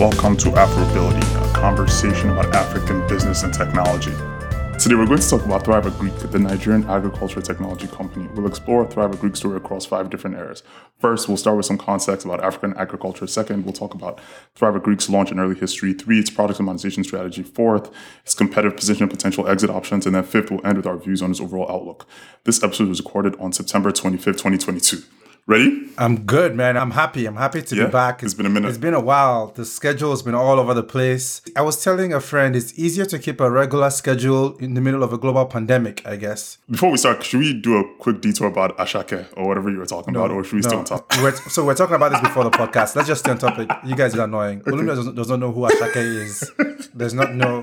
Welcome to Afrobility, a conversation about African business and technology. Today we're going to talk about Thrive Agric, the Nigerian agriculture technology company. We'll explore Thrive Agric story across five different areas. First, we'll start with some context about African agriculture. Second, we'll talk about Thrive Agric's launch and early history. Three, its product and monetization strategy. Fourth, its competitive position and potential exit options. And then fifth, we'll end with our views on its overall outlook. This episode was recorded on September 25th, 2022. Ready? I'm good, man. I'm happy. I'm happy to Yeah? be back. It's been a minute. It's been a while. The schedule has been all over the place. I was telling a friend it's easier to keep a regular schedule in the middle of a global pandemic, I guess. Before we start, should we do a quick detour about Asake or whatever you were talking about, or should we stay on top? We're, so we're talking about this before the podcast. Let's just stay on topic. You guys are annoying. Olumide does, does not know who Asake is. There's not know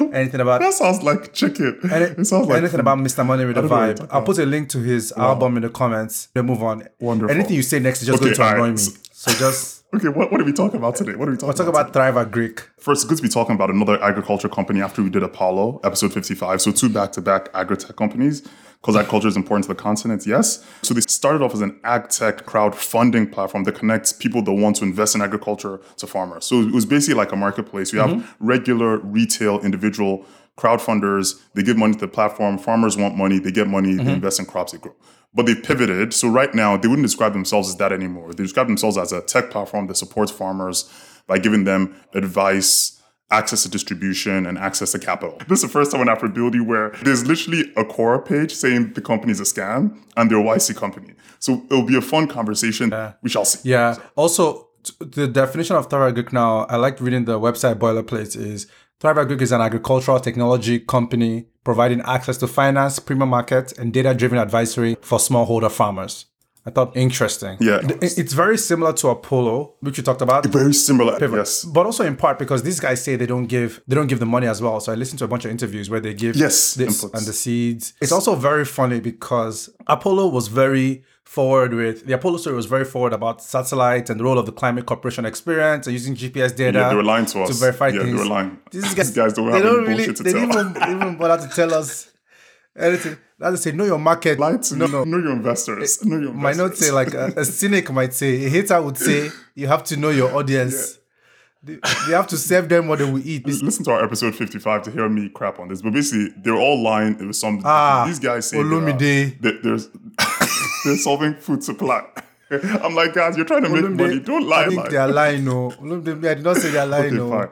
anything about That sounds like chicken. any- it sounds like anything about Mr. Money with a don't know what you're vibe. I'll put a link to his album in the comments. Then move on. Wonderful. Anything you say next is just Okay, going to annoy me. So just Okay, what, what are we talking about today? What are we talking we'll talk about Thrive Agric. First, it's good to be talking about another agriculture company after we did Apollo, episode 55. So, two back to back agri-tech companies, because agriculture is important to the continent, yes. So, they started off as an ag tech crowdfunding platform that connects people that want to invest in agriculture to farmers. So, it was basically like a marketplace. You have mm-hmm. regular retail individual crowdfunders, they give money to the platform, farmers want money, they get money, they mm-hmm. invest in crops, they grow. But they pivoted. So right now, they wouldn't describe themselves as that anymore. They describe themselves as a tech platform that supports farmers by giving them advice, access to distribution, and access to capital. This is the first time on Afrobility where there's literally a Quora page saying the company is a scam and they're a YC company. So it'll be a fun conversation. We shall see. Yeah. Also, the definition of Thrive Agric now, I liked reading the website boilerplate is Thrive Agric is an agricultural technology company providing access to finance, premium markets, and data-driven advisory for smallholder farmers. I thought interesting. Yeah. It's very similar to Apollo, which you talked about. Very similar. Yes. But also in part because these guys say they don't give they don't give the money as well. So I listened to a bunch of interviews where they give Yes, this inputs. and the seeds. It's also very funny because Apollo was very forward with the Apollo story was very forward about satellites and the role of the climate corporation experience and using GPS data. Yeah, they were lying to us. to verify yeah, things. they were lying. These guys, These guys don't they have any don't really bullshit to they didn't even, even bother to tell us anything. That's say, know your market. Lie to no, know, know your investors. Know your might not say like a, a cynic might say a hater would say you have to know your audience. They, they have to serve them what they will eat. Listen to our episode 55 to hear me crap on this. But basically, they're all lying. It was some. Ah, these guys say Olumide. they're, they're, they're solving food supply. I'm like, guys, you're trying to make money. Don't lie. I think lie. they are lying. No, Olumide, I did not say they are lying. Okay, no. fine.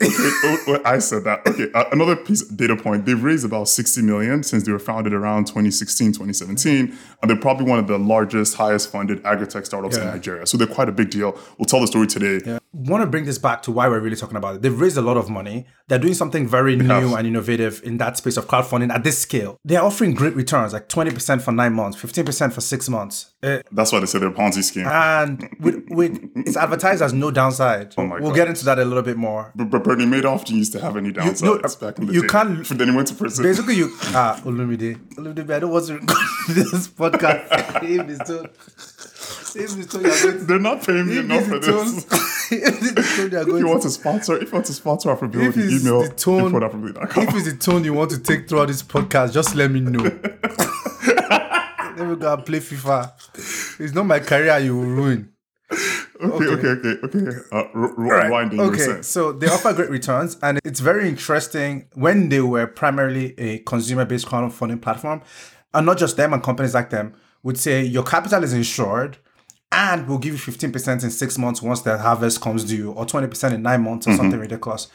Okay, oh, oh, I said that. Okay, another piece data point. They've raised about 60 million since they were founded around 2016, 2017, and they're probably one of the largest, highest funded agri-tech startups in Nigeria. So they're quite a big deal. We'll tell the story today. want to bring this back to why we're really talking about it. They've raised a lot of money. They're doing something very new have. and innovative in that space of crowdfunding at this scale. They're offering great returns, like 20% for nine months, 15% for six months. Uh, That's why they say they're a Ponzi scheme. and with, with it's advertised as no downside. Oh my we'll God. get into that a little bit more. But, but Bernie Madoff didn't used to have any downsides no, back in the you day. can't- But then he went to prison. Basically, you ah Olumide, Olumide, I don't want to this podcast. if it's told, if it's told you're going to They're not paying me enough for this. if tone you're If going you want to sponsor, if you want to sponsor if Afrobility, it's email the tone, if it's the tone you want to take throughout this podcast, just let me know. Let me go and play FIFA. It's not my career you will ruin. Okay, okay, okay, okay. Uh, r- r- rewinding your Okay, sense. so they offer great returns, and it's very interesting when they were primarily a consumer-based crowdfunding platform, and not just them and companies like them would say your capital is insured, and we'll give you fifteen percent in six months once the harvest comes due, or twenty percent in nine months, or mm-hmm. something ridiculous,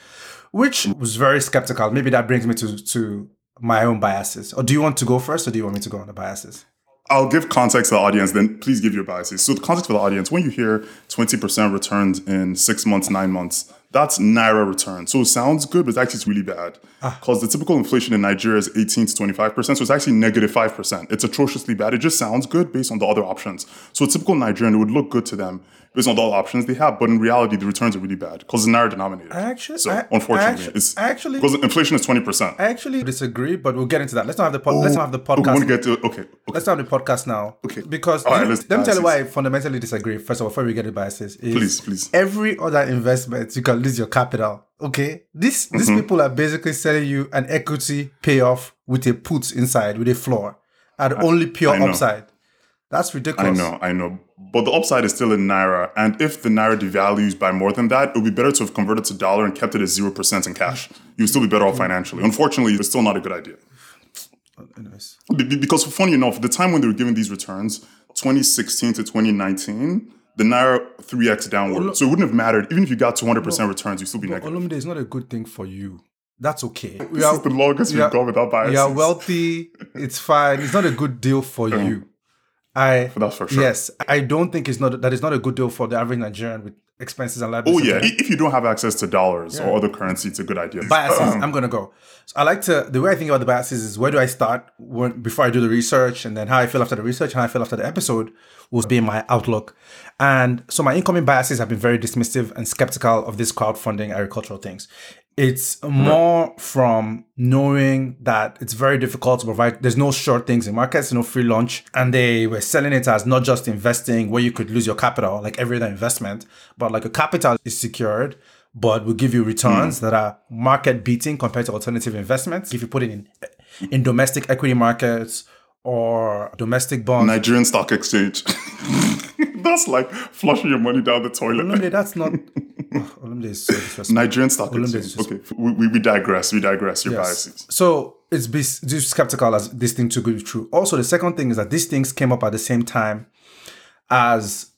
which was very skeptical. Maybe that brings me to to my own biases. Or do you want to go first, or do you want me to go on the biases? I'll give context to the audience, then please give your biases. So the context for the audience, when you hear 20% returns in six months, nine months, that's Naira return. So it sounds good, but it's actually really bad. Ah. Because the typical inflation in Nigeria is 18 to 25%. So it's actually negative 5%. It's atrociously bad. It just sounds good based on the other options. So a typical Nigerian, it would look good to them based on the options they have. But in reality, the returns are really bad because it's Naira denominated. Actually- so I- unfortunately, actu- it's actually- because inflation is 20%. I actually disagree, but we'll get into that. Let's not have the pod- let's not have the Oh, we podcast. to get to okay. okay. Let's not have the podcast now. Okay. Because All right, let me- let's- let me tell you why I fundamentally disagree. First of all, before we get to biases, is Please, please. Every other investment, you can lose your capital. Okay. This these Mm-hmm. people are basically selling you an equity payoff with a put inside with a floor and only pure upside. That's ridiculous. I know, I know. But the upside is still in naira. And if the naira devalues by more than that, it would be better to have converted to dollar and kept it at zero percent in cash. You would still be better off financially. Unfortunately, it's still not a good idea. Be- be- Because funny enough, the time when they were giving these returns, 2016 to 2019, the naira 3x downward. So it wouldn't have mattered. Even if you got 200% returns, you'd still be negative. Olumide is not a good thing for you. That's okay. We This is the longest we've gone without biases. You're wealthy. It's fine. It's not a good deal for you. I That's for sure. yes, I don't think it's not that is not a good deal for the average Nigerian with expenses and oh, liabilities. Oh yeah, if you don't have access to dollars or other currency, it's a good idea. biases. I'm gonna go. So I like to the way I think about the biases is where do I start when, before I do the research, and then how I feel after the research, and how I feel after the episode will be my outlook. And so my incoming biases have been very dismissive and skeptical of this crowdfunding agricultural things. It's more from knowing that it's very difficult to provide. There's no short things in markets, no free lunch, and they were selling it as not just investing where you could lose your capital, like every other investment, but like a capital is secured but will give you returns hmm. that are market beating compared to alternative investments. If you put it in in domestic equity markets or domestic bonds. Nigerian stock exchange. That's like flushing your money down the toilet. Olumide, that's not. Olumide is so disrespectful. Nigerian stock exchange. Okay, we, we, we digress. We digress. Your Yes. biases. So it's be just skeptical as this thing to be true. Also, the second thing is that these things came up at the same time as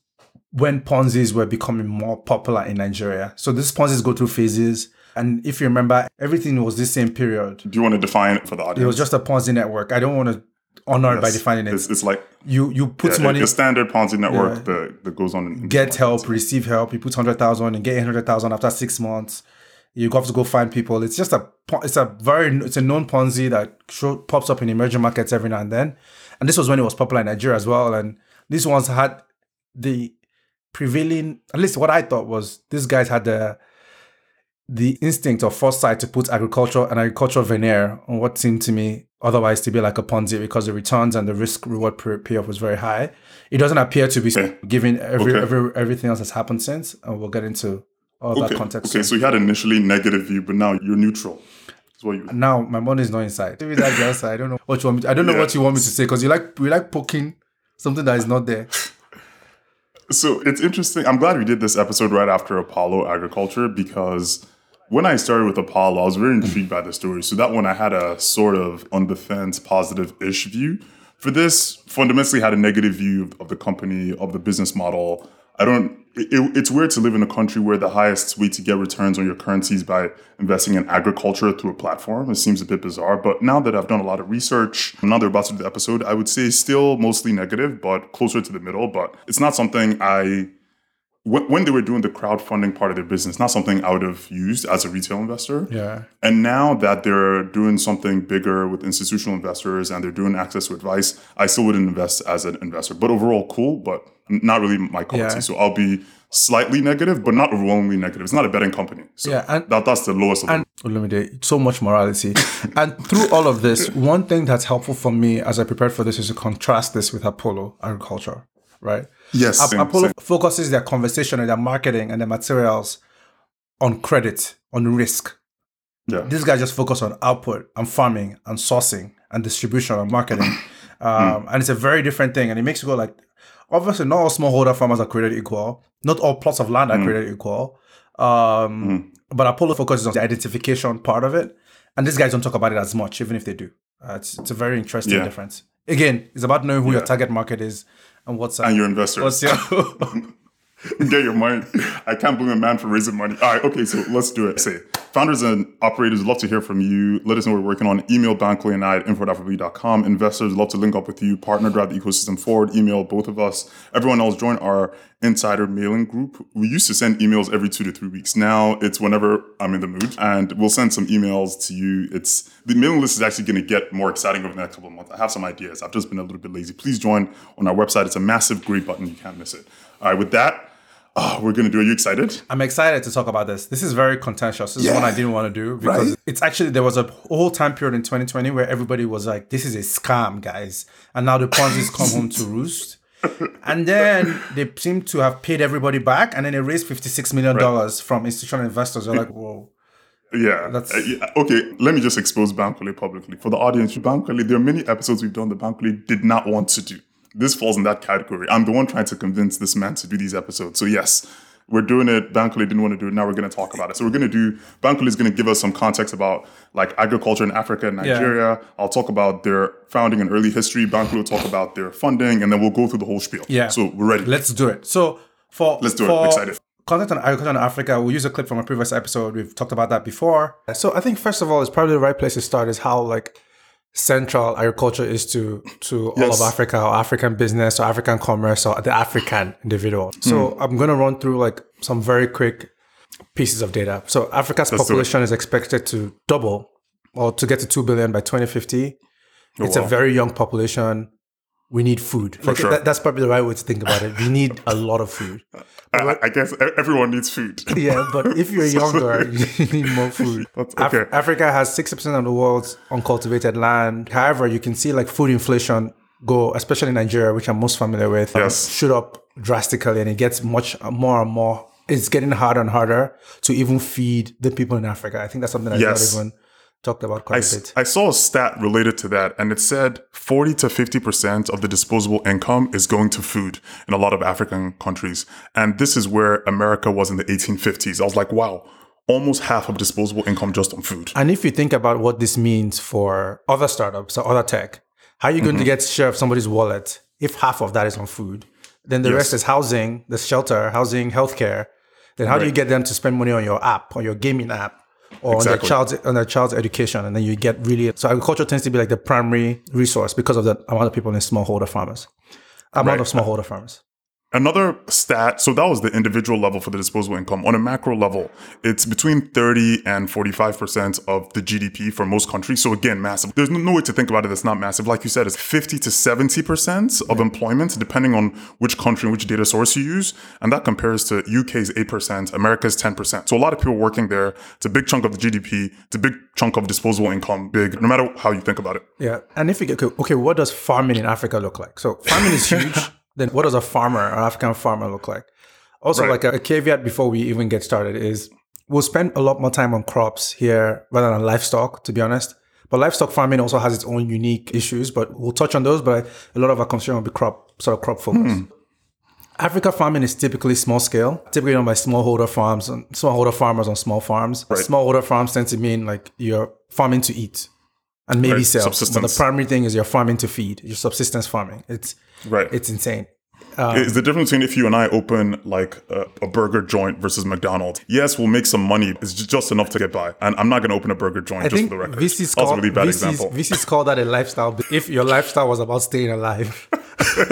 when Ponzi's were becoming more popular in Nigeria. So these Ponzi's go through phases. And if you remember, everything was this same period. Do you want to define it for the audience? It was just a Ponzi network. I don't want to honor it by defining it. It's, it's like you you put yeah, money, a standard Ponzi network Yeah. that, that goes on. In, get help, receive help. You put hundred thousand and get hundred thousand after six months. You have to go find people. It's just a it's a very it's a known Ponzi that show, pops up in emerging markets every now and then. And this was when it was popular in Nigeria as well. And these ones had the prevailing at least what I thought was these guys had the the instinct or foresight to put agriculture and agricultural veneer on what seemed to me otherwise to be like a Ponzi because the returns and the risk reward payoff was very high. It doesn't appear to be Okay. given every, Okay. every everything else that's happened since, and we'll get into all that context. okay, soon. so you had initially negative view, but now you're neutral. You. now my money is not inside. Maybe that's the answer. I don't know what you want me. To, I don't know Yeah. what you want me to say because you like you like poking something that is not there. So it's interesting. I'm glad we did this episode right after Apollo Agriculture because when I started with Apollo, I was very intrigued by the story. So that one I had a sort of on the fence, positive-ish view. For this, fundamentally had a negative view of, the company, of the business model. I don't. It, it- it's weird to live in a country where the highest way to get returns on your currency is by investing in agriculture through a platform. It seems a bit bizarre, but now that I've done a lot of research, now they're about to do the episode, I would say still mostly negative, but closer to the middle. But it's not something I when, when they were doing the crowdfunding part of their business, not something I would have used as a retail investor. Yeah. And now that they're doing something bigger with institutional investors and they're doing access to advice, I still wouldn't invest as an investor. But overall, cool, but not really my cup Yeah. of tea. So I'll be slightly negative, but not overwhelmingly negative. It's not a betting company. So Yeah, and- that, that's the lowest of the Olumide, oh, so much morality. and through all of this, one thing that's helpful for me as I prepared for this is to contrast this with Apollo agriculture, right? Yes, Ap- same, Apollo same. focuses their conversation and their marketing and their materials on credit, on risk. Yeah. These guys just focus on output and farming and sourcing and distribution and marketing. um, and it's a very different thing. And it makes you go like, obviously, not all smallholder farmers are created equal. Not all plots of land are created equal. Um, But Apollo focuses on the identification part of it. And these guys don't talk about it as much, even if they do. Uh, it's, it's a very interesting Yeah. difference. Again, it's about knowing who your target market is and what's up? And your investors. what's your Get your money. I can't blame a man for raising money. All right, okay, so let's do it. Say, founders and operators love to hear from you. Let us know what we're working on. Email Bankole and I at info.afrobility.com. Investors love to link up with you. Partner, drive the ecosystem forward. Email both of us. Everyone else, join our insider mailing group. We used to send emails every two to three weeks. Now it's whenever I'm in the mood, and we'll send some emails to you. It's the mailing list is actually going to get more exciting over the next couple of months. I have some ideas. I've just been a little bit lazy. Please join on our website. It's a massive, great button. You can't miss it. All right, with that, uh, we're going to do. Are you excited? I'm excited to talk about this. This is very contentious. This is one I didn't want to do because Right? it's actually there was a whole time period in 2020 where everybody was like, "This is a scam, guys," and now the Ponzi's come home to roost. And then they seem to have paid everybody back, and then they raised 56 million dollars from institutional investors. They're like, "Whoa." Yeah. That's- Uh, yeah. Okay, let me just expose Bankole publicly. For the audience, Bankole, there are many episodes we've done that Bankole did not want to do. this falls in that category. I'm the one trying to convince this man to do these episodes. So yes, we're doing it. Bankole didn't want to do it. Now we're going to talk about it. So we're going to do. Bankole is going to give us some context about like agriculture in Africa and Nigeria. I'll talk about their founding and early history. Bankole will talk about their funding, and then we'll go through the whole spiel. Yeah. So we're ready. Let's do it. So for Let's do it. for Excited. Content on agriculture in Africa. We'll use a clip from a previous episode. We've talked about that before. So I think first of all, it's probably the right place to start is how like central agriculture is to to all of Africa or African business or African commerce or the African individual. So Hmm. I'm gonna run through like some very quick pieces of data. So Africa's it. population is expected to double or to get to two billion by 2050. it's Oh, wow. a very young population. We need food. Like, sure. that- that's probably the right way to think about it. We need a lot of food. I, I- guess everyone needs food. Yeah, but if you're younger, you need more food. That's- Af- Africa has 60% of the world's uncultivated land. However, you can see like food inflation go, especially in Nigeria, which I'm most familiar with, um, shoot up drastically and it gets much more and more. It's getting harder and harder to even feed the people in Africa. I think that's something that's Yes. not even talked about quite I, a bit. I saw a stat related to that, and it said 40 to 50% of the disposable income is going to food in a lot of African countries. And this is where America was in the 1850s. I was like, wow, almost half of disposable income just on food. And if you think about what this means for other startups or other tech, how are you Mm-hmm. going to get a share of somebody's wallet if half of that is on food? Then the rest is housing, the shelter, housing, healthcare. Then how do you get them to spend money on your app, on your gaming app, or on their Exactly. child's on their child's education? And then you get really so agriculture tends to be like the primary resource because of the amount of people in smallholder farmers, amount Right. of smallholder farmers. Another stat, so that was the individual level for the disposable income. On a macro level, it's between 30 and 45% of the GDP for most countries. So again, massive. There's no, no way to think about it that's not massive. Like you said, it's 50 to 70% of employment, depending on which country and which data source you use. And that compares to UK's 8%, America's 10%. So a lot of people working there. It's a big chunk of the GDP. It's a big chunk of disposable income. Big, no matter how you think about it. Yeah, and if you get okay, okay, what does farming in Africa look like? So farming is huge. then what does a farmer, an African farmer, look like? Also, Right. like a, a caveat before we even get started is we'll spend a lot more time on crops here rather than livestock, to be honest. But livestock farming also has its own unique issues, but we'll touch on those. But a lot of our concern will be crop, sort of crop focused. Hmm. Africa farming is typically small scale, typically done by smallholder farms and smallholder farmers on small farms. Smallholder farms tend to mean like you're farming to eat and maybe Right, sell. But the primary thing is you're farming to feed. Your subsistence farming. It's Right. it's insane. is the difference between if you and I open like a, a burger joint versus McDonald's. Yes, we'll make some money. It's just enough to get by. And I'm not going to open a burger joint I just think for the record. VC's a really bad VC's, example. VC's call that a lifestyle. If your lifestyle was about staying alive, oh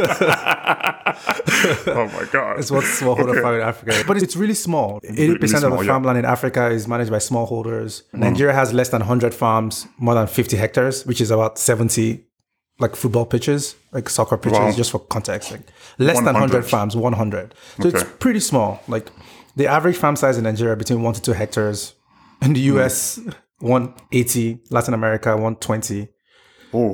my god. it's what smallholder farming in Africa. But it's really small. Eighty percent of small, the yeah. farmland in Africa is managed by smallholders. Hmm. Nigeria has less than hundred farms, more than fifty hectares, which is about seventy like football pitches, like soccer pitches, Wow. just for context. Like less than 100. farms, one hundred. So it's pretty small. Like the average farm size in Nigeria between one to two hectares. In the US, one eighty. Latin America, one twenty. oh,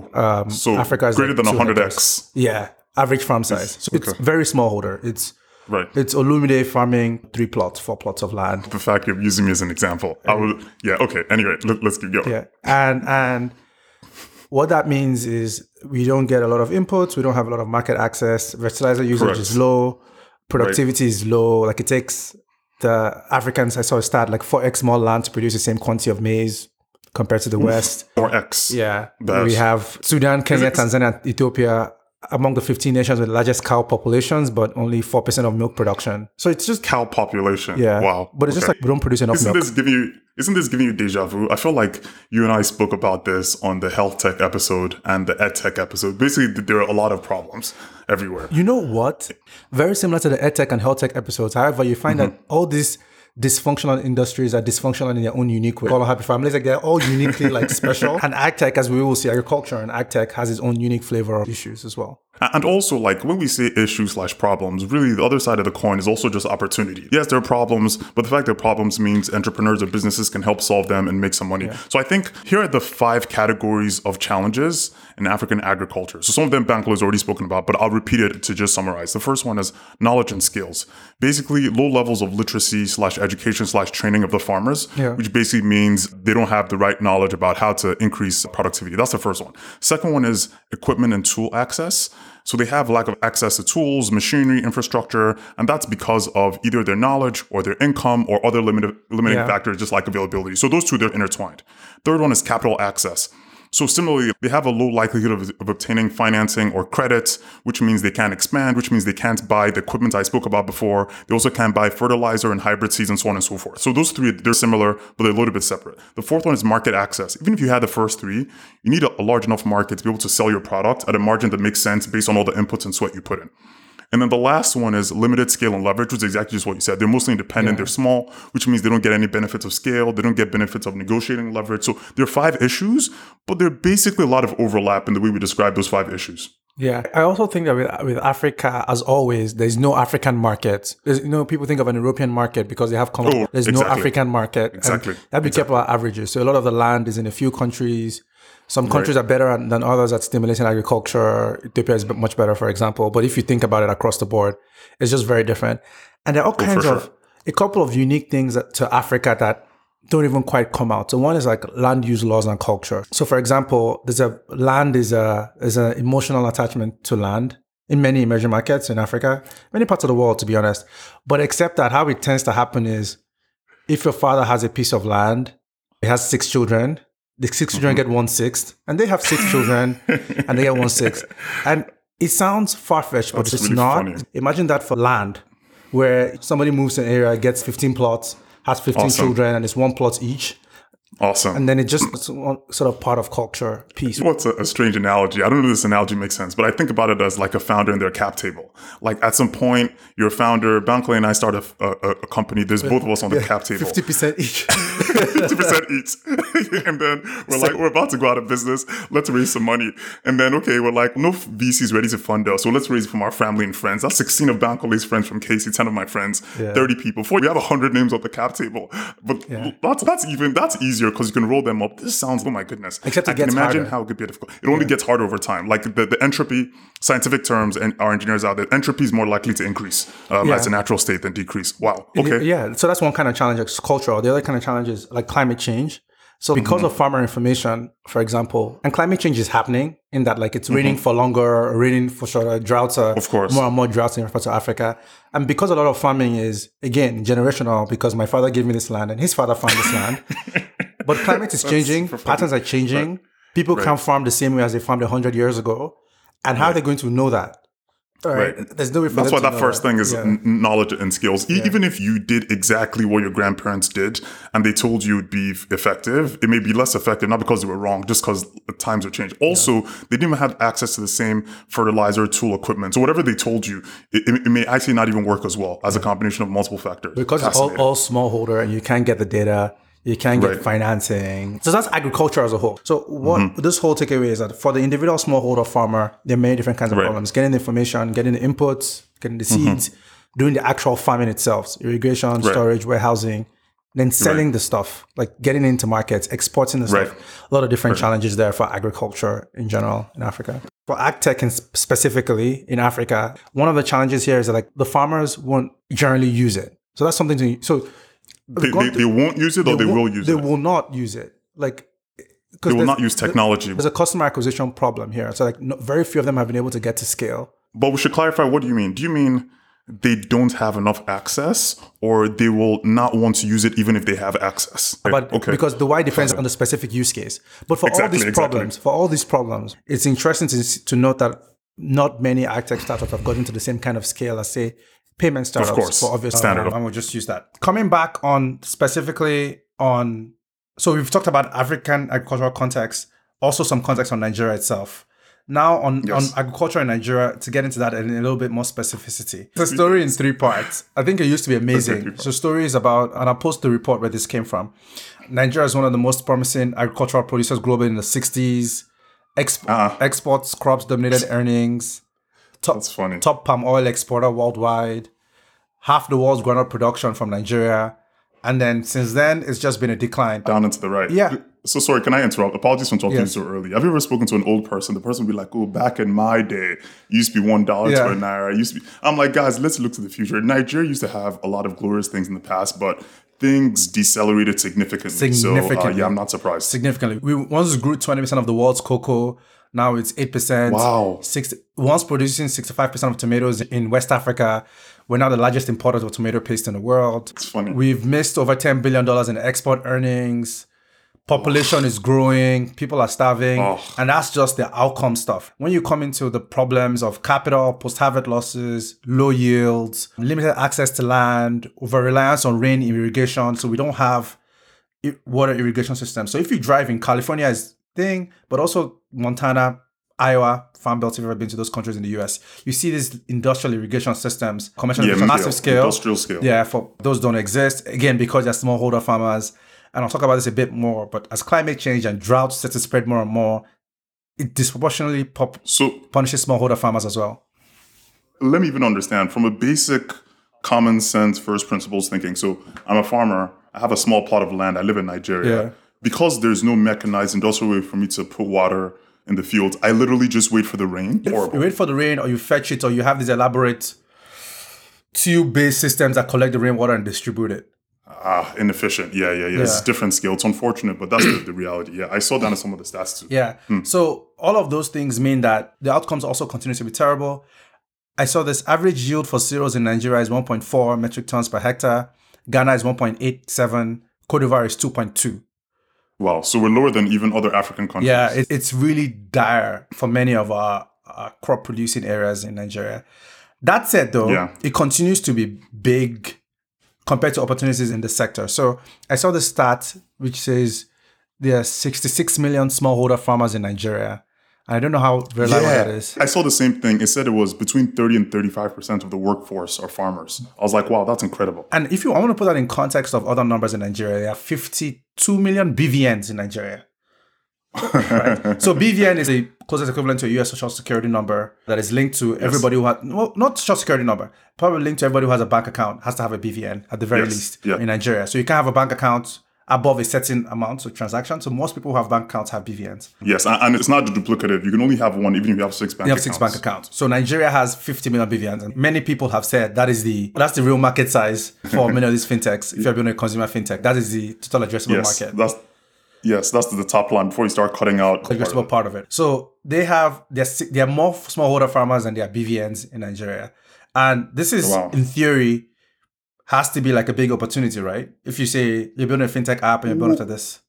so um, Africa is greater like than 100x. Yeah, average farm size. So it's okay. very smallholder. It's Right. it's Olumide farming three plots, four plots of land. the fact you're using me as an example. I would, yeah, okay. Anyway, let, us keep going. Yeah, and and what that means is we don't get a lot of inputs. We don't have a lot of market access. Fertilizer usage Correct. is low. Productivity is low. Like it takes the Africans. I saw a stat like four x more land to produce the same quantity of maize compared to the West. Or X. Yeah, That's- we have Sudan, Kenya, Tanzania, Ethiopia among the 15 nations with largest cow populations, but only 4% of milk production. So it's just, Cow population. yeah. Wow. But it's just like we don't produce enough Isn't milk. this giving you isn't this giving you deja vu? I feel like you and I spoke about this on the health tech episode and the ed tech episode. Basically, there are a lot of problems everywhere. You know what? Very similar to the ed tech and health tech episodes. However, you find Mm-hmm. that all these dysfunctional industries are dysfunctional in their own unique way. Call happy families, like they're all uniquely like special. And ag tech, as we will see, agriculture and ag tech has its own unique flavor of issues as well. And also, like when we say issues slash problems, really the other side of the coin is also just opportunity. Yes, there are problems, but the fact there are problems means entrepreneurs or businesses can help solve them and make some money. So I think here are the five categories of challenges in African agriculture. So some of them Bankole has already spoken about, but I'll repeat it to just summarize. The first one is knowledge and skills. Basically, low levels of literacy slash education slash training of the farmers, Yeah. which basically means they don't have the right knowledge about how to increase productivity. That's the first one. Second one is equipment and tool access. So they have lack of access to tools, machinery, infrastructure, and that's because of either their knowledge or their income or other limited, limiting Yeah. factors, just like availability. So those two, they're intertwined. Third one is capital access. So similarly, they have a low likelihood of, of obtaining financing or credit, which means they can't expand, which means they can't buy the equipment I spoke about before. They also can't buy fertilizer and hybrid seeds and so on and so forth. So those three, they're similar, but they're a little bit separate. The fourth one is market access. Even if you had the first three, you need a, a large enough market to be able to sell your product at a margin that makes sense based on all the inputs and sweat you put in. And then the last one is limited scale and leverage, which is exactly just what you said. They're mostly independent, they're small, which means they don't get any benefits of scale, they don't get benefits of negotiating leverage. So there are five issues, but there are basically a lot of overlap in the way we describe those five issues. Yeah, I also think that with, with Africa, as always, there's no African market. There's, you know, people think of an European market because they have common. Oh, there's no. African market. Exactly. Have to be careful about averages. So a lot of the land is in a few countries. Some countries are better at- than others at stimulating agriculture. Ethiopia is much better, for example. But if you think about it across the board, it's just very different. And there are all oh, kinds Oh, of sure. a couple of unique things that, to Africa that don't even quite come out. So one is like land use laws and culture. So for example, there's a land is a is an emotional attachment to land in many emerging markets in Africa, many parts of the world, to be honest. But except that how it tends to happen is if your father has a piece of land, he has six children, the 6 children Mm-hmm. get one sixth, and they have six children and they get one sixth. And it sounds far fetched, but it's really not. funny. Imagine that for land, where somebody moves to an area, gets 15 plots, has 15 Awesome. children, and it's one plot each. Awesome. And then it just sort of part of culture piece. What's a, a strange analogy? I don't know if this analogy makes sense, but I think about it as like a founder in their cap table. Like at some point, you're a founder. Bankole and I start a, a, a company. There's both of us on the cap table. 50% each. 50% each. and then we're like, we're about to go out of business. Let's raise some money. And then, okay, we're like, no VC's ready to fund us. So let's raise it from our family and friends. That's 16 of Bankole's friends from Casey, 10 of my friends, 30 people. Four, we have 100 names on the cap table. But that's, that's even, that's easier because you can roll them up. This sounds, oh my goodness. Except it I can imagine harder. how it could be difficult. It only gets harder over time. Like the, the entropy, scientific terms, and our engineers out there, entropy is more likely to increase um, Yeah. as a natural state than decrease. Wow. Okay. Yeah, so that's one kind of challenge, like cultural. The other kind of challenge is like climate change. So because Mm-hmm. of farmer information, for example, and climate change is happening in that like it's Mm-hmm. raining for longer, raining for shorter, droughts are Of course. more and more droughts in parts of Africa. And because a lot of farming is again generational, because my father gave me this land and his father farmed this land. But climate is changing, patterns are changing. People can't farm the same way as they farmed hundred years ago. And how are they going to know that? All right. Right. There's no way That's why that first thing is Yeah. n- knowledge and skills. E- Even if you did exactly what your grandparents did and they told you it'd be effective, it may be less effective, not because they were wrong, just because the times have changed. Also, they didn't even have access to the same fertilizer, tool, equipment. So whatever they told you, it, it, may actually not even work as well as a combination of multiple factors. because it's all, all smallholder and you can't get the data you can't get Right. financing so that's agriculture as a whole so what Mm-hmm. this whole takeaway is that for the individual smallholder farmer there are many different kinds of Right. problems getting the information getting the inputs getting the Mm-hmm. seeds doing the actual farming itself irrigation storage warehousing then selling the stuff like getting into markets exporting the stuff Right. a lot of different challenges there for agriculture in general in africa for ag tech and specifically in africa one of the challenges here is that like the farmers won't generally use it so that's something to so they, they, they won't use it or they, will use they it. They will not use it like They will not use technology. there's a customer acquisition problem here so like no, very few of them have been able to get to scale But we should clarify what do you mean? Do you mean they don't have enough access or they will not want to use it even if they have access? but okay. because the why depends on the specific use case but for all Exactly, these exactly. problems for all these problems it's interesting to, to note that not many ag tech startups have gotten to the same kind of scale as say payment startups of course. for obvious Standard. reasons. and we'll just use that coming back on specifically on so we've talked about african agricultural context also some context on nigeria itself now on, Yes. on agriculture in nigeria to get into that in a little bit more specificity the story in three parts i think it used to be amazing so story is about and i'll post the report where this came from nigeria is one of the most promising agricultural producers globally in the 60s Exp- Ah. exports crops dominated earnings top, That's funny. top palm oil exporter worldwide half the world's groundnut production from nigeria and then since then it's just been a decline Down and to the right. Yeah. So sorry, can I interrupt? Apologies for talking Yes. so early. Have you ever spoken to an old person? The person would be like, "Oh, back in my day, it used to be one dollar Yeah. to a naira. Used to be." I'm like, guys, let's look to the future. Nigeria used to have a lot of glorious things in the past, but things decelerated significantly. So uh, Significantly. yeah, I'm not surprised. significantly. We once grew 20% of the world's cocoa. Now it's 8%. Wow. Six, once producing 65% of tomatoes in West Africa, we're now the largest importer of tomato paste in the world. It's funny. We've missed over $10 billion in export earnings. Population is growing, people are starving, Oh. and that's just the outcome stuff. When you come into the problems of capital, post harvest losses, low yields, limited access to land, over reliance on rain irrigation, so we don't have water irrigation system. So if you drive in California is thing, but also Montana, Iowa, Farm belts, if you've ever been to those countries in the US, you see these industrial irrigation systems, commercial Yeah, massive scale. industrial scale. Yeah, for those don't exist. Again, because they're smallholder farmers. And I'll talk about this a bit more, but as climate change and drought starts to spread more and more, it disproportionately pop- So punishes smallholder farmers as well. let me even understand from a basic common sense first principles thinking. So I'm a farmer. I have a small plot of land. I live in Nigeria. Yeah. Because there's no mechanized industrial way for me to put water in the fields, I literally just wait for the rain. Horrible. You wait for the rain, or you fetch it, or you have these elaborate tube-based systems that collect the rainwater and distribute it. Ah, inefficient. Yeah, yeah, yeah. It's different scale. It's unfortunate, but that's the, the reality. Yeah, I saw down to some of the stats too. Yeah. So all of those things mean that the outcomes also continue to be terrible. I saw this average yield for cereals in Nigeria is 1.4 metric tons per hectare. Ghana is 1.87. Cote d'Ivoire is 2.2. Wow. So we're lower than even other African countries. Yeah, it, it's really dire for many of our, our crop producing areas in Nigeria. That said, though, Yeah. it continues to be big compared to opportunities in the sector. So I saw the stat which says there are 66 million smallholder farmers in Nigeria. I don't know how reliable that is. I saw the same thing. It said it was between 30 and 35% of the workforce are farmers. I was like, wow, that's incredible. And if you I want to put that in context of other numbers in Nigeria, there are 52 million BVNs in Nigeria. Right? So BVN is the closest equivalent to a US social security number that is linked to everybody who has well, not social security number, probably linked to everybody who has a bank account has to have a BVN at the very Yes, least yeah. in Nigeria. So you can't have a bank account above a certain amount of transactions. So most people who have bank accounts have BVNs. Yes, and, it's not duplicative. You can only have one, even if you have six bank You have accounts. six bank accounts. So Nigeria has 50 million BVNs, and many people have said that is the that's the real market size for many of these fintechs. If you're building a consumer fintech, that is the total addressable Yes, market. that's yes, that's the top line before you start cutting out. the addressable part of it. So they have they're, they're more smallholder farmers than they are BVNs in Nigeria, and this is Wow. in theory has to be like a big opportunity, right? If you say you're building a fintech app and you're building to this,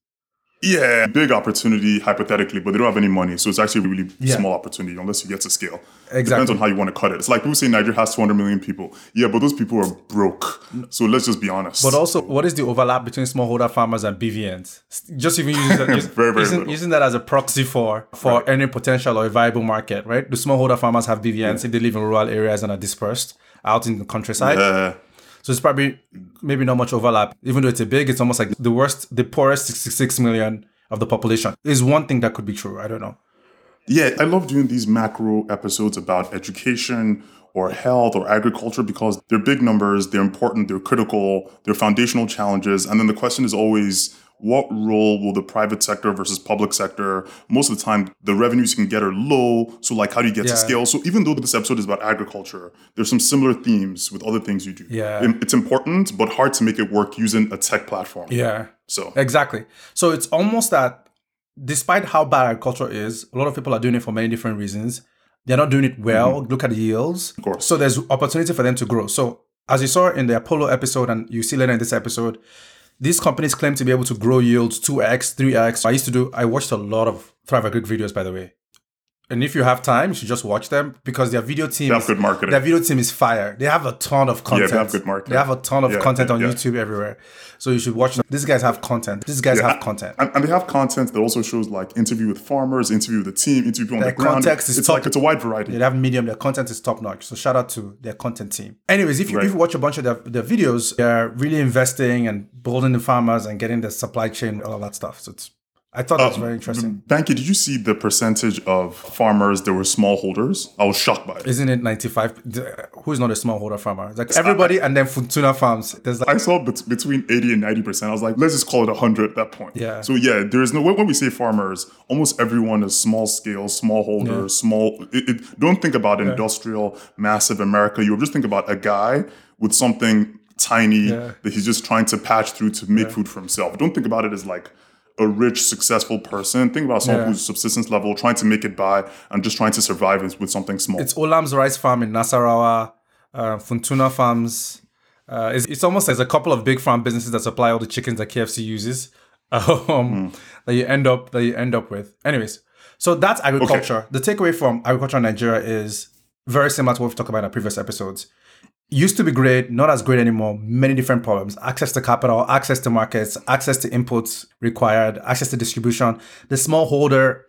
Yeah, big opportunity hypothetically, but they don't have any money, so it's actually a really Yeah. small opportunity unless you get to scale. Exactly. depends on how you want to cut it. It's like people say Nigeria has 200 million people. Yeah, but those people are broke. So let's just be honest. But also, what is the overlap between smallholder farmers and BVNs? Just even using that, just Very, very using, using that as a proxy for for Right. earning potential or a viable market, right? The smallholder farmers have BVNs if they live in rural areas and are dispersed out in the countryside. Uh, So it's probably maybe not much overlap. Even though it's a big, it's almost like the worst, the poorest 66 million of the population is one thing that could be true. I don't know. Yeah, I love doing these macro episodes about education or health or agriculture because they're big numbers, they're important, they're critical, they're foundational challenges. And then the question is always what role will the private sector versus public sector? Most of the time, the revenues you can get are low. So, like, how do you get Yeah. to scale? So, even though this episode is about agriculture, there's some similar themes with other things you do. Yeah. It's important, but hard to make it work using a tech platform. Yeah. So, Exactly. So it's almost that despite how bad agriculture is, a lot of people are doing it for many different reasons. They're not doing it well. Mm-hmm. Look at the yields. Of course. So there's opportunity for them to grow. So as you saw in the Apollo episode, and you see later in this episode, these companies claim to be able to grow yields 2x, 3x. I used to do, I watched a lot of Thrive Agric videos, by the way. And if you have time, you should just watch them because their video team They have is- good marketing. Their video team is fire. They have a ton of content. Yeah, they have good marketing. They have a ton of Yeah, content on yeah. YouTube everywhere. So you should watch them. These guys have content. These guys have content. And, and they have content that also shows like interview with farmers, interview with the team, interview people on Their the ground. context is it's top- like it's a wide variety. They have medium. Their content is top notch. So shout out to their content team. Anyways, if you, Right. if you watch a bunch of their, their videos, they're really investing and building the farmers and getting the supply chain, all that stuff. So it's I thought that was um, very interesting. Banky, did you see the percentage of farmers that were smallholders? I was shocked by it. Isn't it 95? Uh, Who's not a smallholder farmer? It's like everybody and then Funtuna Farms. There's like, I saw bet- between 80 and 90%. I was like, let's just call it 100 at that point. Yeah. So, yeah, there's no, when when we say farmers, almost everyone is small scale, smallholder, small. It, it, don't think about industrial, massive America. You just think about a guy with something tiny Yeah. that he's just trying to patch through to make food for himself. Don't think about it as like, a rich, successful person. Think about someone Yeah. who's subsistence level, trying to make it by and just trying to survive with something small. It's Olam's rice farm in Nasarawa, uh, Funtuna Farms. Uh, it's, it's almost as a couple of big farm businesses that supply all the chickens that KFC uses. Um, that you end up that you end up with. Anyways, so that's agriculture. The takeaway from agriculture in Nigeria is very similar to what we've talked about in our previous episodes. Used to be great, not as great anymore. Many different problems: access to capital, access to markets, access to inputs required, access to distribution. The smallholder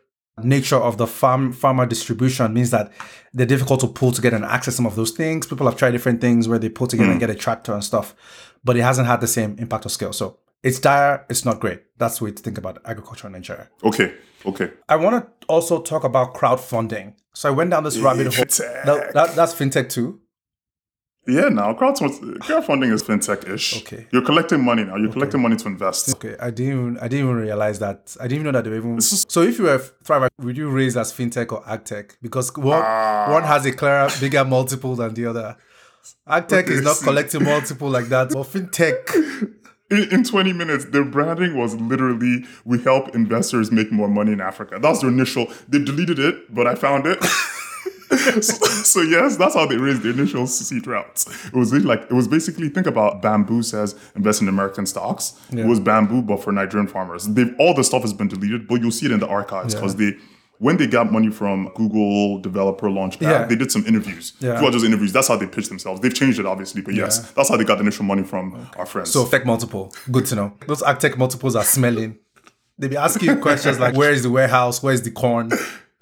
nature of the farm farmer distribution means that they're difficult to pull together and access some of those things. People have tried different things where they pull together and hmm. get a tractor and stuff, but it hasn't had the same impact or scale. So it's dire, it's not great. That's the way to think about agriculture in Nigeria. okay, okay. I want to also talk about crowdfunding. So I went down this rabbit hole. That, that- that's fintech too. Yeah, now crowdfund- crowdfunding is fintech-ish. Okay. You're collecting money now. You're collecting money to invest. Okay, I didn't even I didn't even realize that. I didn't even know that they were even. Is- So if you were Thrive, would you raise as fintech or agtech? Because one ah. one has a clearer, bigger multiple than the other. Agtech is not collecting multiple like that, but fintech. In, in 20 minutes, their branding was literally we help investors make more money in Africa. That's their initial. They deleted it, but I found it. so, so yes, that's how they raised the initial seed routes. It was really like it was basically think about bamboo says invest in American stocks. It was bamboo, but for Nigerian farmers. They've all the stuff has been deleted, but you'll see it in the archives because they when they got money from Google Developer Launchpad, Yeah. they did some interviews. Yeah. Throughout those interviews, that's how they pitched themselves. They've changed it obviously, but yes, Yeah. that's how they got the initial money from our friends. So tech multiple. Good to know. Those agtech multiples are smelling. They be asking you questions like, "Where is the warehouse? Where is the corn?"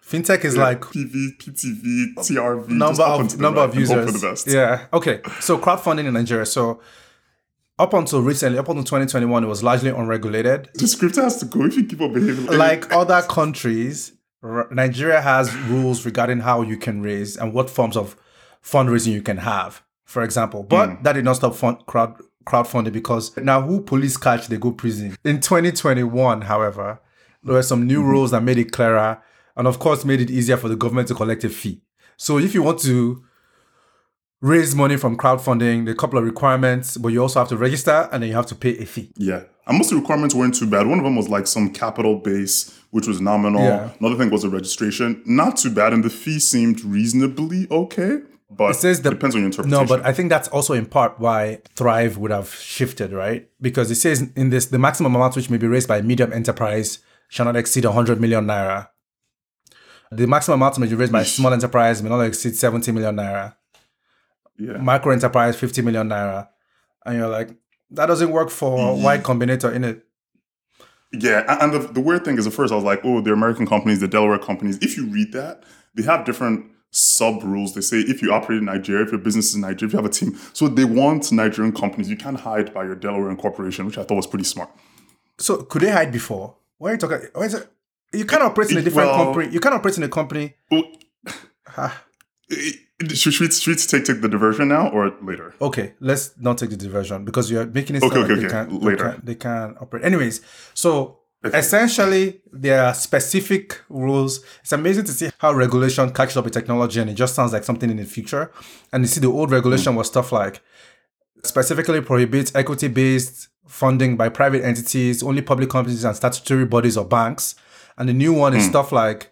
Fintech is like PV, PTV, TRV, number up and to of number right of users. for the best. Yeah. Okay. So crowdfunding in Nigeria. So up until recently, up until 2021, it was largely unregulated. The script has to go if you keep on behaving Like other countries, Nigeria has rules regarding how you can raise and what forms of fundraising you can have. For example, but hmm. that did not stop fund, crowd crowdfunding because now who police catch they go prison. In 2021, however, there were some new mm-hmm. rules that made it clearer and of course made it easier for the government to collect a fee. So if you want to raise money from crowdfunding, there are a couple of requirements, but you also have to register and then you have to pay a fee. Yeah. And most of the requirements weren't too bad. One of them was like some capital base, which was nominal. Yeah. Another thing was a registration. Not too bad. And the fee seemed reasonably okay. But it says the- depends on your interpretation. No, but I think that's also in part why Thrive would have shifted, right? Because it says in this the maximum amount which may be raised by a medium enterprise shall not exceed 100 million naira. The maximum amount may be raised by small enterprise may not exceed 70 million naira. yeah. Micro enterprise 50 million naira. And you're like, that doesn't work for Y Combinator in it. Yeah, and the, the weird thing is, at first I was like, oh, they're American companies, they're Delaware companies. If you read that, they have different sub rules. They say if you operate in Nigeria, if your business is in Nigeria, if you have a team, so they want Nigerian companies. You can't hide by your Delaware incorporation, which I thought was pretty smart. So could they hide before? Why are you talking? Why is it? You can't operate in a different Well- company. You can't operate in a company. Oh, Ah, should, should, we, should we take, take the diversion now or later? Okay, let's not take the diversion because you're making it Okay, sound like okay, they, okay. can't, Later. They, can't, they can't operate. Anyways, so essentially there are specific rules. It's amazing to see how regulation catches up with technology and it just sounds like something in the future. And you see the old regulation was stuff like specifically prohibits equity-based funding by private entities, only public companies and statutory bodies or banks. And the new one is hmm. stuff like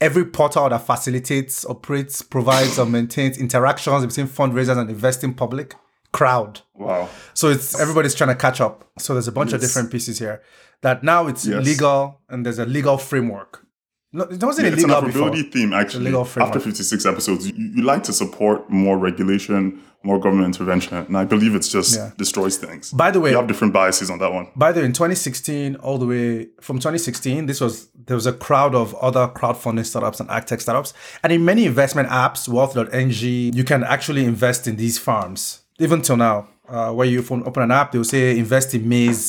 every portal that facilitates, operates, provides, or maintains interactions between fundraisers and investing public crowd. Wow. So it's everybody's trying to catch up. So there's a bunch of different pieces here that now it's Yes. legal and there's a legal framework. No, it wasn't It's an illegal before. affordability theme, actually. legal After 56 episodes, you, you like to support more regulation, more government intervention. And I believe it's just Yeah. destroys things. By the way, you have different biases on that one. by the way, in 2016, all the way from 2016, this was there was a crowd of other crowdfunding startups and ag tech startups, and in many investment apps, Wealth.ng, you can actually invest in these farms. Even till now, uh, where you open open an app, they'll say invest in maize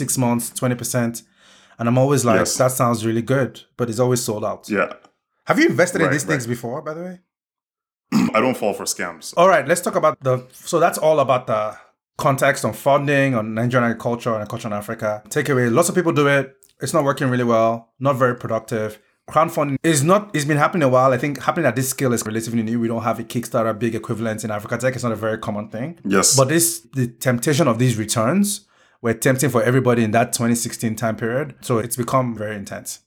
six months, 20 percent, and I'm always like, Yes. that sounds really good, but it's always sold out. Yeah. Have you invested in Right, these things before, by the way? I don't fall for scams. All right, let's talk about the. So that's all about the context on funding, on Nigerian agriculture and agriculture in Africa. Takeaway: lots of people do it. It's not working really well. Not very productive. Crowdfunding is not. It's been happening a while. I think happening at this scale is relatively new. We don't have a Kickstarter big equivalent in Africa tech. It's not a very common thing. Yes. But this the temptation of these returns were tempting for everybody in that 2016 time period. So it's become very intense.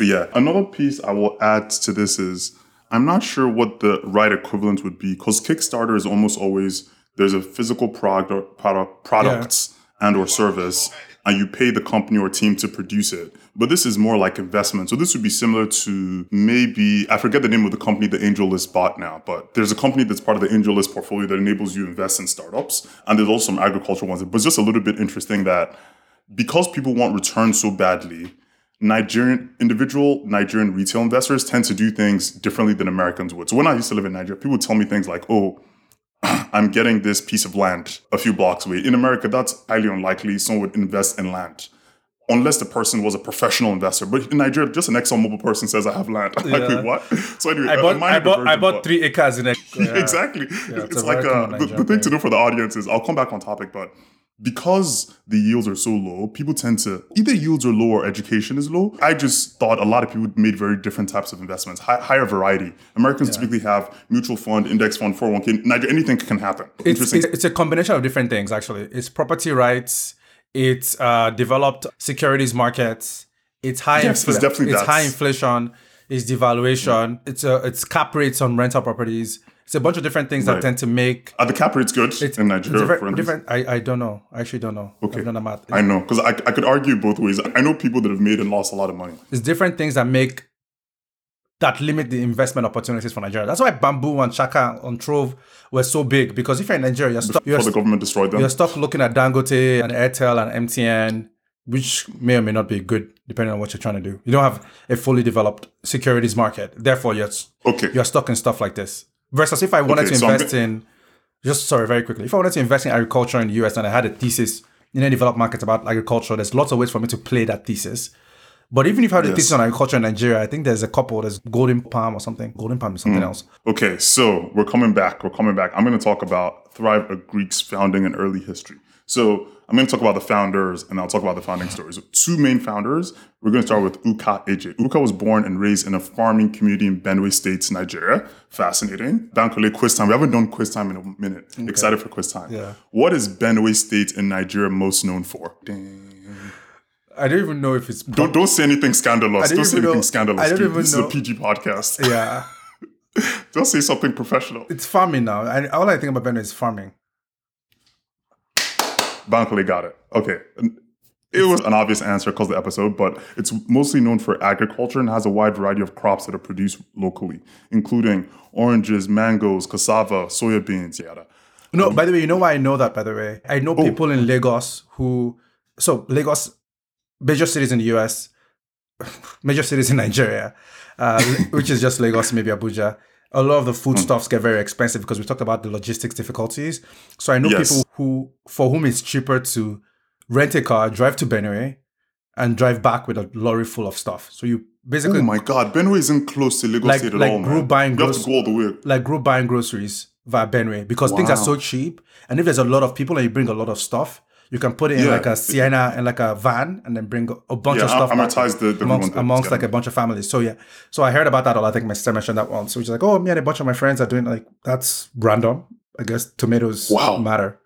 Yeah. Another piece I will add to this is I'm not sure what the right equivalent would be because Kickstarter is almost always there's a physical product, or product products and or service and you pay the company or team to produce it. But this is more like investment. So this would be similar to maybe I forget the name of the company the Angel List bought now, but there's a company that's part of the Angel List portfolio that enables you to invest in startups. And there's also some agricultural ones. But it's just a little bit interesting that because people want returns so badly, Nigerian individual Nigerian retail investors tend to do things differently than Americans would. So when I used to live in Nigeria, people would tell me things like, "Oh, I'm getting this piece of land a few blocks away." In America, that's highly unlikely. Someone would invest in land unless the person was a professional investor. But in Nigeria, just an ExxonMobil person says, "I have land." I'm like, Yeah. wait, what? So anyway, I a bought, I bought, I bought three acres in it. exactly. it's it's a like uh, the, the thing to know for the audience is I'll come back on topic, but because the yields are so low, people tend to either yields are low or education is low. I just thought a lot of people made very different types of investments, hi- higher variety. Americans typically have mutual fund, index fund, 401k. Nigeria, anything can happen. It's, Interesting. it's, it's a combination of different things, actually. It's property rights, it's uh, developed securities markets, it's high, Yes, it's definitely it's high inflation, it's devaluation, it's uh, it's cap rates on rental properties. It's a bunch of different things that tend to make Are the cap rates good in Nigeria? different. for different I, I don't know. I actually don't know. Okay. I've done math. I know, because I, I could argue both ways. I know people that have made and lost a lot of money. It's different things that make that limit the investment opportunities for Nigeria. That's why Bamboo and Chaka and Trove were so big because if you're in Nigeria, you're stuck. Before the government destroyed them. you're stuck looking at Dangote and Airtel and MTN, which may or may not be good depending on what you're trying to do. You don't have a fully developed securities market. Therefore, you're Okay. you're stuck in stuff like this. Versus if I wanted Okay, to so I'm invest in, just sorry, very quickly, if I wanted to invest in agriculture in the US and I had a thesis in a developed market about agriculture, there's lots of ways for me to play that thesis. But even if I had a Yes. thesis on agriculture in Nigeria, I think there's a couple. There's Golden Palm or something. Golden Palm is something Hmm. else. Okay, so we're coming back. We're coming back. I'm going to talk about Thrive Agric's founding and early history. So I'm going to talk about the founders and I'll talk about the founding stories. Two main founders. We're going to start with Uka Eje. Uka was born and raised in a farming community in Benue State, Nigeria. Fascinating. Bankole quiz time. We haven't done quiz time in a minute. Excited for quiz time. Yeah. What is Benue State in Nigeria most known for? Dang. I don't even know if it's. Don't don't say anything scandalous. don't say anything know- scandalous. I don't dude. even this know. is a PG podcast. yeah, Don't say something professional. it's farming now. And all I think about Benue is farming. Bankole got it. Okay. It was an obvious answer because of the episode, but it's mostly known for agriculture and has a wide variety of crops that are produced locally, including oranges, mangoes, cassava, soya beans, yada. No, um, by the way, you know why I know that, by the way? I Oh. know people in Lagos who. So, Lagos, major cities in the US, major cities in Nigeria, uh, which is just Lagos, maybe Abuja. A lot of the Hmm. foodstuffs get very expensive because we talked about the logistics difficulties. So, I know Yes. people who, for whom it's cheaper to rent a car, drive to Benue, and drive back with a lorry full of stuff. So, you basically Oh my God, Benue isn't close to Lagos Like- State at like all, group man. buying you have to go all the way. like group buying groceries via Benue because things are so cheap. And if there's a lot of people and you bring a lot of stuff, you can put it in Yeah. like a Sienna and like a van and then bring a bunch Yeah, of stuff amortize the- the amongst, amongst like a bunch of families. So yeah, so I heard about that. a lot. I think my sister mentioned that once. So she's like, oh, me and a bunch of my friends are doing like that's random. I guess tomatoes Wow. matter.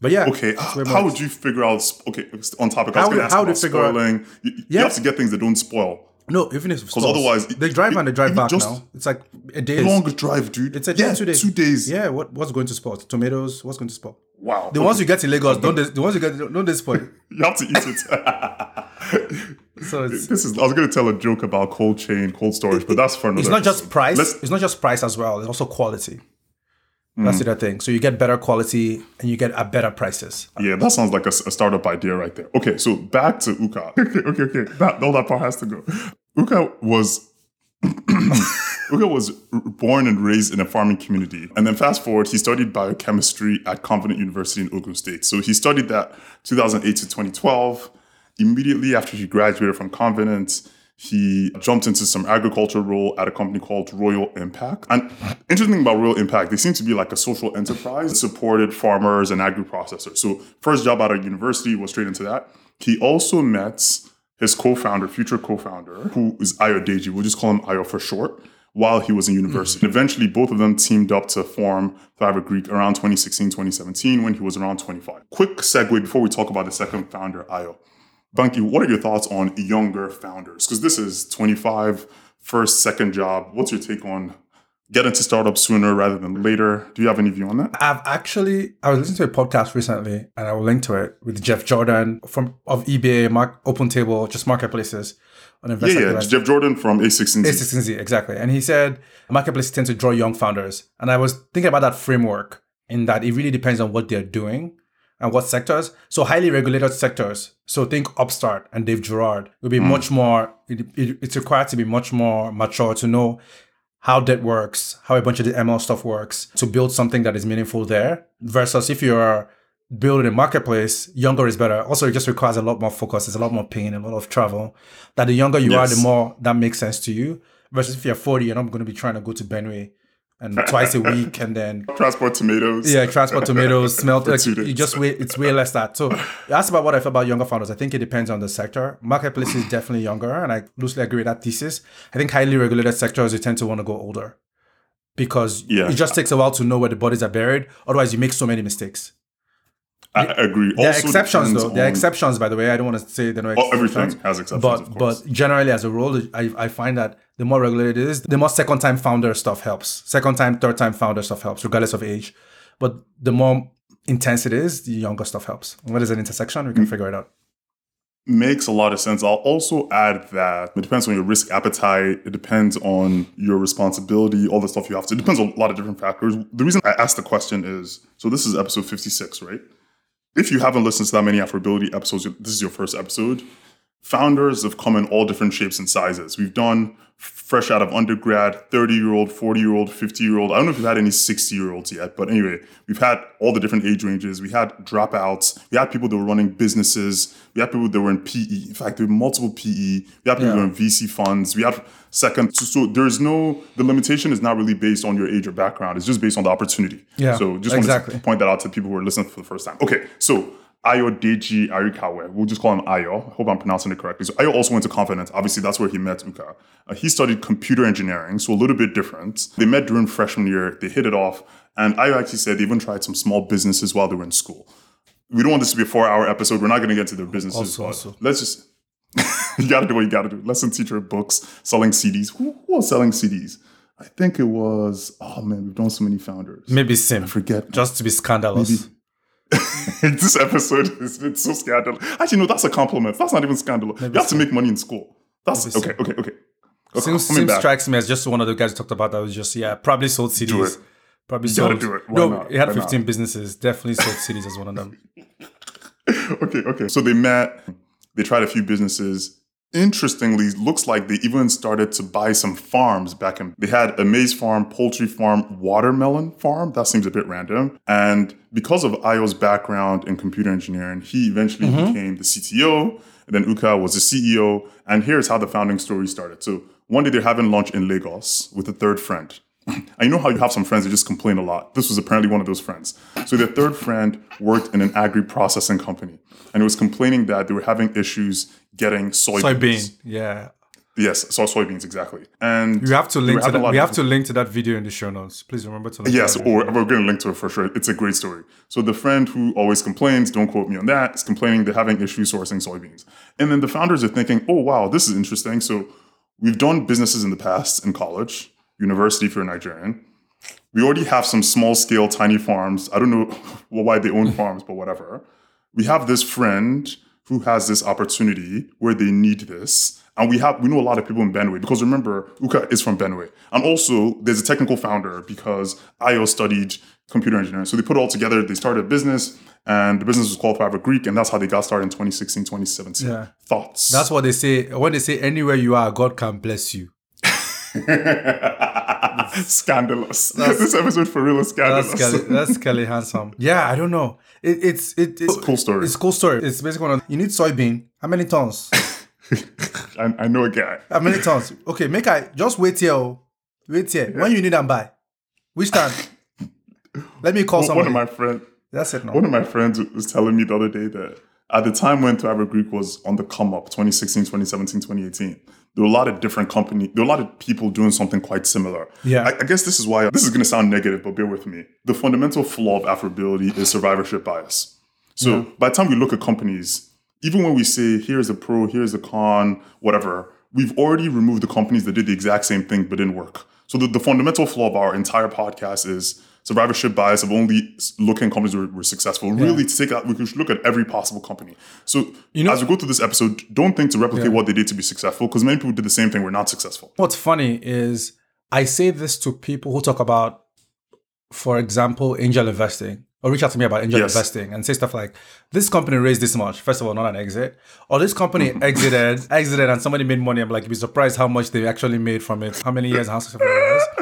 But yeah, Okay, how would you figure out? Okay, on topic, I How was going to ask how do about you figure out- spoiling. You, you Yeah. have to get things that don't spoil. no, even if because otherwise- they drive and they drive back just- now. It's like a day. Long drive, dude. It's a yeah, two days. Two days. Yeah, what what's going to spoil? Tomatoes. What's going to spoil? Wow. The ones you get in Lagos, don't the ones you get don't they spoil? You have to eat it. So it's this is. I was going to tell a joke about cold chain, cold storage, but that's for another. it's not just price. Let's- it's not just price as well. It's also quality. That's mm. the other thing. So you get better quality and you get at better prices. yeah, that sounds like a startup idea right there. Okay, so back to Uka. Okay, okay, okay. That all that part has to go. Uka was. Uka was born and raised in a farming community. And then fast forward, he studied biochemistry at Covenant University in Ogun State. So he studied that 2008 to 2012. Immediately after he graduated from Covenant, he jumped into some agriculture role at a company called Royal Impact. And interesting thing about Royal Impact, they seem to be like a social enterprise that supported farmers and agri processors. So first job out of university was straight into that. He also met his co-founder, future co-founder, who is Ayodeji. We'll just call him Ayo for short. While he was in mm-hmm. university. And eventually, both of them teamed up to form Thrive Agric around 2016, 2017 when he was around 25. Quick segue before we talk about the second founder, Ayo. Banky, what are your thoughts on younger founders? Because this is 25, first, second job. What's your take on get into startups sooner rather than later? Do you have any view on that? I've actually I was listening to a podcast recently, and I will link to it with Jeff Jordan from of eBay, Mark Open Table, just marketplaces on Yeah, investor. yeah. Jeff Jordan from A16Z. A16Z, exactly. And he said marketplaces tend to draw young founders. And I was thinking about that framework in that it really depends on what they're doing and what sectors. So highly regulated sectors. So think Upstart and Dave Girouard will be hmm. much more, it, it- it's required to be much more mature to know how that works, how a bunch of the ML stuff works to build something that is meaningful there versus if you're building a marketplace, younger is better. Also, it just requires a lot more focus. It's a lot more pain, a lot of travel. That the younger you are, the more that makes sense to you. Versus if you're 40, you're not going to be trying to go to Benue and twice a week and then Transport tomatoes. yeah, transport tomatoes, smelt. Like, you just way it's way less that. So asked about what I feel about younger founders. I think it depends on the sector. Marketplace is definitely younger, and I loosely agree with that thesis. I think highly regulated sectors you tend to want to go older because Yeah. it just takes a while to know where the bodies are buried. Otherwise, you make so many mistakes. I agree. There are exceptions, though. There are exceptions, by the way. I don't want to say there are no Oh, exceptions. everything has exceptions, But of course. but generally, as a rule, I, I find that the more regulated it is, the more second time founder stuff helps. Second time, third time founder stuff helps, regardless of age. But the more intense it is, the younger stuff helps. What is an intersection? We can figure it out. makes a lot of sense. I'll also add that it depends on your risk appetite. It depends on your responsibility, all the stuff you have to. It depends on a lot of different factors. The reason I asked the question is so this is episode 56, right? If you haven't listened to that many Afrobility episodes, this is your first episode. Founders have come in all different shapes and sizes. We've done fresh out of undergrad, 30 year old, 40 year old, 50 year old. I don't know if we've had any 60 year olds yet, but anyway, we've had all the different age ranges. We had dropouts. We had people that were running businesses. We had people that were in PE. In fact, there were multiple PE. We had people that were in VC funds. We had second. So, so there's no, the limitation is not really based on your age or background. It's just based on the opportunity. Yeah, So just exactly. wanted to point that out to people who are listening for the first time. Okay, so Ayodeji Arikawe. We'll just call him Ayo. I hope I'm pronouncing it correctly. So Ayo also went to Covenant. Obviously, that's where he met Uka. Uh, he studied computer engineering, so a little bit different. They met during freshman year. They hit it off. And Ayo actually said they even tried some small businesses while they were in school. We don't want this to be a four-hour episode. We're not going to get to their businesses. Also, but also. Let's just... you got to do what you got to do. Lesson teacher, books, selling CDs. Who, who was selling CDs? I think it was... Oh, man, we've done so many founders. Maybe Sim, Forget. just to be scandalous. this episode has been so scandalous. Actually, no, that's a compliment. That's not even scandalous. you have to make money in school. That's Maybe okay, okay, okay. Okay, Sim, Sim strikes me as just one of the guys who talked about that was just yeah, probably sold CDs. Do it. Probably gotta sold. do it. Why no, not? he had Why not? 15 businesses. Definitely sold CDs as one of them. okay, okay. So they met. They tried a few businesses. Interestingly, looks like they even started to buy some farms back in. They had a maize farm, poultry farm, watermelon farm. That seems a bit random. And because of Ayo's background in computer engineering, he eventually mm-hmm. became the CTO. And then Uka was the CEO. And here's how the founding story started. So one day they're having lunch in Lagos with a third friend. And you know how you have some friends that just complain a lot. This was apparently one of those friends. So their third friend worked in an agri processing company and it was complaining that they were having issues getting soybeans. Soybean. Yeah. Yes, so soybeans exactly. And We have to link to that. We have to link to that video in the show notes. Please remember to link Yes, to that or we're going to link to it for sure. It's a great story. So the friend who always complains, don't quote me on that, is complaining they're having issues sourcing soybeans. And then the founders are thinking, oh, wow, this is interesting. So we've done businesses in the past in college, university if you're Nigerian. We already have some small scale tiny farms. I don't know why they own farms, but whatever. We have this friend who has this opportunity where they need this. And we have we know a lot of people in Benue because remember, Uka is from Benue. And also there's a technical founder because Ayo studied computer engineering. So they put it all together, they started a business, and the business was called Thrive Agric, and that's how they got started in 2016, 2017. Yeah. Thoughts? That's what they say. When they say anywhere you are, God can bless you. scandalous. this episode for real is That's scandalous. Kelly, that's Kelly Handsome. Yeah, I don't know. It, it's it, it's a cool story. It's a cool story. It's basically one of, you need soybean. How many tons? I, I know a guy. How many tons? Okay, make I just wait here. oh. Wait here. When you need and buy. Which time? Let me call someone. One of my friend, That's it now. one of my friends was telling me the other day that at the time when Thrive Agric was on the come up, 2016, 2017, 2018, there are a lot of different company. There are a lot of people doing something quite similar. Yeah. I, I guess this is why this is going to sound negative, but bear with me. The fundamental flaw of Afrobility is survivorship bias. So by the time we look at companies, even when we say here's a pro, here's a con, whatever, we've already removed the companies that did the exact same thing but didn't work. So the, the fundamental flaw of our entire podcast is survivorship bias of only looking at companies were, were successful. Really, to take out, we should look at every possible company. So you know- as we go through this episode, don't think to replicate what they did to be successful because many people did the same thing, were not successful. What's funny is I say this to people who talk about, for example, angel investing or reach out to me about angel Yes. investing and say stuff like, this company raised this much. First of all, not an exit. Or this company Mm-hmm. exited, exited and somebody made money. I'm like, you'd be surprised how much they actually made from it, how many years, how successful it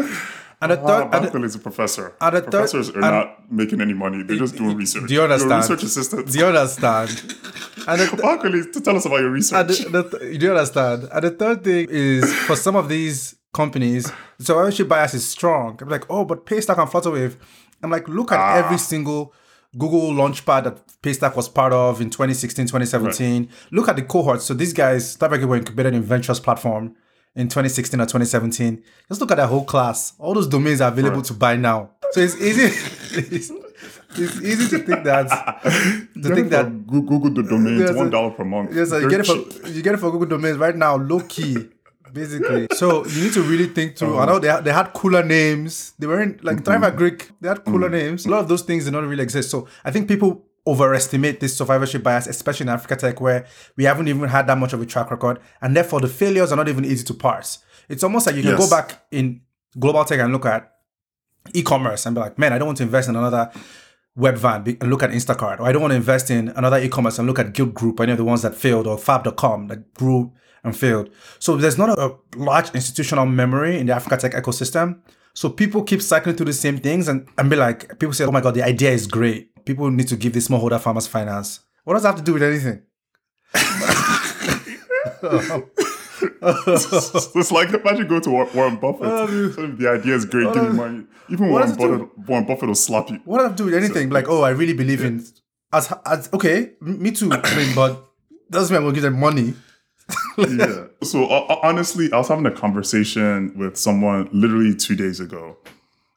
was. And the Ah, third, and the- is a professor. and the third- Professors are not making any money. They're just doing research. do you understand? You're research assistant. do you understand? And the, Bankole, to tell us about your research. And the, the, you do understand. And the third thing is for some of these companies, the survivorship bias is strong. I'm like, oh, but Paystack and Flutterwave. I'm like, look at every single Google Launchpad that Paystack was part of in 2016, 2017. Look at the cohorts. So these guys, Starbucks were incubated in Ventures platform in 2016 or 2017. Just look at that whole class. All those domains are available to buy now. So it's easy. It's, it's easy to think that to think that Google the domain. Yes, one uh, per month. Yes. You get it cheap. for you get it for Google domains right now, low key, basically. So you need to really think through. I know they, they had cooler names. They weren't like Thrive Agric. They had cooler names. A lot of those things did not really exist. So I think people overestimate this survivorship bias, especially in Africa tech, where we haven't even had that much of a track record, and therefore the failures are not even easy to parse. It's almost like you can Yes. go back in global tech and look at e-commerce and be like, man, I don't want to invest in another Webvan be- and look at Instacart, or I don't want to invest in another e-commerce and look at Gilt Groupe, any of the ones that failed, or Fab.com that grew and failed. So there's not a, a large institutional memory in the Africa tech ecosystem. So people keep cycling through the same things and, and be like, people say, oh my God, the idea is great. People need to give the smallholder farmers finance. What does that have to do with anything? it's like imagine go to War- Warren Buffett. Um, so the idea is great, give me uh, money. Even Warren? Buffett, Warren Buffett will slap you. What does that have to do with anything? like, oh, I really believe in as, as okay, me too. I mean, but doesn't mean I'm gonna give them money. yeah. So uh, uh, honestly, I was having a conversation with someone literally two days ago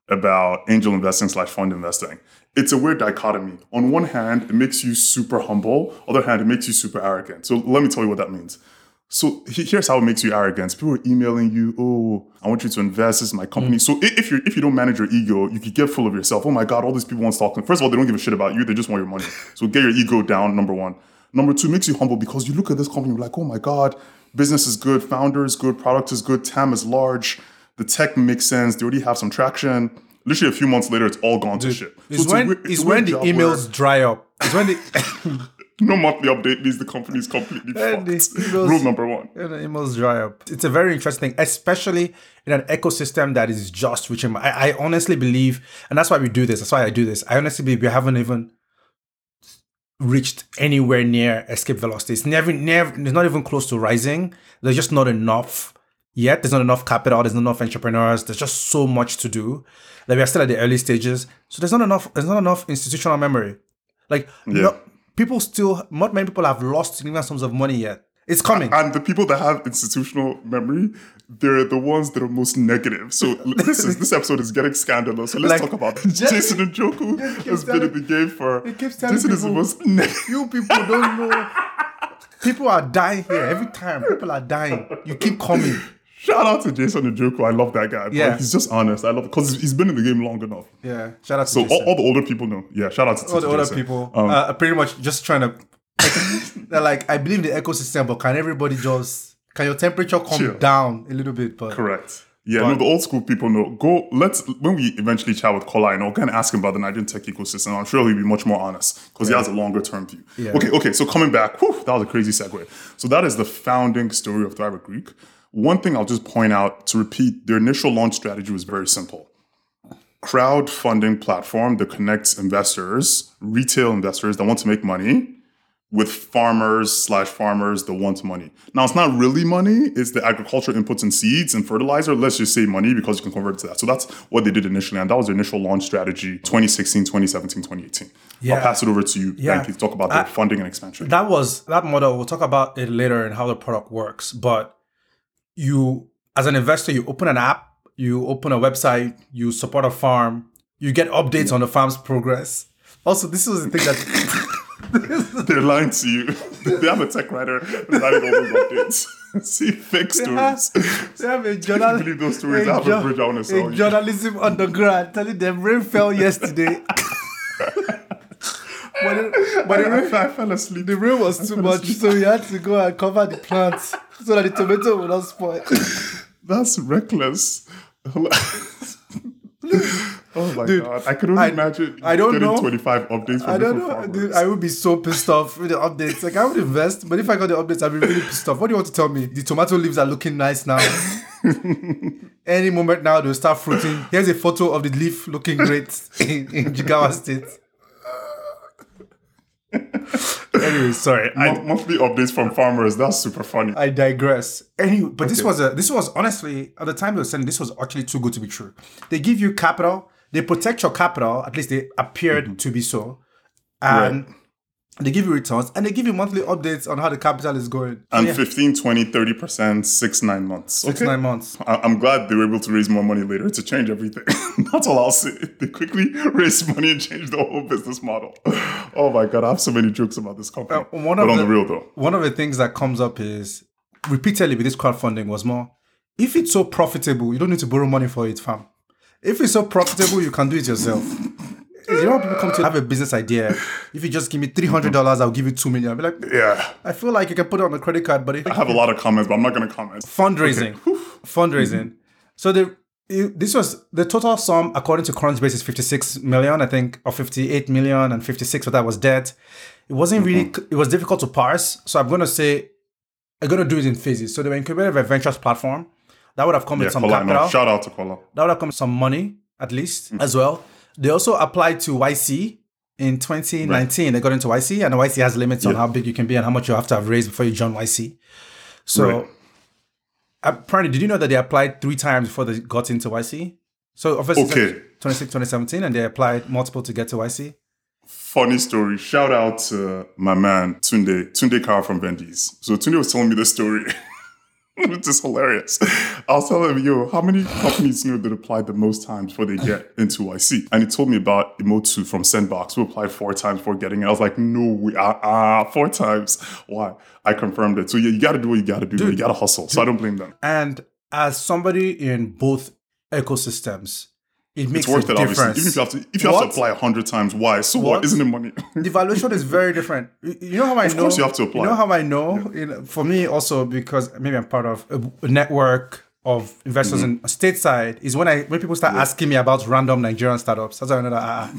about angel investing slash fund investing. It's a weird dichotomy. On one hand, it makes you super humble. Other hand, it makes you super arrogant. So let me tell you what that means. So here's how it makes you arrogant. People are emailing you, oh, I want you to invest. This is my mm. company. So if you if you don't manage your ego, you could get full of yourself. Oh my God, all these people want to talk. to First of all, they don't give a shit about you. They just want your money. So get your ego down. Number one. Number two, makes you humble because you look at this company, you're like, oh my God, business is good, founder is good, product is good, TAM is large, the tech makes sense, they already have some traction. Literally a few months later, it's all gone to shit. It's a when it's is when the job where emails dry up. It's when the no monthly update means the company is completely fucked. emails- Rule number one. the emails dry up. It's a very interesting, thing, especially in an ecosystem that is just reaching. I, I honestly believe, and that's why we do this. That's why I do this. I honestly believe we haven't even reached anywhere near escape velocity. It's never, never, it's not even close to rising. There's just not enough yet. There's not enough capital. There's not enough entrepreneurs. There's just so much to do. Like we are still at the early stages. So there's not enough. There's not enough institutional memory. Like no, people still, not many people have lost significant sums of money yet. It's coming. And the people that have institutional memory, they're the ones that are most negative. So this is this episode is getting scandalous. So let's Like, talk about just- Jason Njoku has been in the game for. It keeps telling Jason is the most negative. You people don't know. People are dying here every time. People are dying. You keep coming. Shout out to Jason Njoku. I love that guy. bro. Yeah. he's just honest. I love it because he's been in the game long enough. Yeah. Shout out to So Jason. all, all the older people know. Yeah, shout out to, Jason. all the older Jason. people Um, uh, are pretty much just trying to. they're like, I believe in the ecosystem, but can everybody just can your temperature come Chill. down a little bit? But Correct. Yeah, no, the old school people know. Go, let's, when we eventually chat with Kola, I know, kind of ask him about the Nigerian tech ecosystem. I'm sure he'll be much more honest because he has a longer term view. Yeah. Okay, okay, so coming back, whew, that was a crazy segue. So that is the founding story of Thrive Agric. One thing I'll just point out to repeat their initial launch strategy was very simple crowdfunding platform that connects investors, retail investors that want to make money with farmers slash farmers that want money. Now it's not really money, it's the agricultural inputs and seeds and fertilizer. Let's just say money because you can convert it to that. So that's what they did initially. And that was their initial launch strategy 2016, 2017, 2018. Yeah. I'll pass it over to you, Yeah. Thank you, to talk about the funding and expansion. that was that model. We'll talk about it later and how the product works. But you as an investor, you open an app, you open a website, you support a farm, you get updates on the farm's progress. Also, this was the thing that They're lying to you. they have a tech writer writing all those updates. See fake stories. they have a journal, believe those stories? I have a bridge I wanna sell a you. journalism undergrad telling them rain fell yesterday. But the, but the rain, I, I fell asleep. the rain was too much, so we had to go and cover the plants so that the tomato would not spoil. That's reckless. oh my Dude, god! I could only I- imagine. I don't getting know. Twenty-five updates from I don't know, dude. I would be so pissed off with the updates. Like I would invest, but if I got the updates, I'd be really pissed off. What do you want to tell me? The tomato leaves are looking nice now. Any moment now they'll start fruiting. Here's a photo of the leaf looking great in, in Jigawa State. anyway, sorry. I, Mon- monthly updates from farmers. That's super funny. I digress. Anyway, but this was a this was honestly at the time they were saying this was actually too good to be true. They give you capital, they protect your capital, at least they appeared mm-hmm. to be so, and they give you returns and they give you monthly updates on how the capital is going. and yeah, 15, 20, 30%, six, nine months. six okay? nine months. I- I'm glad they were able to raise more money later to change everything. That's all I'll say. They quickly raised money and changed the whole business model. Oh my god, I have so many jokes about this company. Uh, one but of on the- the, real though, One of the things that comes up is repeatedly with this crowdfunding was more if it's so profitable, you don't need to borrow money for it, fam. If it's so profitable, you can do it yourself. You know, when people come to have a business idea. If you just give me three hundred dollars, I'll give you two million. I'll be like, yeah, I feel like you can put it on a credit card, but if I have a lot of comments, but I'm not gonna comment. fundraising, fundraising. So the it- this was the total sum according to Crunchbase is 56 million, I think, or 58 million, and 56 of that was debt. It wasn't really. It was difficult to parse. So I'm gonna say I'm gonna do it in phases. So they were incubated by ventures platform. That would have come Yeah, with some Kola, no, capital. shout out to Kola. that would have come with some money at least Mm. as well. They also applied to YC in 2019. They got into YC, and YC has limits on how big you can be and how much you have to have raised before you join YC. So, Right. apparently, did you know that they applied three times before they got into YC? So, obviously, Okay. 26, 2017, and they applied multiple to get to YC. Funny story. Shout out to my man Tunde, Tunde Kara from Vendease. So Tunde was telling me this story. Which is hilarious. I was telling him, yo, how many companies you know that applied the most times before they get into YC? And he told me about Emotu from Sendbox, who applied four times before getting it. I was like, no way, ah, ah, four times. Why? I confirmed it. So yeah, you gotta do what you gotta do. You gotta hustle. So I don't blame them. And as somebody in both ecosystems, it makes It's worth a it, obviously. difference. Even if you have to, if you have to apply a hundred times, why? So what? What? Isn't it money? the valuation is very different. You know how I know? Of course you have to apply. You know how I know? Know, for me, also because maybe I'm part of a, network of investors Mm-hmm. in stateside is when I when people start asking me about random Nigerian startups. That's how I know that ah,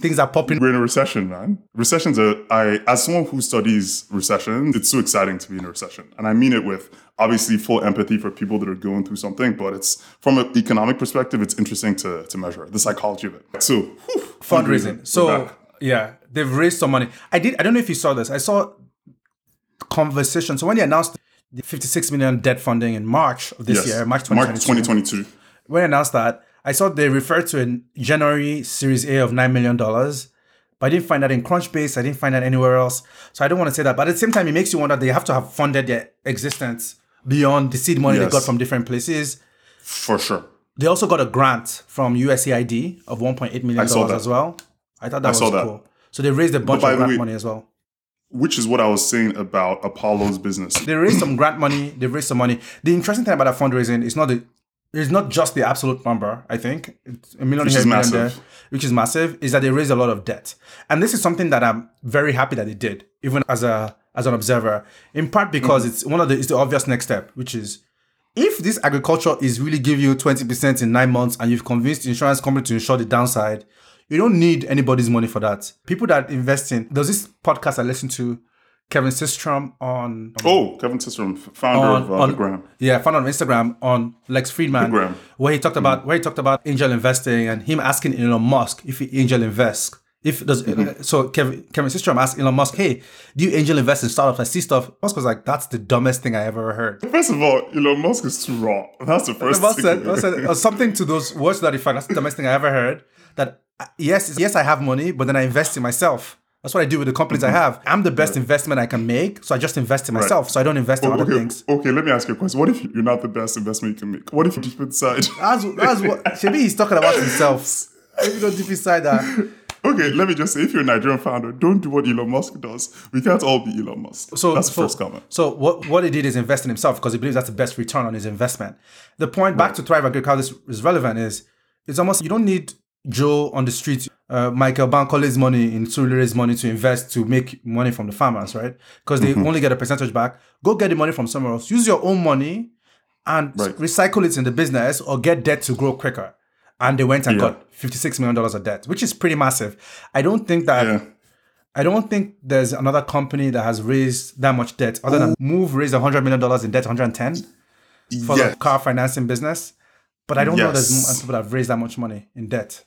things are popping. We're in a recession, man. Recessions are, I, as someone who studies recessions, it's so exciting to be in a recession. And I mean it with obviously full empathy for people that are going through something, but it's from an economic perspective, it's interesting to, to measure the psychology of it. So, whew, fundraising. So yeah, they've raised some money. I did. I don't know if you saw this. I saw conversation. So when they announced the 56 million debt funding in March of this yes. year, March March 2022, 2022. when they announced that, I saw they referred to a January Series A of nine million dollars. But I didn't find that in Crunchbase. I didn't find that anywhere else. So I don't want to say that. But at the same time, it makes you wonder they have to have funded their existence beyond the seed money they got from different places. For sure. They also got a grant from USAID of 1.8 million saw dollars that. as well. I thought that was saw that. cool. So they raised a bunch of the grant way- money as well. Which is what I was saying about Apollo's business. They raised some grant money. They raised some money. The interesting thing about that fundraising is not the it's not just the absolute number. I think it's a million Which is massive. there, which is massive. Is that they raised a lot of debt, and this is something that I'm very happy that they did, even as a as an observer. In part because Mm-hmm. it's one of the it's the obvious next step, which is if this agriculture is really give you 20% in nine months and you've convinced the insurance company to insure the downside, you don't need anybody's money for that. People that invest in there's this podcast I listen to, Kevin Systrom on Oh, Kevin Systrom, founder on, of uh, on the Gram. yeah, found on Instagram on Lex Fridman, Gram. where he talked about where he talked about angel investing and him asking Elon Musk if he angel invests. If does Mm-hmm. so, Kevin Kevin Systrom asked Elon Musk, "Hey, do you angel invest in startups? I see stuff." Musk was like, "That's the dumbest thing I ever heard." First of all, Elon Musk is too raw. That's the first Musk thing. said, said uh, something to those words that that effect. That's the dumbest thing I ever heard. That uh, yes, yes, I have money, but then I invest in myself. That's what I do with the companies I mm-hmm. have. I'm the best investment I can make, so I just invest in myself. So I don't invest in Oh, other okay, things. okay, let me ask you a question. What if you're not the best investment you can make? What if you deep inside? That's that's what maybe he's talking about himself. If you don't deep inside that. okay, let me just say, if you're a Nigerian founder, don't do what Elon Musk does. We can't all be Elon Musk. So that's the so, first comment. So what what he did is invest in himself because he believes that's the best return on his investment. The point back to Thrive Agric, how this is relevant is it's almost you don't need Joe on the street, uh, Michael Bankole's money in Sulire's money to invest to make money from the farmers, right? Because they only get a percentage back. Go get the money from somewhere else. Use your own money and Right. recycle it in the business or get debt to grow quicker. And they went and Yeah. got $56 million of debt, which is pretty massive. I don't think that Yeah. I don't think there's another company that has raised that much debt other than Moove raised $100 million in debt, 110 for Yes. the car financing business. But I don't know there's Yes. people that have raised that much money in debt.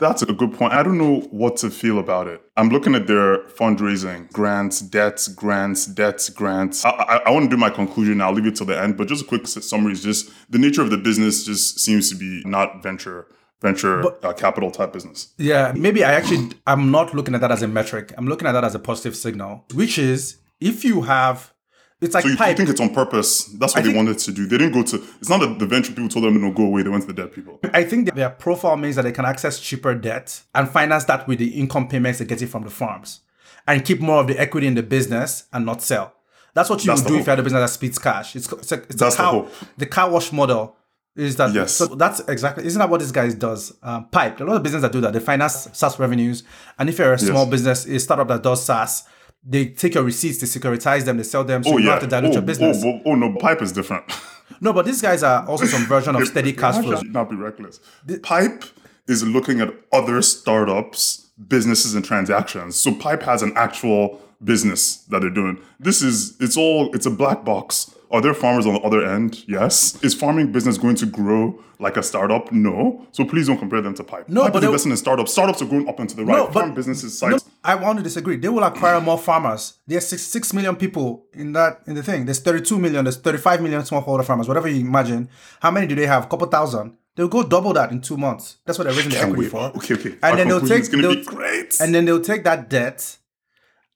That's a good point. I don't know what to feel about it. I'm looking at their fundraising, grants, debts, grants, debts, grants. I, I, I want to do my conclusion. I'll leave it till the end. But just a quick summary is just the nature of the business just seems to be not venture venture uh, capital type business. Yeah, maybe I actually I'm not looking at that as a metric. I'm looking at that as a positive signal, which is if you have it's like So you, you think it's on purpose? That's what they think- wanted to do. They didn't go to. It's not that the venture people told them to no go away. They went to the debt people. I think their profile means that they can access cheaper debt and finance that with the income payments they get it from the farms and keep more of the equity in the business and not sell. That's what you That's would the do if you had a business that speeds cash. It's, it's, a, it's That's a the cow, hope. the car wash model is that Yes. so that's exactly isn't that what this guy does um, pipe there are a lot of business that do that they finance SaaS revenues and if you're a small business a startup that does SaaS they take your receipts they securitize them they sell them so Oh you yeah. have to dilute oh, your business Oh, oh, oh, no, pipe is different. no but these guys are also some version of steady cash flow Not be reckless. The, Pipe is looking at other startups, businesses, and transactions. So Pipe has an actual business that they're doing. This is it's all it's a black box. Are there farmers on the other end? Yes. Is farming business going to grow like a startup? No. So please don't compare them to Pipe. No, Pipe but is investing in startups. Startups are going up and to the right. No, but- Farm businesses size. No, I want to disagree. They will acquire more farmers. There's six, six million people in that in the thing. There's 32 million. There's 35 million smallholder farmers. Whatever you imagine. How many do they have? A couple thousand. They'll go double that in two months. That's what they're raising the equity wait. for. Okay, okay. And Our then they'll take is gonna be they'll- great. And then they'll take that debt.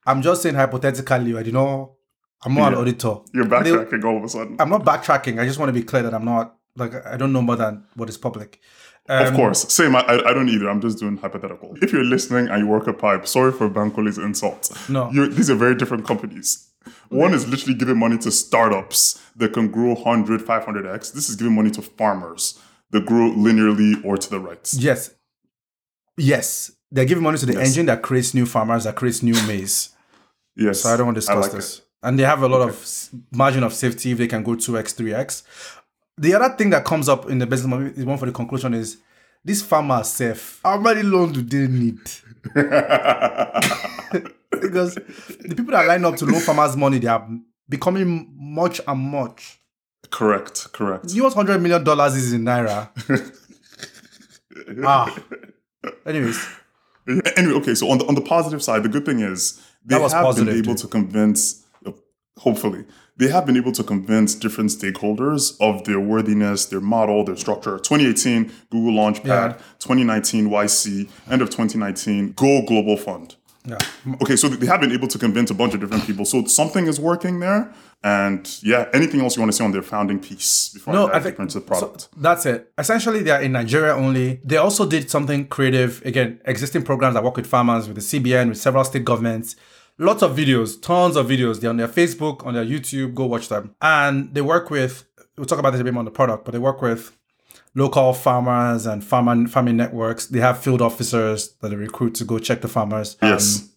I'm just saying hypothetically. I do not. I'm not an auditor. You're backtracking all of a sudden. I'm not backtracking. I just want to be clear that I'm not like I don't know more than what is public. Um, Of course. Same. I, I don't either. I'm just doing hypothetical. If you're listening and you work a Pipe, sorry for Bankole's insult. No. you these are very different companies. One is literally giving money to startups that can grow 100, 500x. This is giving money to farmers that grow linearly or to the right. Yes. Yes. They're giving money to the Yes. engine that creates new farmers, that creates new maize. Yes. So I don't want to discuss like this. And they have a lot of margin of safety if they can go 2x, 3x. The other thing that comes up in the business is one for the conclusion is this farmers safe. How many loans do they need? because the people that line up to loan farmers money, they are becoming much and much. Correct. Correct. You know what hundred million dollars is in naira? ah. Anyways, Anyway, okay. So on the on the positive side, the good thing is they have positive, been able dude. to convince. Hopefully, they have been able to convince different stakeholders of their worthiness, their model, their structure. 2018 Google Launchpad, Yeah. 2019 YC, end of 2019 Go Global Fund. yeah. Okay, so they have been able to convince a bunch of different people. So something is working there. And yeah, anything else you want to say on their founding piece before No, I I think into the product? so that's it. Essentially, they are in Nigeria only. They also did something creative. Again, existing programs that work with farmers, with the CBN, with several state governments. Lots of videos, tons of videos. They're on their Facebook, on their YouTube. Go watch them. And they work with. We'll talk about this a bit more on the product, but they work with local farmers and farmer farming networks. They have field officers that they recruit to go check the farmers. yes. Um,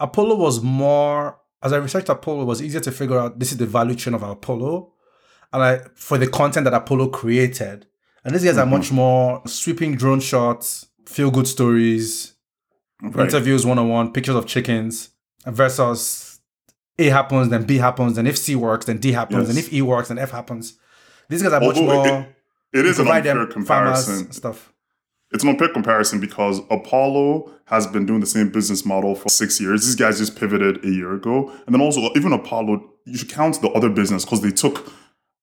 Apollo was more, as I researched Apollo, it was easier to figure out this is the value chain of Apollo. And I, for the content that Apollo created. And these guys are much more sweeping drone shots, feel good stories, Right. interviews one on one, pictures of chickens versus A happens, then B happens, then if C works, then D happens, Yes. and if E works, then F happens. These guys are much more it- it is an unfair comparison. stuff. It's an unfair comparison because Apollo has been doing the same business model for six years. These guys just pivoted a year ago. And then also, even Apollo, you should count the other business because they took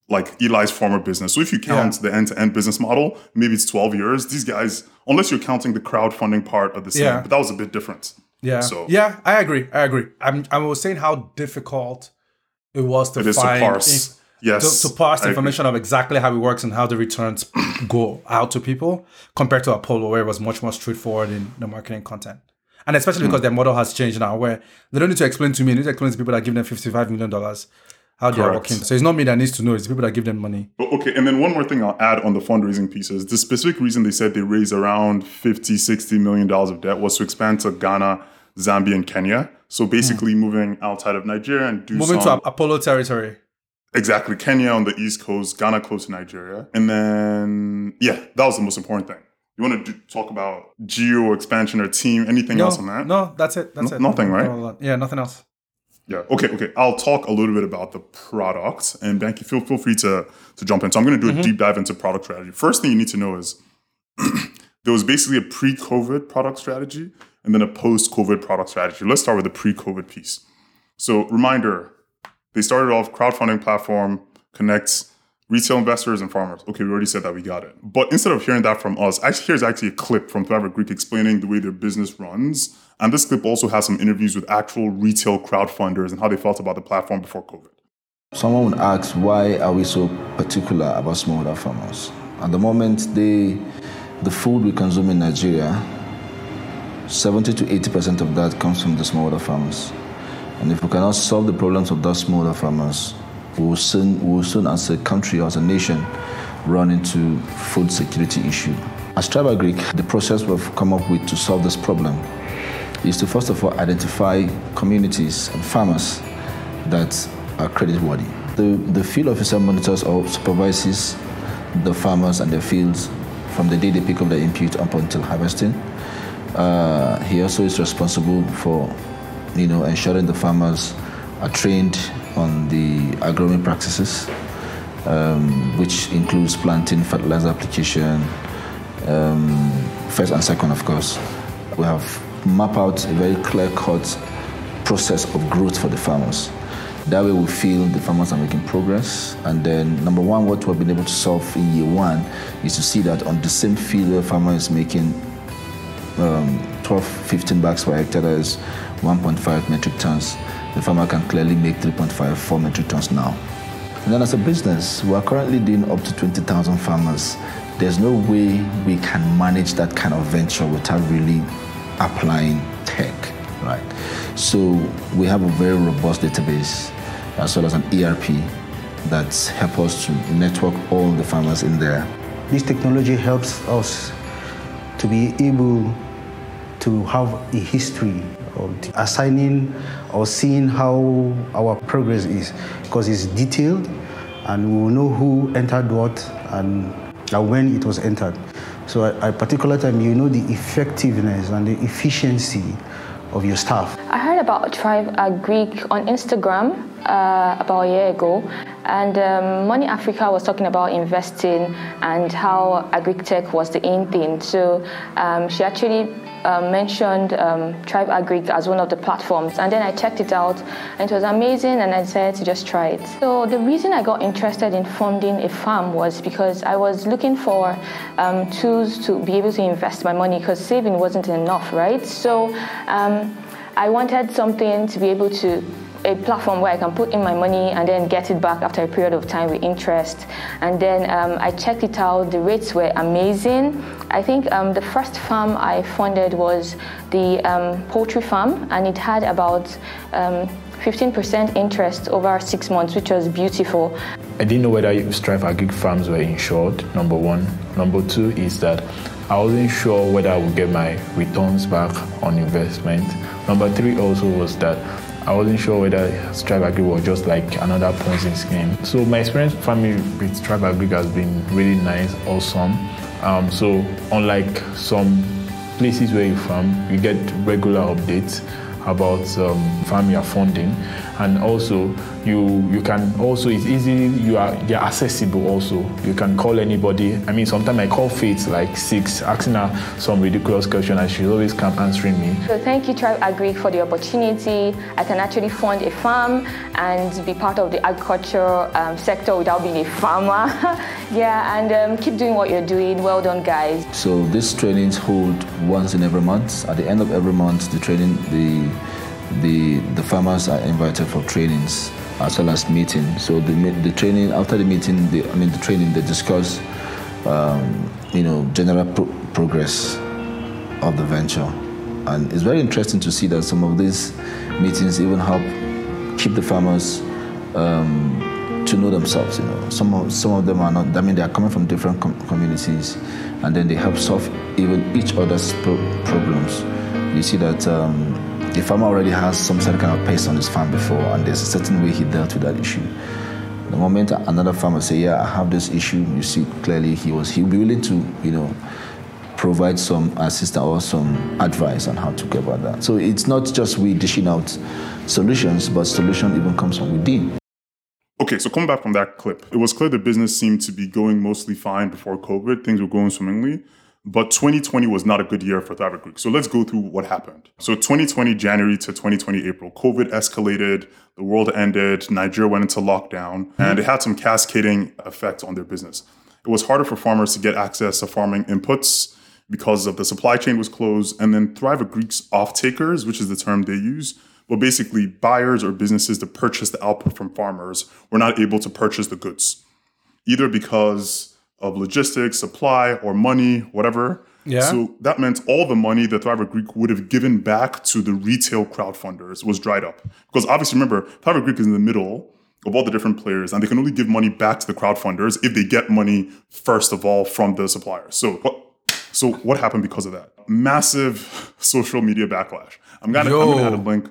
like Eli's former business. So if you count the end to end business model, maybe it's 12 years. These guys, unless you're counting the crowdfunding part of the same, Yeah. but that was a bit different. Yeah. So yeah, I agree. I agree. I'm, I was saying how difficult it was to it is to find parse. in- yes. to, to parse information of exactly how it works and how the returns go out to people compared to Apollo, where it was much more straightforward in the marketing content. And especially Hmm. because their model has changed now, where they don't need to explain to me, they need to explain to people that give them $55 million how they are working. So it's not me that needs to know, it's the people that give them money. But okay, and then one more thing I'll add on the fundraising pieces. The specific reason they said they raised around 50, 60 million dollars of debt was to expand to Ghana, Zambia, and Kenya. So basically moving outside of Nigeria and do Moving some, to Apollo territory. exactly Kenya on the east coast, Ghana close to Nigeria. And then yeah, that was the most important thing. You want to do, talk about geo expansion or team, anything No, else on that? no, that's it. That's No- it. nothing, right? Yeah, nothing else. Yeah. Okay. Okay. I'll talk a little bit about the product, and Banky, feel feel free to to jump in. So I'm going to do a mm-hmm. deep dive into product strategy. First thing you need to know is there was basically a pre-COVID product strategy and then a post-COVID product strategy. Let's start with the pre-COVID piece. So reminder, they started off crowdfunding platform connects retail investors and farmers. Okay, we already said that we got it. But instead of hearing that from us, actually here's actually a clip from Thrive Agric explaining the way their business runs. And this clip also has some interviews with actual retail crowd funders and how they felt about the platform before COVID. Someone would ask, why are we so particular about smallholder farmers? At the moment, they, the food we consume in Nigeria, 70 to 80% of that comes from the smallholder farmers. And if we cannot solve the problems of those smallholder farmers, will soon, will soon as a country or as a nation, run into food security issue. As Thrive Agric, the process we've come up with to solve this problem is to first of all identify communities and farmers that are creditworthy. The, the field officer monitors or supervises the farmers and their fields from the day they pick up their input up until harvesting. Uh, he also is responsible for, you know, ensuring the farmers are trained on the agronomy practices, um, which includes planting, fertilizer application, um, first and second, of course. We have mapped out a very clear-cut process of growth for the farmers. That way we feel the farmers are making progress. And then number one, what we've been able to solve in year one is to see that on the same field where farmer is making um, 12, 15 bags per hectare, that is 1.5 metric tons, the farmer can clearly make 3.5, 4 metric tons now. And then as a business, we are currently doing up to 20,000 farmers. There's no way we can manage that kind of venture without really applying tech, right? So we have a very robust database as well as an ERP that help us to network all the farmers in there. This technology helps us to be able to have a history assigning or seeing how our progress is because it's detailed and we will know who entered what and uh, when it was entered. So at a particular time, you know the effectiveness and the efficiency of your staff. I heard about Thrive Agric on Instagram uh, about a year ago, and um, Money Africa was talking about investing and how agri-tech was the in thing. So um, she actually uh, mentioned um, Thrive Agric as one of the platforms, and then I checked it out, and it was amazing, and I decided to just try it. So the reason I got interested in funding a farm was because I was looking for um, tools to be able to invest my money because saving wasn't enough, right? So um, I wanted something to be able to a platform where I can put in my money and then get it back after a period of time with interest. And then um, I checked it out. The rates were amazing. I think um, the first farm I funded was the um, poultry farm, and it had about 15% interest over six months, which was beautiful. I didn't know whether Thrive Agri farms were insured, number one. Number two is that I wasn't sure whether I would get my returns back on investment. Number three also was that I wasn't sure whether Thrive Agri was just like another Ponzi scheme. So my experience farming with Thrive Agri has been really nice, awesome. Um, so unlike some places where you farm, you get regular updates. about um, farm funding, and also you you can also it's easy you are you're accessible also. You can call anybody. I mean, sometimes I call Faith like six, asking her some ridiculous question, and she's always come answering me. So thank you, Thrive Agri, for the opportunity. I can actually fund a farm and be part of the agriculture um, sector without being a farmer. yeah, and um, keep doing what you're doing. Well done, guys. So these trainings hold once in every month. At the end of every month, the training the the the farmers are invited for trainings as well as meeting. So the the training after the meeting, the, I mean the training, they discuss um, you know general pro- progress of the venture, and it's very interesting to see that some of these meetings even help keep the farmers. Um, to know themselves, you know, some of some of them are not. I mean, they are coming from different com- communities, and then they help solve even each other's pro- problems. You see that um, the farmer already has some certain kind of pest on his farm before, and there's a certain way he dealt with that issue. The moment another farmer say, "Yeah, I have this issue," you see clearly he was he'll be willing to, you know, provide some assistance or some advice on how to go about that. So it's not just we dishing out solutions, but solution even comes from within. Okay, so coming back from that clip, it was clear the business seemed to be going mostly fine before COVID. Things were going swimmingly. But 2020 was not a good year for Thrive Agric. So let's go through what happened. So 2020 January to 2020 April, COVID escalated, the world ended, Nigeria went into lockdown, mm-hmm. and it had some cascading effects on their business. It was harder for farmers to get access to farming inputs because of the supply chain was closed, and then Thrive Agric's off takers, which is the term they use, well, basically, buyers or businesses that purchase the output from farmers were not able to purchase the goods, either because of logistics, supply, or money, whatever. Yeah. So that meant all the money that Thrive Agric would have given back to the retail crowdfunders was dried up. Because obviously, remember, Thrive Agric is in the middle of all the different players, and they can only give money back to the crowdfunders if they get money first of all from the suppliers. So what? So what happened because of that? Massive social media backlash. I'm gonna, I'm gonna add a link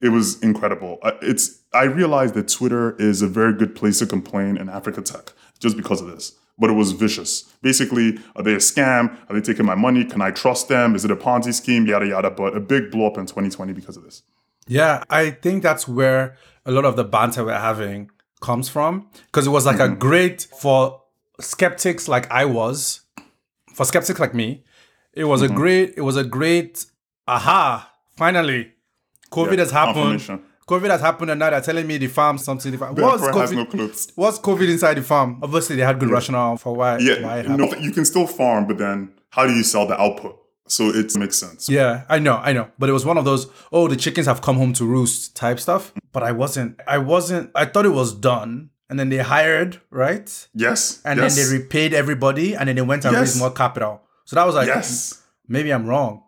it was incredible. It's I realized that Twitter is a very good place to complain in Africa tech just because of this. But it was vicious. Basically, are they a scam? Are they taking my money? Can I trust them? Is it a Ponzi scheme? Yada yada. But a big blow up in 2020 because of this. Yeah, I think that's where a lot of the banter we're having comes from. Because it was like mm-hmm. a great for skeptics like I was, for skeptics like me, it was mm-hmm. a great, it was a great aha, finally COVID yeah, has happened. COVID has happened, and now they're telling me the farm something. The farm. What's COVID? No what's COVID inside the farm? Obviously, they had good yeah. rationale for why. Yeah, why no, you can still farm, but then how do you sell the output? So it makes sense. Yeah, I know, I know. But it was one of those, oh, the chickens have come home to roost type stuff. But I wasn't, I wasn't, I thought it was done. And then they hired, right? Yes. And yes. then they repaid everybody and then they went and yes. raised more capital. So that was like, yes. maybe I'm wrong.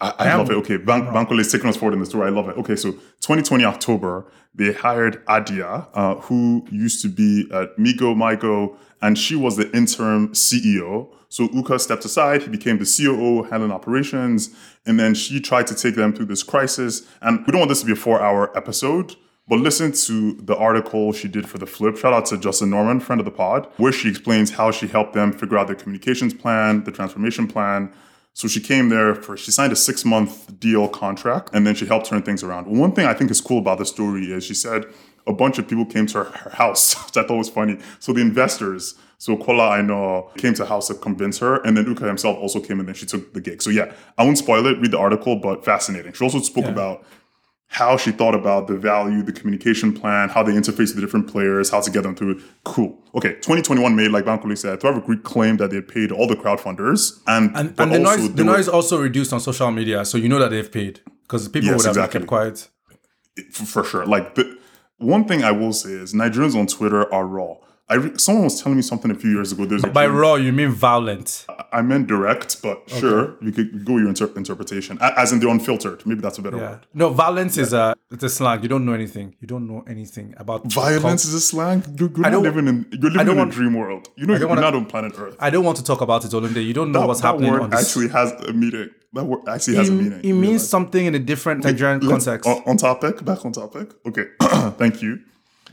I, I love it. Okay, Bank, Bankole is taking us forward in the story. I love it. Okay, so 2020 October, they hired Adia, uh, who used to be at Migo Migo, and she was the interim CEO. So Uka stepped aside. He became the COO, handling operations, and then she tried to take them through this crisis. And we don't want this to be a four-hour episode, but listen to the article she did for the Flip. Shout out to Justin Norman, friend of the pod, where she explains how she helped them figure out their communications plan, the transformation plan, so she came there for, she signed a six month deal contract and then she helped turn things around. One thing I think is cool about the story is she said a bunch of people came to her, her house, which I thought was funny. So the investors, so Kola I know came to the house to convince her, and then Uka himself also came and then she took the gig. So yeah, I won't spoil it, read the article, but fascinating. She also spoke yeah. about how she thought about the value, the communication plan, how they interface with the different players, how to get them through it. Cool. Okay, 2021 made, like Bankole said, Thrive Agric claimed that they paid all the crowdfunders. And, and, and the noise the noise also reduced on social media, so you know that they've paid. Because people yes, would have exactly. kept quiet. For, for sure. Like, the, one thing I will say is Nigerians on Twitter are raw. I re- someone was telling me something a few years ago. There's by raw you mean violent. I meant direct, but okay. sure, you could go your inter- interpretation, as in the unfiltered. Maybe that's a better yeah. word. No, violence yeah. is a it's a slang. You don't know anything. You don't know anything about violence. Is a slang. You're, you're not living in you're living in want, a dream world. You know, you're wanna, not on planet Earth. I don't want to talk about it, Olumide. You don't know that, what's that happening. Word on this. actually has a meaning. That word actually has it, a meaning. It means something in a different Nigerian context. On, on topic. Back on topic. Okay. Thank you.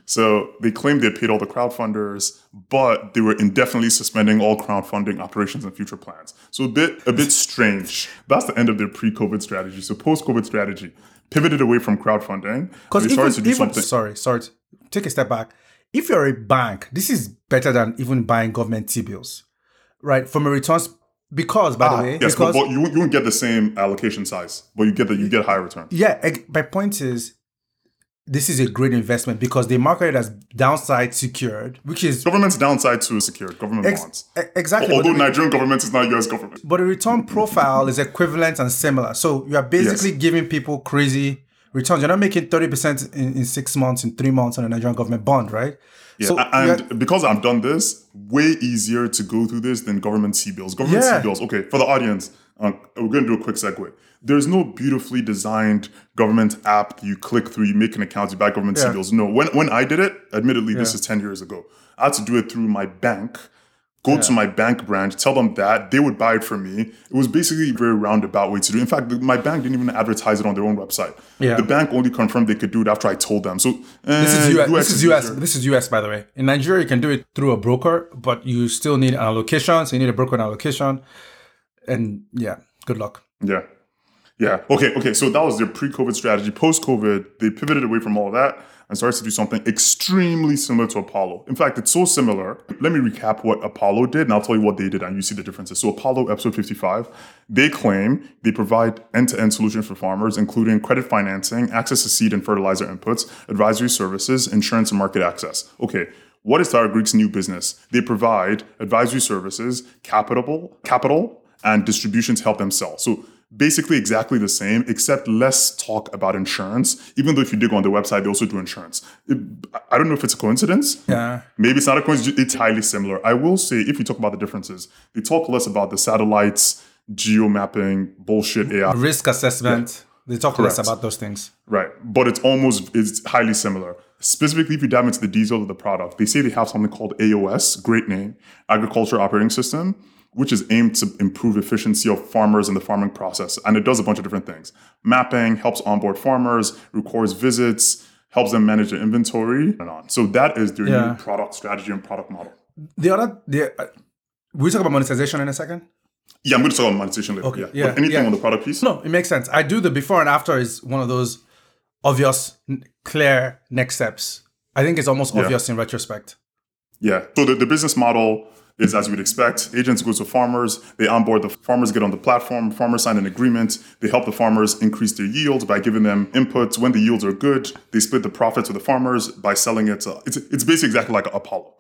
So they claimed they paid all the crowdfunders, but they were indefinitely suspending all crowdfunding operations and future plans. So a bit a bit strange. That's the end of their pre-COVID strategy. So post-COVID strategy, pivoted away from crowdfunding. Because They even, to do even something. sorry, sorry, take a step back. If you're a bank, this is better than even buying government T bills, right? From a returns, because by the way, Ah, Yes, but, because but you, won't- you won't get the same allocation size, but you get the you get higher return. yeah, my point is, this is a great investment because they market it as downside secured, which is Government's downside to secured government ex- bonds. exactly. Although the- Nigerian government is not U.S. government. but the return profile is equivalent and similar. So you are basically Yes. giving people crazy returns. You're not making 30% in, in six months, in three months on a Nigerian government bond, right? Yeah, So and because I've done this, way easier to go through this than government T bills. Government Yeah. T bills. Okay, for the audience, uh, we're going to do a quick segue. There's no beautifully designed government app that you click through, you make an account, you buy government Yeah. bills. No, when when I did it, admittedly, this is ten years ago. I had to do it through my bank. Go to my bank branch, tell them that they would buy it for me. It was basically a very roundabout way to do. it. In fact, my bank didn't even advertise it on their own website. Yeah. The bank only confirmed they could do it after I told them. So This eh, is US. This is US. This is US, by the way. In Nigeria, you can do it through a broker, but you still need an allocation. So you need a broker and allocation. And yeah, good luck. Yeah. Yeah. Okay. Okay. So that was their pre-COVID strategy. Post-COVID, they pivoted away from all that and started to do something extremely similar to Apollo. In fact, it's so similar. Let me recap what Apollo did, and I'll tell you what they did, and you see the differences. So Apollo, episode 55, they claim they provide end-to-end solutions for farmers, including credit financing, access to seed and fertilizer inputs, advisory services, insurance, and market access. Okay. What is Thrive Agric's new business? They provide advisory services, capital, capital, and distribution to help them sell. So basically exactly the same, except less talk about insurance. Even though if you dig on the website, they also do insurance. It- I don't know if it's a coincidence. Yeah. Maybe it's not a coincidence. It's highly similar. I will say, if you talk about the differences, they talk less about the satellites, geo mapping, bullshit AI. Risk assessment. They talk less about those things. Right. But it's almost it's highly similar. Specifically, if you dive into the details of the product, they say they have something called AOS, great name, Agriculture Operating System, which is aimed to improve efficiency of farmers in the farming process. And it does a bunch of different things. Mapping, helps onboard farmers, records visits, helps them manage their inventory, and on. So that is their Yeah. new product strategy and product model. The other, the, uh, we talk about monetization in a second. Yeah, I'm going to talk about monetization later. Okay, yeah. yeah, But anything yeah. on the product piece? No, it makes sense. I do the before and after is one of those obvious, clear next steps. I think it's almost obvious in retrospect. Yeah. So the, the business model is as you would expect. Agents go to farmers, they onboard the farmers, get on the platform, farmers sign an agreement, they help the farmers increase their yields by giving them inputs. When the yields are good, they split the profits with the farmers by selling it. To, it's it's basically exactly like Apollo.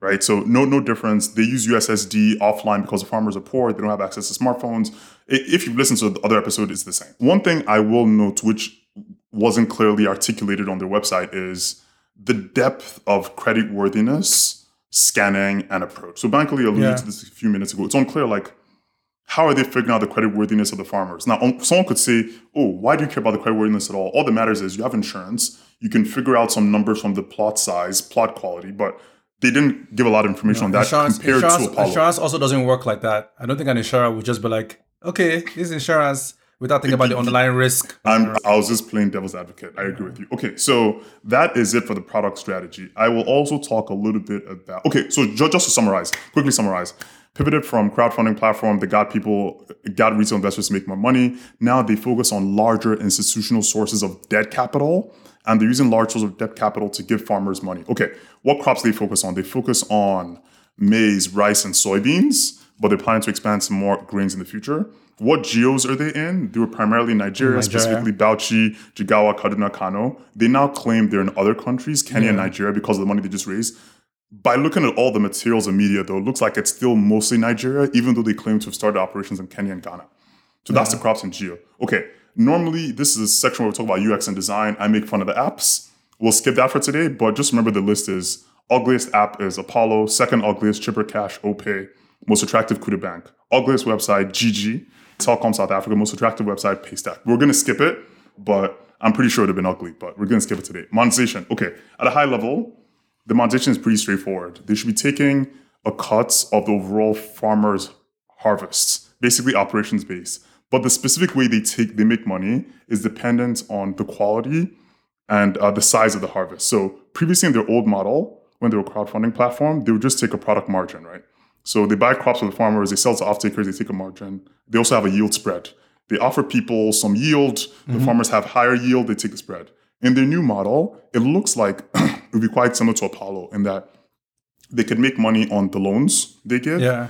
Right. So no no difference. They use USSD offline because the farmers are poor, they don't have access to smartphones. If you've listened to the other episode, it's the same. One thing I will note, which wasn't clearly articulated on their website, is the depth of credit worthiness, scanning, and approach. So Bankole alluded Yeah. to this a few minutes ago. It's unclear, like, how are they figuring out the credit worthiness of the farmers? Now, um, someone could say, oh, why do you care about the credit worthiness at all? All that matters is you have insurance. You can figure out some numbers from the plot size, plot quality, but they didn't give a lot of information on that Insurance, compared insurance, to Apollo. insurance also doesn't work like that. I don't think an insurer would just be like, okay, this insurance without thinking about the underlying risk. I'm, I was just playing devil's advocate. I agree with you. Okay, so that is it for the product strategy. I will also talk a little bit about. Okay, so ju- just to summarize, quickly summarize. Pivoted from crowdfunding platform that got people, got retail investors to make more money. Now they focus on larger institutional sources of debt capital, and they're using large sources of debt capital to give farmers money. Okay, what crops they focus on? They focus on maize, rice, and soybeans, but they're planning to expand some more grains in the future. What geos are they in? They were primarily Nigeria, Nigeria. specifically Bauchi, Jigawa, Kaduna, Kano. They now claim they're in other countries, Kenya and Nigeria, because of the money they just raised. By looking at all the materials and media, though, it looks like it's still mostly Nigeria, even though they claim to have started operations in Kenya and Ghana. So that's the crops and geo. Okay, normally this is a section where we talk about UX and design. I make fun of the apps. We'll skip that for today, but just remember the list is ugliest app is Apollo, second ugliest Chipper Cash, OPay, most attractive Kuda Bank, ugliest website GG, Telecom South Africa, most attractive website Paystack. We're gonna skip it, but I'm pretty sure it would have been ugly, but we're gonna skip it today. Monetization. Okay, at a high level, the monetization is pretty straightforward. They should be taking a cut of the overall farmer's harvests, basically operations based. But the specific way they take they make money is dependent on the quality and uh, the size of the harvest. So previously in their old model, when they were crowdfunding platform, they would just take a product margin, right? So they buy crops from the farmers, they sell to off takers, they take a margin. They also have a yield spread. They offer people some yield. The mm-hmm. farmers have higher yield. They take the spread. In their new model, it looks like it would be quite similar to Apollo in that they could make money on the loans they give. Yeah.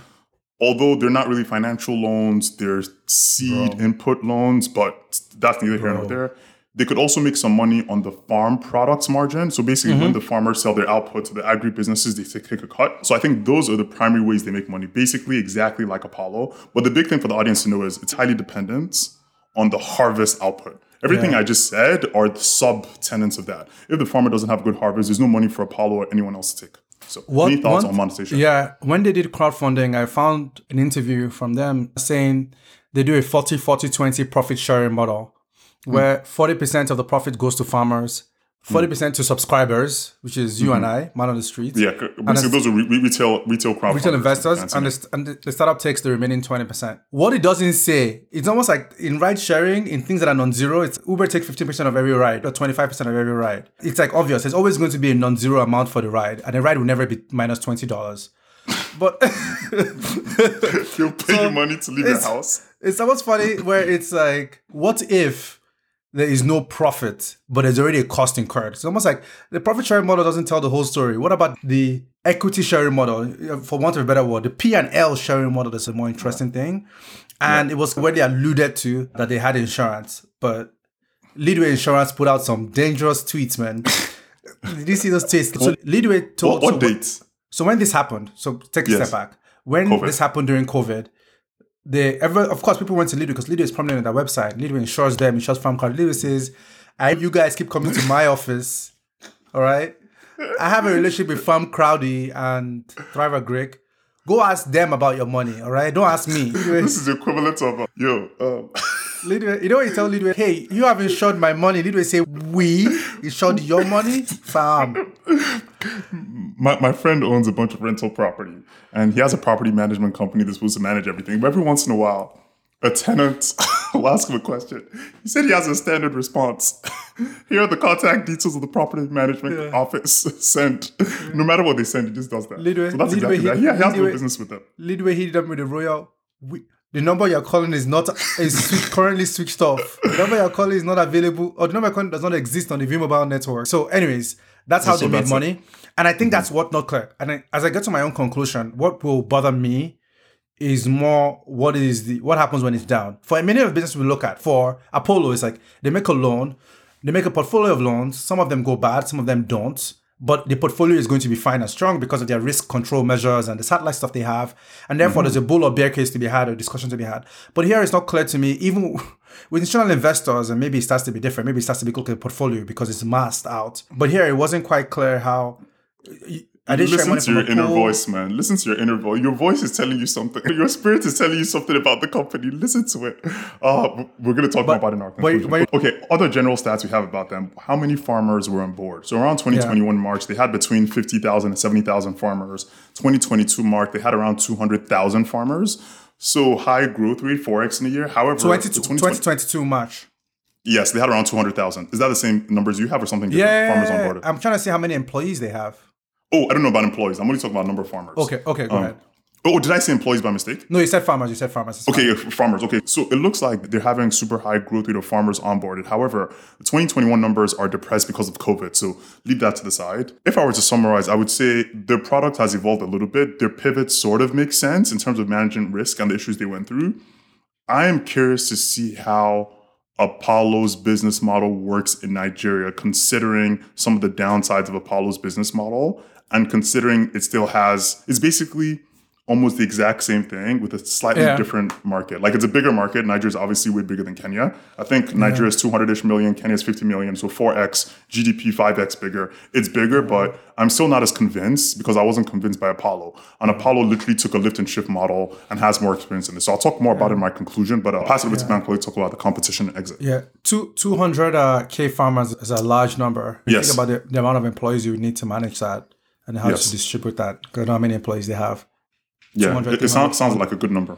Although they're not really financial loans, they're seed input loans, but that's neither here nor there. They could also make some money on the farm products margin. So basically, when mm-hmm. the farmers sell their output to the agri businesses, they take a cut. So I think those are the primary ways they make money. Basically, exactly like Apollo. But the big thing for the audience to know is it's highly dependent on the harvest output. Everything I just said are the sub tenants of that. If the farmer doesn't have good harvest, there's no money for Apollo or anyone else to take. So, any thoughts on monetization? Yeah, when they did crowdfunding, I found an interview from them saying they do a 40 40 20 profit sharing model Mm. where 40% of the profit goes to farmers, mm. 40% to subscribers, which is you and mm-hmm. I, man on the street. Yeah, basically those are re- re- retail retail crowdfunders. Retail investors and the, and the startup takes the remaining 20%. What it doesn't say, it's almost like in ride sharing, in things that are non zero, it's Uber takes 15% of every ride or 25% of every ride. It's like obvious. There's always going to be a non zero amount for the ride, and the ride will never be minus $20. But They'll pay you money to leave your house. it's almost funny where it's like, what if there is no profit, but there's already a cost incurred? It's almost like the profit sharing model doesn't tell the whole story. What about the equity sharing model? For want of a better word, the P and L sharing model is a more interesting thing. And it was where they alluded to that they had insurance, but Leadway Insurance put out some dangerous tweets, man. Did you see those tweets? So Leadway told What, what so date? so when this happened, so take a Yes. step back. When COVID. this happened during COVID, they ever of course people went to Leadway because Leadway is prominent on their website. Leadway insures them, insures farm card. Leadway says, I you guys keep coming to my office. All right. I have a relationship with Farm Crowdy and Thrive Agric. Go ask them about your money, all right? Don't ask me. This is the equivalent of uh, yo. Um, Leadway, you know what you tell Leadway? Hey, you have insured my money. Leadway say, we insured your money? Fam. my, my friend owns a bunch of rental property, and he has a property management company that's supposed to manage everything. But every once in a while, a tenant will ask him a question. He said he has a standard response. Here are the contact details of the property management office sent. No matter what they send, he just does that. Leadway- so that's Leadway, exactly he- that. He, he has no business with them. Leadway hit them with the royal. We, the number you're calling is not is switch, currently switched off. The number you're calling is not available, or the number you're calling does not exist on the V Mobile network. So, anyways, that's how So they made that's it. money, and I think that's what not clear. And I, as I get to my own conclusion, what will bother me is more what is the what happens when it's down. For a many of the businesses we look at, for Apollo, it's like they make a loan, they make a portfolio of loans. Some of them go bad, some of them don't. But the portfolio is going to be fine and strong because of their risk control measures and the satellite stuff they have. And therefore, there's a bull or bear case to be had or discussion to be had. But here it's not clear to me, even with institutional investors, and maybe it starts to be different. Maybe it starts to be look at portfolio because it's masked out. But here it wasn't quite clear how. They sharing Listen to your inner pool? voice, man. Listen to your inner voice. Your voice is telling you something. Your spirit is telling you something about the company. Listen to it. Uh, we're going to talk more about it in our conclusion. but- okay, other general stats we have about them. How many farmers were on board? So around 2021 March, they had between 50,000 and 70,000 farmers. 2022 March, they had around 200,000 farmers. So high growth rate, 4x in a year. However, 20, 2020 2022 March. yes, they had around 200,000. Is that the same numbers you have or something different? Yeah, Farmers on board. I'm trying to see how many employees they have. Oh, I don't know about employees. I'm only talking about number of farmers. Okay, okay, go Um, ahead. Oh, did I say employees by mistake? No, you said farmers. You said farmers. Okay, fine. yeah, farmers. Okay, so it looks like they're having super high growth rate of farmers onboarded. However, the 2021 numbers are depressed because of COVID. So leave that to the side. If I were to summarize, I would say their product has evolved a little bit. Their pivot sort of makes sense in terms of managing risk and the issues they went through. I am curious to see how Apollo's business model works in Nigeria, considering some of the downsides of Apollo's business model and considering it still has, it's basically almost the exact same thing with a slightly Yeah. different market. Like it's a bigger market. Nigeria's obviously way bigger than Kenya. I think Nigeria's 200-ish million, Kenya is 50 million, so 4x, GDP 5x bigger. It's bigger, but I'm still not as convinced because I wasn't convinced by Apollo. And Apollo literally took a lift and shift model and has more experience in this. So I'll talk more about it in my conclusion, but I'll pass it over to Bankole to talk about the competition exit. Yeah, two two hundred uh, k farmers is a large number. You Yes. Think about the, the amount of employees you would need to manage that and how Yes. to distribute that. 'Cause I how many employees they have. Yeah, it, it sounds, sounds like a good number.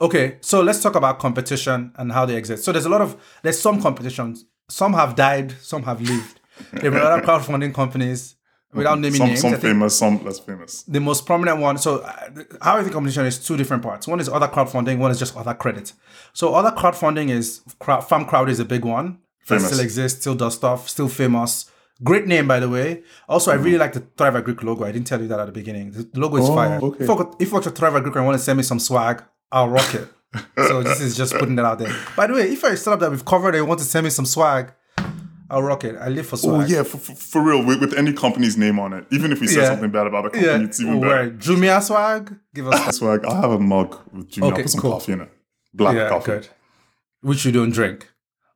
Okay, so let's talk about competition and how they exist. So there's a lot of there's some competitions. Some have died, some have lived. There are other crowdfunding companies, without naming some names. some famous, some less famous. the most prominent one. So, uh, how I think competition is two different parts. One is other crowdfunding. One is just other credit. So, other crowdfunding is crowd, Farm Crowd is a big one. That Famous. still exists, still does stuff, still famous. Great name, by the way. Also, I really mm. like the Thrive Agric logo. I didn't tell you that at the beginning. The logo is oh, fire. okay. If you work- if you work for Thrive Agric and want to send me some swag, I'll rock it. so this is just putting that out there. By the way, if I start up that we've covered and want to send me some swag, I'll rock it. I live for oh, swag. Oh yeah, for, for, for real, with, with any company's name on it, even if we say Yeah. something bad about the Yeah. company, it's even Oh, better. right. Jumia swag. Give us why I have a mug with Jimmy Okay, put some cool. coffee in it, black yeah, coffee. good. Which you don't drink.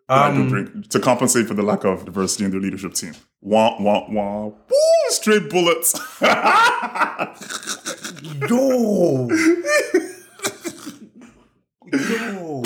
I Um, don't drink to compensate for the lack of diversity in their leadership team. Wah wah wah. Woo! Straight bullets. Yo. Yo.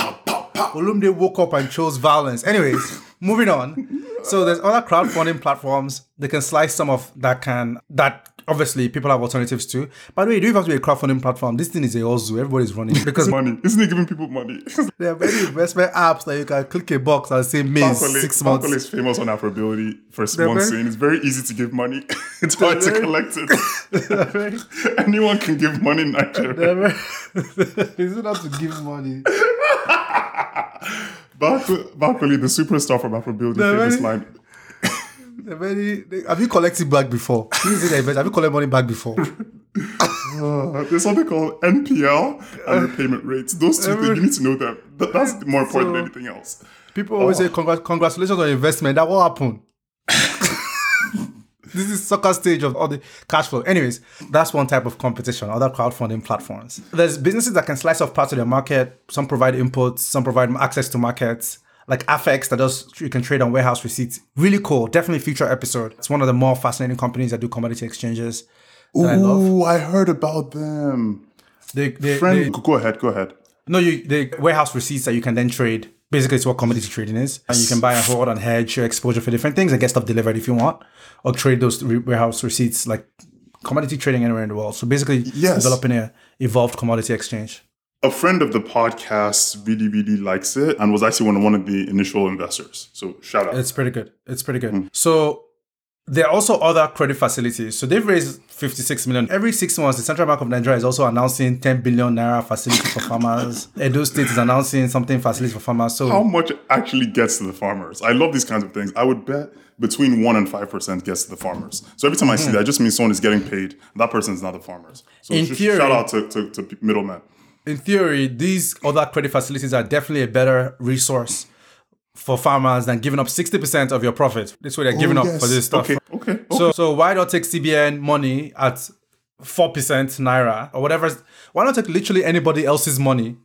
Olumide woke up and chose violence. Anyways, moving on. So there's other crowdfunding platforms. They can slice some of that can that obviously people have alternatives too. By the way, you don't have to be a crowdfunding platform. This thing is a Ozu. Everybody's running because money. Isn't he giving people money? there are many investment apps that you can click a box and say Bankole- six months. Bankole is famous on Afrobility for They're one very- saying it's very easy to give money. it's hard to collect it. Anyone can give money in Nigeria. Is it not to give money? Bankole, the superstar from They're famous line. They're very, they- have you collected back before? Is the event. Have you collected money back before? Uh, there's something called NPL and repayment rates. Those two things, you need to know them. That, that's more important than anything else. People always Oh. say, Congrat- congratulations on investment. That will happen. this is soccer stage of all the cash flow. Anyways, that's one type of competition, other crowdfunding platforms. There's businesses that can slice off parts of their market. Some provide inputs, some provide access to markets. Like AFEX that does you can trade on warehouse receipts. Really cool. Definitely future episode. It's one of the more fascinating companies that do commodity exchanges. that I. Ooh, I heard about them. They, they, Friend, they- go ahead, go ahead. No, you the warehouse receipts that you can then trade. Basically, it's what commodity trading is. And you can buy and hold and hedge your exposure for different things and get stuff delivered if you want, or trade those re- warehouse receipts like commodity trading anywhere in the world. So basically, Yes. developing a evolved commodity exchange. A friend of the podcast really, really likes it and was actually one of, one of the initial investors. So shout out. It's pretty good. It's pretty good. Mm. So there are also other credit facilities. So they've raised 56 million. Every six months, the Central Bank of Nigeria is also announcing 10 billion naira facility for farmers. Edo State is announcing something facility for farmers. So How much actually gets to the farmers? I love these kinds of things. I would bet between 1% and 5% gets to the farmers. So every time I see hmm. that, it just means someone is getting paid. That person's not the farmers. So In theory- shout out to, to, to middlemen. In theory, these other credit facilities are definitely a better resource for farmers than giving up 60% of your profit. This way they're giving oh, up Oh, yes. for this stuff. Okay, okay, okay. So so why not take CBN money at 4% naira or whatever? Why not take literally anybody else's money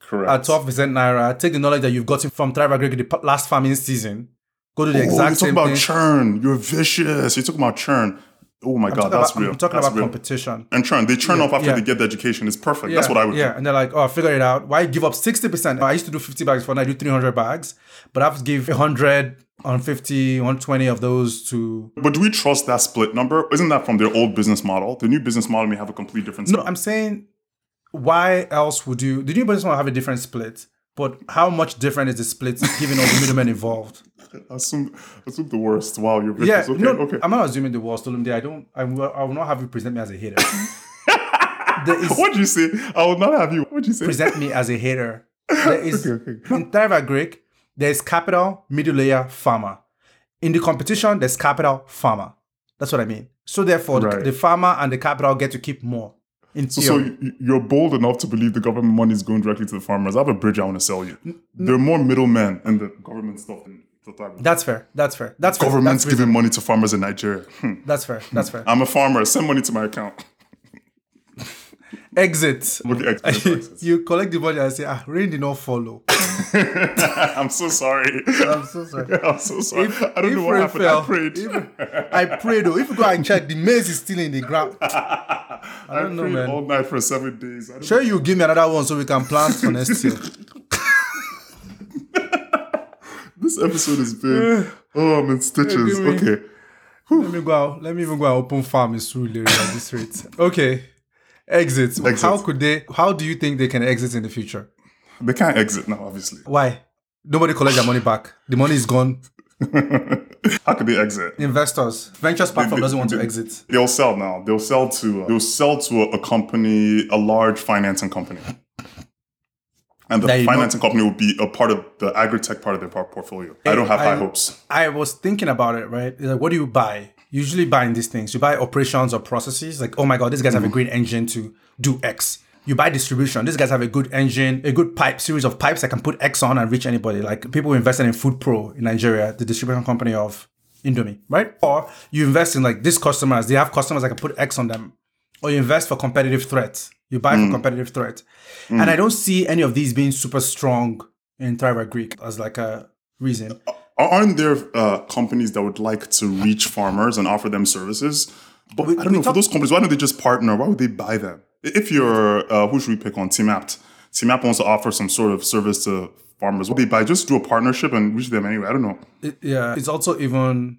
Correct. at 12% naira? Take the knowledge that you've gotten from Thrive Agric the last farming season. Go to the Oh, you're exact talking same about thing. churn. You're vicious. You're talking about churn. Oh my I'm God, that's about, real. I'm talking That's about real. competition. And churn. They churn off after yeah. they get the education. It's perfect. Yeah, That's what I would yeah. do. And they're like, oh, I figured it out. Why give up 60%? I used to do 50 bags for now, I do 300 bags, but I have to give 100, 150, 120 of those to. But do we trust that split number? Isn't that from their old business model? The new business model may have a complete different No. I'm saying, why else would you? The new business model have a different split, but how much different is the split given all the middlemen involved? Assume, assume the worst. Wow, you're Yeah, okay, no, okay. I'm not assuming the worst. Olumide, I don't. I will, I will not have you present me as a hater. What'd you say? I will not have you. What'd you say? present me as a hater. There is Okay, okay. in Thrive Agric. there's capital, middle layer, farmer. In the competition, there's capital, farmer. That's what I mean. So therefore, the, Right. the farmer and the capital get to keep more. So, so you're bold enough to believe the government money is going directly to the farmers. I have a bridge I want to sell you. There are more middlemen in the government stuff than the farmers. that's fair. That's fair. That's fair. Government's That's, giving money to farmers in Nigeria. Hmm. that's fair. That's fair. I'm a farmer. Send money to my account. Exit. Okay, exit, exit. you collect the money and say, ah, rain did not follow. I'm so sorry. I'm so sorry. I'm so sorry. If- I don't know what happened. fell, I prayed. if- I pray though. If you go and check, the maize is still in the ground. I, don't know, prayed man. all night for seven days. I Sure, you give me another one so we can plant for next year. This episode has been. Oh, I'm in stitches. Okay. Let me go out. Let me even go out open farm in Surulere at this rate. Okay. Exit. Exit. How could they? How do you think they can exit in the future? They can't exit now, obviously. Why? Nobody collect their money back. The money is gone. How could they exit? Investors. Ventures platform they- doesn't want to exit. They'll sell now. They'll sell to they'll sell to a, a company, a large financing company, and the financing company will be a part of the agri-tech part of their portfolio. I don't have high hopes. I was thinking about it, right? Like, what do you buy? Usually buying these things, you buy operations or processes. Like, oh my god, these guys have a mm-hmm. great engine to do X. You buy distribution. These guys have a good engine, a good pipe series of pipes that can put X on and reach anybody. Like people who invested in Food Pro in Nigeria, the distribution company of Indomie, right? Or you invest in like these customers. They have customers that can put X on them. Or you invest for competitive threats. You buy for competitive threat. And I don't see any of these being super strong in Thrive Agric as like a reason. Aren't there uh, companies that would like to reach farmers and offer them services? But I don't know. for those companies, why don't they just partner? Why would they buy them? If you're, uh, who should we pick on? TMAPT. TMAPT wants to offer some sort of service to farmers. What they buy? Just do a partnership and reach them anyway. I don't know. It- yeah, it's also even.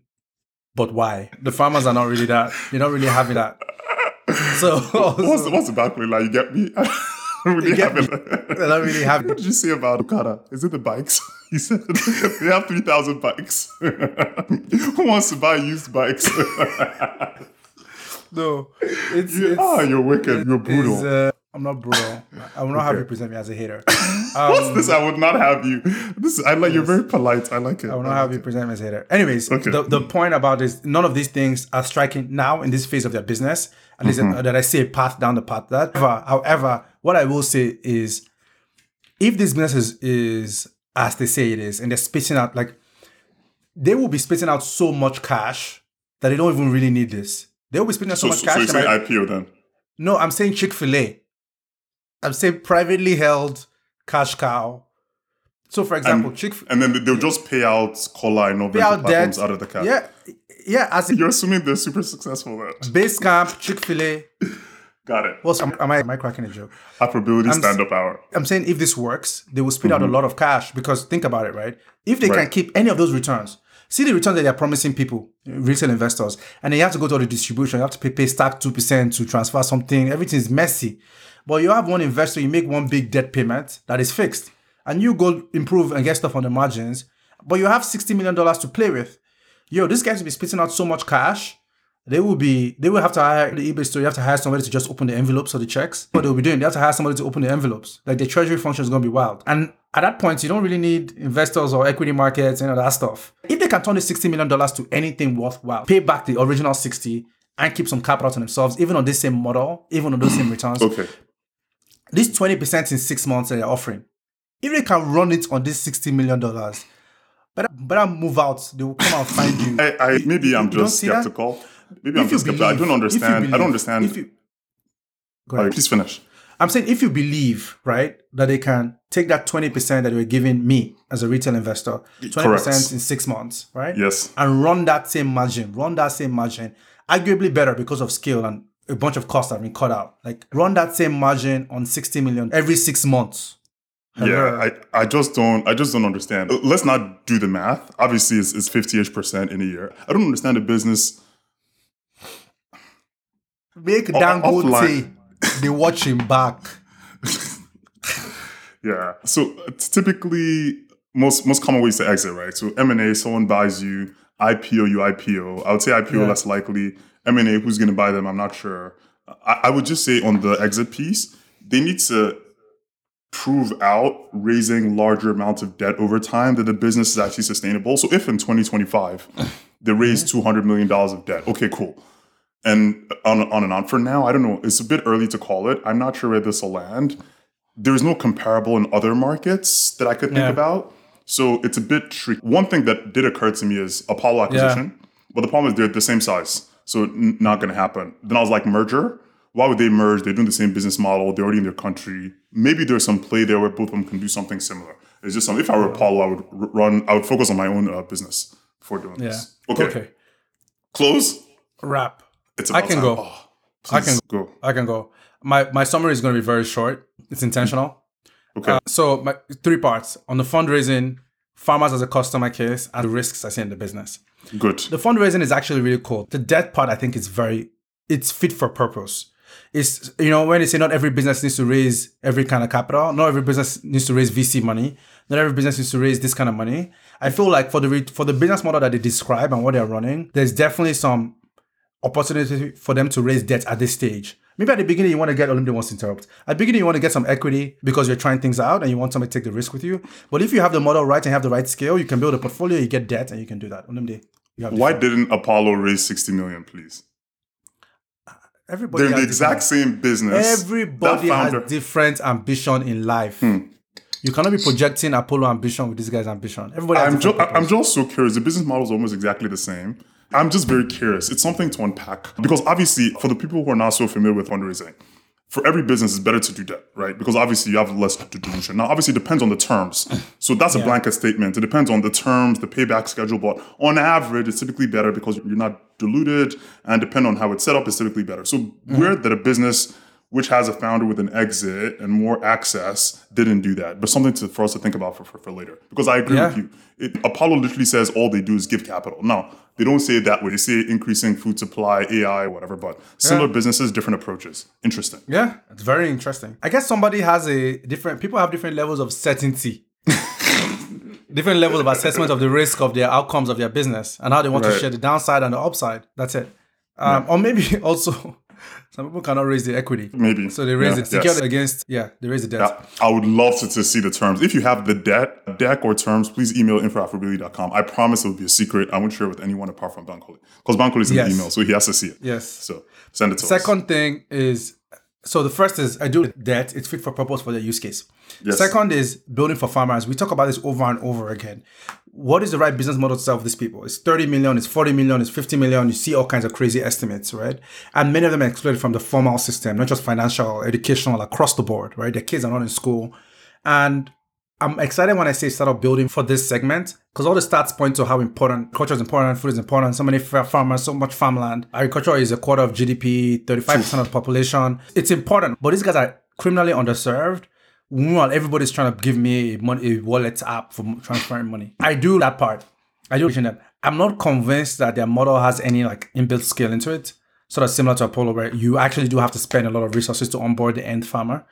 But why? The farmers are not really that. They're not really having that. So What's the, what's the like? You get me? I don't really get have me. it. they're not really having. What did you say about Okada? Is it the bikes? He said they have 3,000 bikes. Who wants to buy used bikes? No, it's, You- it's, ah, you're wicked. You're brutal. uh, I'm not brutal. I will not have you present me as a hater. What's this? I would not have you. This I like. You're very polite. I like it. I will not I have like you present me as a hater. Anyways, Okay. the, the point about this, none of these things are striking now in this phase of their business. At least Mm-hmm. that I see a path down the path. That, however, however, what I will say is, if this business is, is as they say it is, and they're spitting out like, they will be spitting out so much cash that they don't even really need this. They will be out so, So, much so, cash. so you're saying IPO then? no, I'm saying Chick Fil A. I'm saying privately held cash cow. So, for example, Chick And then they'll just pay out cola and no Pay out platforms debt. out of the cap. Yeah, yeah. As You're assuming they're super successful then. base camp, Chick Fil A. Got it. Well, am, am I am I cracking a joke? Afrobility stand up hour. I'm saying if this works, they will spit out a lot of cash because think about it, right? If they can Mm-hmm. Keep any of those returns, see the returns that they're promising people, retail investors, and then you have to go to the distribution, you have to pay, Paystack two percent to transfer something. Everything is messy. But you have one investor, you make one big debt payment that is fixed, and you go improve and get stuff on the margins. But you have sixty million dollars to play with. Yo, this guys be spitting out so much cash. They will be. They will have to hire the eBay store. You have to hire somebody to just open the envelopes or the checks. What they'll be doing, they have to hire somebody to open the envelopes. Like the treasury function is going to be wild. And at that point, you don't really need investors or equity markets and all that stuff. If they can turn the sixty million dollars to anything worthwhile, pay back the original sixty and keep some capital to themselves, even on this same model, even on those same returns, Okay. this twenty percent in six months that they're offering, if they can run it on this sixty million dollars, better better move out. They will come and find you. I, I maybe I'm you just skeptical. that? Maybe I'm If just skeptical. I don't understand. I don't understand. If you, Go ahead. right, please finish. I'm saying if you believe, right, that they can take that 20% that were giving me as a retail investor, 20% Correct. in six months, right? Yes. And run that same margin, run that same margin, arguably better because of scale and a bunch of costs have been cut out. Like run that same margin on 60 million every six months. Yeah, I, I just don't I just don't understand. Let's not do the math. Obviously, it's, it's 50-ish percent in a year. I don't understand the business. Make. Dangote, they watch him back. Yeah. So typically, most most common ways to exit, right? So M and A, someone buys you, IPO, you IPO. I would say IPO Yeah. less likely. M and A, who's going to buy them? I'm not sure. I, I would just say on the exit piece, they need to prove out raising larger amounts of debt over time that the business is actually sustainable. So if in 2025 they raise Mm-hmm. 200 million dollars of debt, okay, cool. And on on and on. For now, I don't know. It's a bit early to call it. I'm not sure where this will land there's no comparable in other markets that I could think Yeah. about. So it's a bit tricky. One thing that did occur to me is Apollo acquisition, but the problem is they're the same size, so n- not going to happen. Then I was like, merger. Why would they merge? They're doing the same business model. They're already in their country. Maybe there's some play there where both of them can do something similar. It's just something. If I were Apollo, I would r- run. I would focus on my own uh, business before doing Yeah. this. Okay. Okay. Close. Wrap. It's I can go. Oh, I can go. I can go. My my summary is going to be very short. It's intentional. Okay. Uh, so my three parts on the fundraising, farmers as a customer case, and the risks I see in the business. Good. The fundraising is actually really cool. The debt part I think is very it's fit for purpose. It's you know when they say not every business needs to raise every kind of capital, not every business needs to raise VC money, not every business needs to raise this kind of money. I feel like for the re- for the business model that they describe and what they're running, there's definitely some opportunity for them to raise debt at this stage. Maybe at the beginning you want to get Olumide wants to interrupt. At the beginning you want to get some equity because you're trying things out and you want somebody to take the risk with you. But if you have the model right and have the right scale, you can build a portfolio, you get debt, and you can do that. Olumide, you have the Why didn't Apollo raise 60 million, please? everybody They're in the exact same business. Everybody Hmm. has different ambition in life. You cannot be projecting Apollo ambition with this guy's ambition. Everybody I'm, ju- I'm just so curious. The business model is almost exactly the same. I'm just very curious. It's something to unpack because obviously, for the people who are not so familiar with fundraising, for every business, it's better to do debt, right? Because obviously, you have less dilution. Now, obviously, it depends on the terms. So that's a blanket statement. It depends on the terms, the payback schedule, but on average, it's typically better because you're not diluted, and depending on how it's set up, it's typically better. So Mm-hmm. weird that a business which has a founder with an exit and more access didn't do that. But something to, for us to think about for, for, for later. Because I agree Yeah. with you. It, Apollo literally says all they do is give capital. Now, they don't say it that way. They say increasing food supply, AI, whatever, but similar businesses, different approaches. Interesting. Yeah, it's very interesting. I guess somebody has a different. People have different levels of certainty, different levels of assessment of the risk of their outcomes of their business and how they want to share the downside and the upside. That's it. Um, Or maybe also, some people cannot raise the equity. Maybe. So they raise Yeah, it secured yes. against. Yeah, they raise the debt. Yeah, I would love to, to see the terms. If you have the debt, deck or terms, please email info.afrobility.com. I promise it will be a secret. I won't share it with anyone apart from Bankole. Because Bankole is in Yes. the email, so he has to see it. Yes. So send it to us. Second thing is so the first is I do debt, it's fit for purpose for the use case. Yes. Second is building for farmers. We talk about this over and over again. What is the right business model to serve these people? It's 30 million, it's 40 million, it's 50 million. You see all kinds of crazy estimates, right? And many of them are exploited from the formal system, not just financial, educational, across the board, right? Their kids are not in school. And I'm excited when I say start building for this segment because all the stats point to how important culture is important, food is important, so many farmers, so much farmland. Agriculture is a quarter of GDP, 35% of the population. It's important, but these guys are criminally underserved. Meanwhile, everybody's trying to give me a, money, a wallet app for transferring money. I do that part. I do that. I'm not convinced that their model has any like inbuilt skill into it. Sort of similar to Apollo, where you actually do have to spend a lot of resources to onboard the end farmer.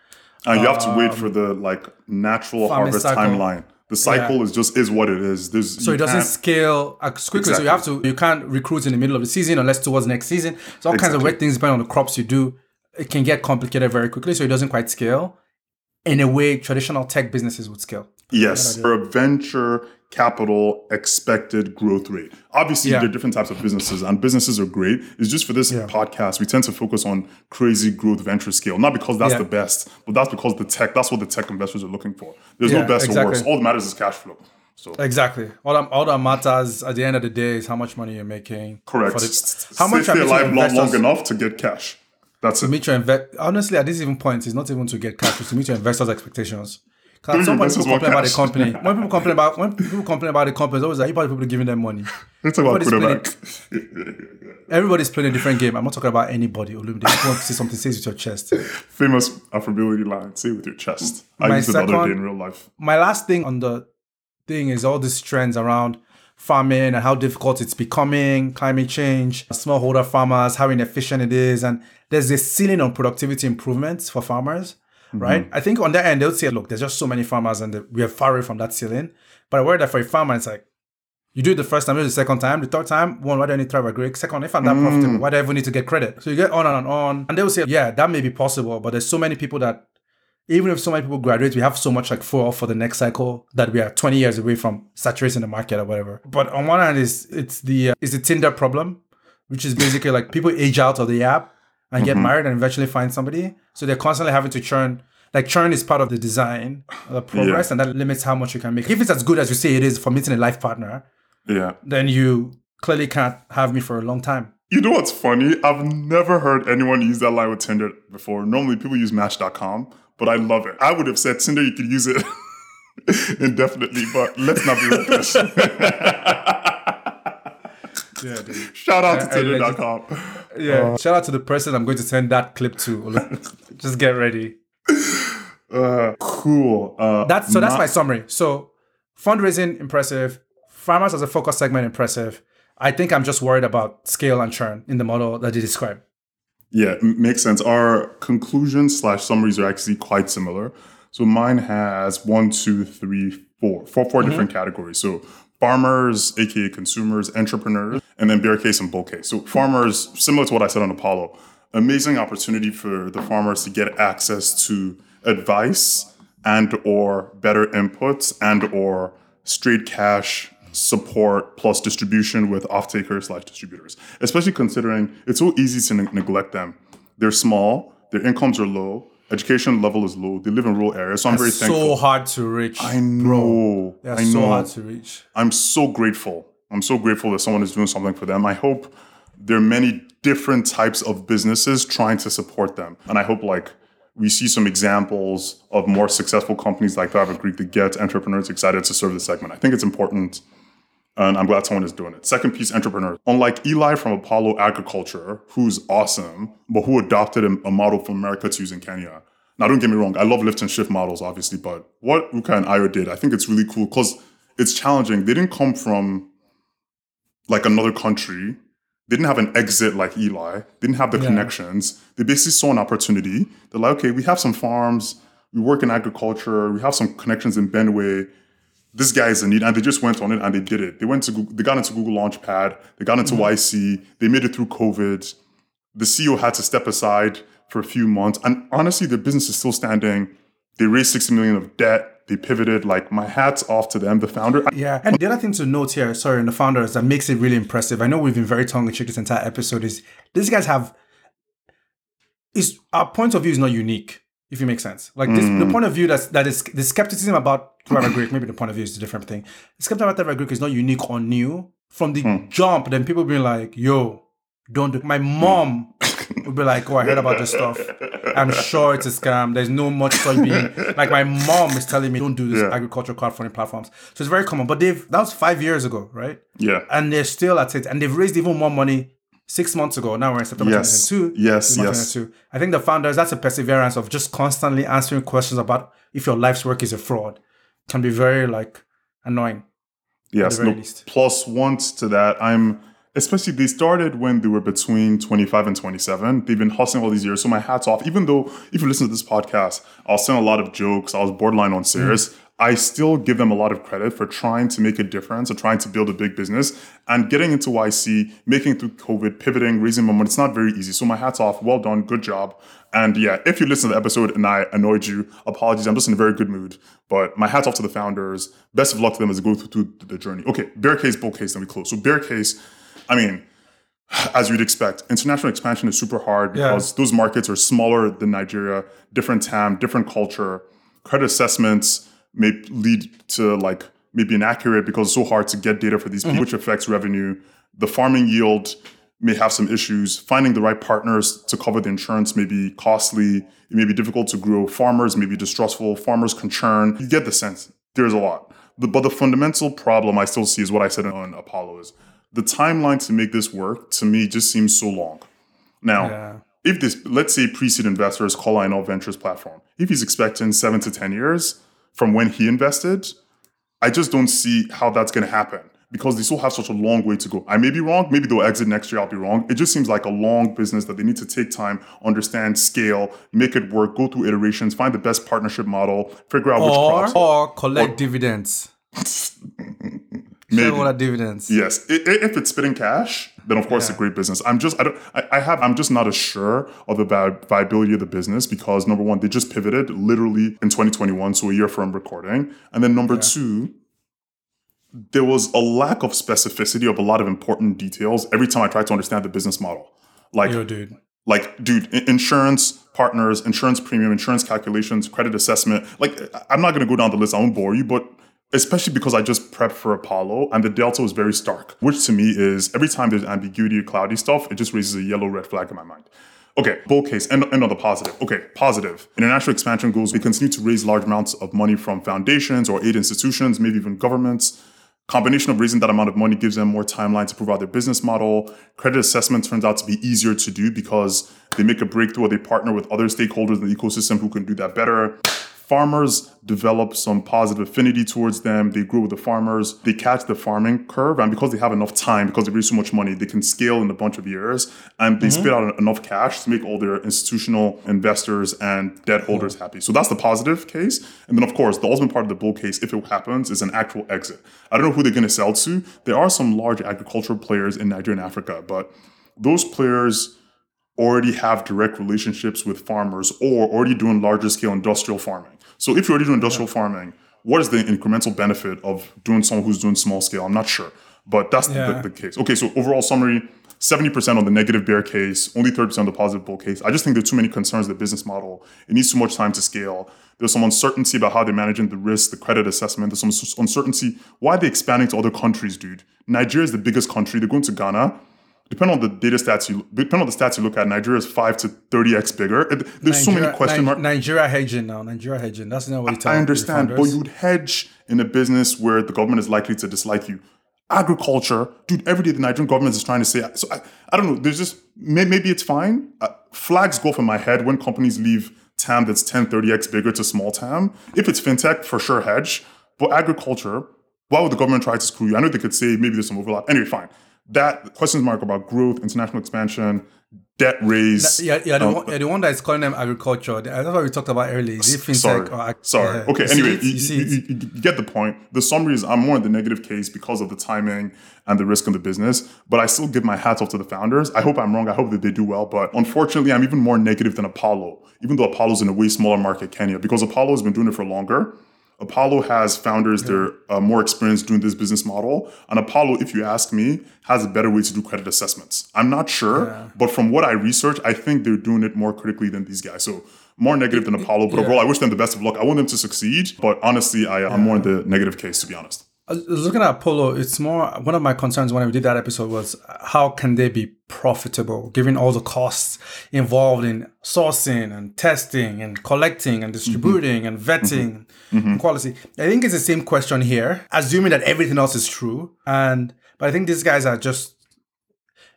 And you have to wait um, for the like natural harvest cycle. timeline. The cycle is just is what it is. There's So it doesn't scale as quickly. So you have to you can't recruit in the middle of the season unless towards next season. So all kinds of weird things depending on the crops you do. It can get complicated very quickly. So it doesn't quite scale in a way traditional tech businesses would scale. Yes, for a venture capital expected growth rate. Obviously, Yeah. there are different types of businesses, and businesses are great. It's just for this podcast, we tend to focus on crazy growth venture scale, not because that's Yeah. the best, but that's because the tech, that's what the tech investors are looking for. There's Yeah, no best or worst. All that matters is cash flow. So, Exactly. All that, all that matters at the end of the day is how much money you're making. correct. The- how much stay are alive long, long enough to get cash. That's it. meet your inve- honestly at this even point it's not even to get cash it's to meet your investors expectations Don't some people complain about the company when people complain about when people complain about the company it's always like you probably people giving them money Let's talk about Everybody's quarterback. everybody's playing a different game I'm not talking about anybody Olumide if you want to say something say it with your chest Famous Afrobility line. Say it with your chest. I My used it the other day in real life. my last thing on the thing is all these trends around farming and how difficult it's becoming, climate change, smallholder farmers, how inefficient it is, and there's this ceiling on productivity improvements for farmers, right? I think on that end they'll say, look, there's just so many farmers and we are far away from that ceiling. But I worry that for a farmer, it's like you do it the first time, you do it the second time, the third time, one, why do I need to Thrive Agric? Second, if I'm that profitable, why do I even need to get credit? So you get on and on. And on. And they will say, yeah, that may be possible, but there's so many people that even if so many people graduate, we have so much like fuel for the next cycle that we are 20 years away from saturating the market or whatever. But on one hand, is it's the uh, it's the Tinder problem, which is basically like people age out of the app and get mm-hmm. married and eventually find somebody. So they're constantly having to churn. Like churn is part of the design, the progress, and that limits how much you can make. If it's as good as you say it is for meeting a life partner, Yeah. then you clearly can't have me for a long time. You know what's funny? I've never heard anyone use that line with Tinder before. Normally people use Match.com, but I love it. I would have said Tinder, you could use it indefinitely, but let's not be reckless. Yeah, dude. Shout out to Tinder.com. Yeah. Shout out to the person I'm going to send that clip to. Just get ready. Uh, cool. Uh, That's so that's my summary. So fundraising impressive, farmers as a focus segment impressive. I think I'm just worried about scale and churn in the model that you described. Yeah, makes sense. Our conclusions slash summaries are actually quite similar. So mine has one, two, three, four, four, four different categories. So farmers, aka consumers, entrepreneurs, and then bear case and bull case. So farmers, similar to what I said on Apollo, amazing opportunity for the farmers to get access to advice and or better inputs and or straight cash support plus distribution with off-takers slash distributors especially considering it's so easy to ne- neglect them they're small their incomes are low education level is low they live in rural areas so i'm very thankful so hard to reach. i know They're i so know hard to reach. I'm so grateful. I'm so grateful that someone is doing something for them. I hope there are many different types of businesses trying to support them. And I hope like we see some examples of more successful companies like Thrive Agric that get entrepreneurs excited to serve the segment. I think it's important. And I'm glad someone is doing it. Second piece, entrepreneur. Unlike Eli from Apollo Agriculture, who's awesome, but who adopted a, a model from America to use in Kenya. Now, don't get me wrong. I love lift and shift models, obviously, but what Uka and Ayo did, I think it's really cool because it's challenging. They didn't come from like another country. They didn't have an exit like Eli. They didn't have the connections. They basically saw an opportunity. They're like, okay, we have some farms. We work in agriculture. We have some connections in Benue. This guy is in need, and they just went on it and they did it. They went to Google, they got into Google Launchpad. They got into mm-hmm. YC. They made it through COVID. The CEO had to step aside for a few months, and honestly, their business is still standing. They raised sixty million of debt. They pivoted. Like my hats off to them. The founder, Yeah, and the other thing to note here, sorry, and the founders that makes it really impressive. I know we've been very tongue in cheek this entire episode. Is these guys have is our point of view is not unique, if it makes sense. Like this, the mm. point of view that's that is the skepticism about Thrive Agric, maybe the point of view is a different thing. The skepticism about Thrive Agric is not unique or new. From the hmm. jump, then people being like, "Yo, don't do." My mom hmm. Would be like, "Oh, I heard about this stuff. I'm sure it's a scam. There's no much soybean." like my mom is telling me, "Don't do this Yeah. agricultural crowdfunding platforms." So it's very common. But they've that was five years ago, right? yeah, And they're still at it, and they've raised even more money six months ago. Now we're in September Yes. 2022. Yes, yes. 2022. I think the founders that's a perseverance of just constantly answering questions about if your life's work is a fraud. Can be very like annoying. Yes, very no, least. plus one to that. I'm especially they started when they were between 25 and 27. They've been hustling all these years. So my hats off. Even though if you listen to this podcast, I'll send a lot of jokes. I was borderline on mm. serious. I still give them a lot of credit for trying to make a difference and trying to build a big business and getting into YC, making it through COVID, pivoting, raising money. It's not very easy. So my hats off. Well done. Good job. And yeah, if you listen to the episode and I annoyed you, apologies. I'm just in a very good mood. But my hats off to the founders. Best of luck to them as they go through, through the journey. Okay, bear case, bull case, then we close. So bear case, I mean, as you'd expect, international expansion is super hard because those markets are smaller than Nigeria, different TAM, different culture. Credit assessments may lead to like maybe inaccurate because it's so hard to get data for these people, which affects revenue. The farming yield may have some issues. Finding the right partners to cover the insurance may be costly. It may be difficult to grow. Farmers may be distrustful. Farmers can churn. You get the sense. There's a lot. The, but the fundamental problem I still see is what I said on Apollo is the timeline to make this work to me just seems so long. Now, Yeah. if this, let's say pre-seed investors Kola Aina Ventures platform, if he's expecting seven to 10 years from when he invested, I just don't see how that's going to happen because they still have such a long way to go. I may be wrong. Maybe they'll exit next year. I'll be wrong. It just seems like a long business that they need to take time, understand, scale, make it work, go through iterations, find the best partnership model, figure out which Or, crops. or collect dividends. Shareholder dividends. Yes, if it's spitting cash, then of course it's a great business. I'm just, I don't, I, I have, I'm just not as sure of the vi- viability of the business because number one, they just pivoted literally in 2021, so a year from recording, and then number two, there was a lack of specificity of a lot of important details every time I tried to understand the business model. Like, Yo, dude. like dude insurance partners insurance premium insurance calculations credit assessment like i'm not going to go down the list i won't bore you but especially because i just prepped for apollo and the delta was very stark which to me is every time there's ambiguity or cloudy stuff it just raises a yellow red flag in my mind Okay, bull case, and, and on the positive. Okay, positive. International expansion goals, we continue to raise large amounts of money from foundations or aid institutions, maybe even governments. Combination of raising that amount of money gives them more timeline to prove out their business model. Credit assessment turns out to be easier to do because they make a breakthrough or they partner with other stakeholders in the ecosystem who can do that better. Farmers develop some positive affinity towards them. They grow with the farmers. They catch the farming curve. And because they have enough time, because they raise so much money, they can scale in a bunch of years and they mm-hmm. spit out enough cash to make all their institutional investors and debt holders happy. So that's the positive case. And then, of course, the ultimate part of the bull case, if it happens, is an actual exit. I don't know who they're going to sell to. There are some large agricultural players in Nigeria and Africa, but those players already have direct relationships with farmers or already doing larger scale industrial farming. So if you're already doing industrial farming, what is the incremental benefit of doing someone who's doing small scale? I'm not sure, but that's Yeah. the, the case. Okay, so overall summary. 70% on the negative bear case, only 30% on the positive bull case. I just think there are too many concerns with the business model. It needs too much time to scale. There's some uncertainty about how they're managing the risk, the credit assessment. There's some uncertainty. Why are they expanding to other countries, dude? Nigeria is the biggest country. They're going to Ghana. Depending on the data stats you depending on the stats you look at, Nigeria is five to thirty x bigger. There's so many question marks. Nigeria hedging now. Nigeria hedging. That's not what you tell I understand, but you would hedge in a business where the government is likely to dislike you. Agriculture, dude, every day the Nigerian government is trying to say, so I, I don't know, there's just, may, maybe it's fine. Uh, flags go off in my head when companies leave TAM that's 10, 30x bigger to small TAM. If it's fintech, for sure hedge. But agriculture, why would the government try to screw you? I know they could say maybe there's some overlap. Anyway, fine. That questions mark about growth, international expansion, debt raise. Yeah, yeah, the, um, one, yeah, the one that is calling them agriculture. That's what we talked about earlier. Is it fintech Sorry. or ag- Sorry. yeah. Okay. You Anyway, you- you- you get the point. The summary is I'm more in the negative case because of the timing and the risk in the business, but I still give my hats off to the founders. I hope I'm wrong. I hope that they do well. But unfortunately, I'm even more negative than Apollo, even though Apollo's in a way smaller market, Kenya, because Apollo has been doing it for longer. Apollo has founders that are uh, more experienced doing this business model. And Apollo, if you ask me, has a better way to do credit assessments. I'm not sure, but from what I research, I think they're doing it more critically than these guys. So more negative than Apollo, but overall, I wish them the best of luck. I want them to succeed, but honestly, I, I'm more in the negative case, to be honest. I was looking at Apollo, it's more one of my concerns when we did that episode was how can they be profitable given all the costs involved in sourcing and testing and collecting and mm-hmm. distributing and mm-hmm. vetting mm-hmm. and quality. I think it's the same question here, assuming that everything else is true. And but I think these guys are just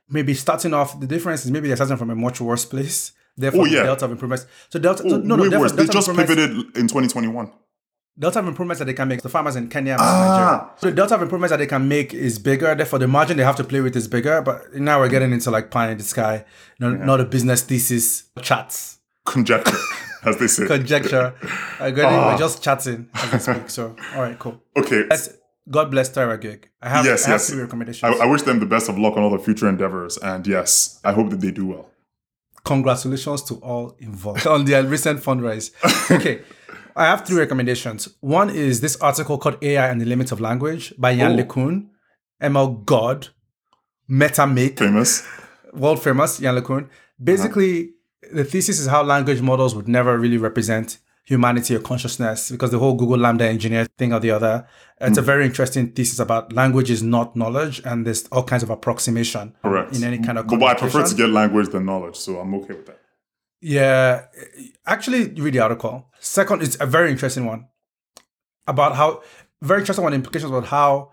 maybe starting off. The difference is maybe they're starting from a much worse place. Therefore, Oh, yeah. the delta of improvements. So delta, Oh, no, no, way delta, worse. They just pivoted in 2021. Delta of improvements that they can make, the farmers in Kenya and Ah. Nigeria. So the delta of improvements that they can make is bigger. Therefore, the margin they have to play with is bigger. But now we're getting into like pie in the sky, no, not a business thesis chats, Conjecture, as they say. conjecture. Uh, Ah. We're just chatting as we speak. So, all right, cool. Okay. Let's, God bless Thrive Agric. I have, Yes, I have yes. three recommendations. I, I wish them the best of luck on all their future endeavors. And yes, I hope that they do well. Congratulations to all involved on their recent fundraise. Okay. I have three recommendations. One is this article called AI and the Limits of Language by Yann Oh. LeCun, ML God, MetaMake, Famous. world famous, Yann LeCun. Basically, uh-huh. the thesis is how language models would never really represent humanity or consciousness because the whole Google LaMDA engineer thing or the other. It's a mm. very interesting thesis about language is not knowledge and there's all kinds of approximation Correct. in any kind of but I prefer to get language than knowledge, so I'm okay with that. Yeah, actually, read the article. Second, it's a very interesting one about how very interesting one implications about how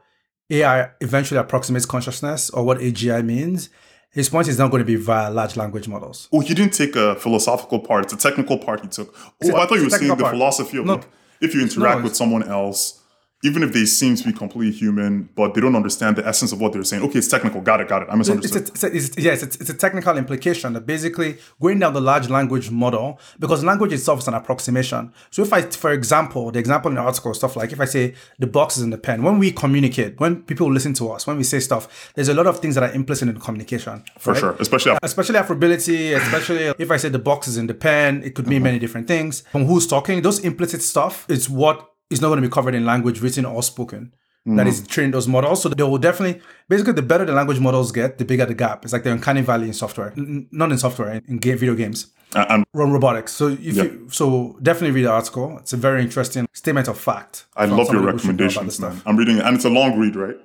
AI eventually approximates consciousness or what AGI means. His point is not going to be via large language models. Oh, he didn't take a philosophical part. It's a technical part he took. Oh, I thought you were saying the philosophy of No. like, if you interact No, with someone else, even if they seem to be completely human, but they don't understand the essence of what they're saying. Okay, it's technical. Got it. Got it. I It's a, misunderstood. it's a, it's, yes, it's, it's a technical implication that basically going down the large language model, because language itself is an approximation. So if I, for example, the example in the article, stuff like if I say the box is in the pen, when we communicate, when people listen to us, when we say stuff, there's a lot of things that are implicit in communication. For right? sure. Especially after especially affability, especially if I say the box is in the pen, it could mean uh-huh. many different things. From who's talking, those implicit stuff is what is not going to be covered in language, written or spoken. That mm. is trained those models. So they will definitely, basically, the better the language models get, the bigger the gap. It's like the uncanny valley in software, N- not in software, in, in game, video games, and, and run robotics. So if you, so definitely read the article. It's a very interesting statement of fact. I love your somebody who should recommendations, man. I'm reading it, and it's a long read, right?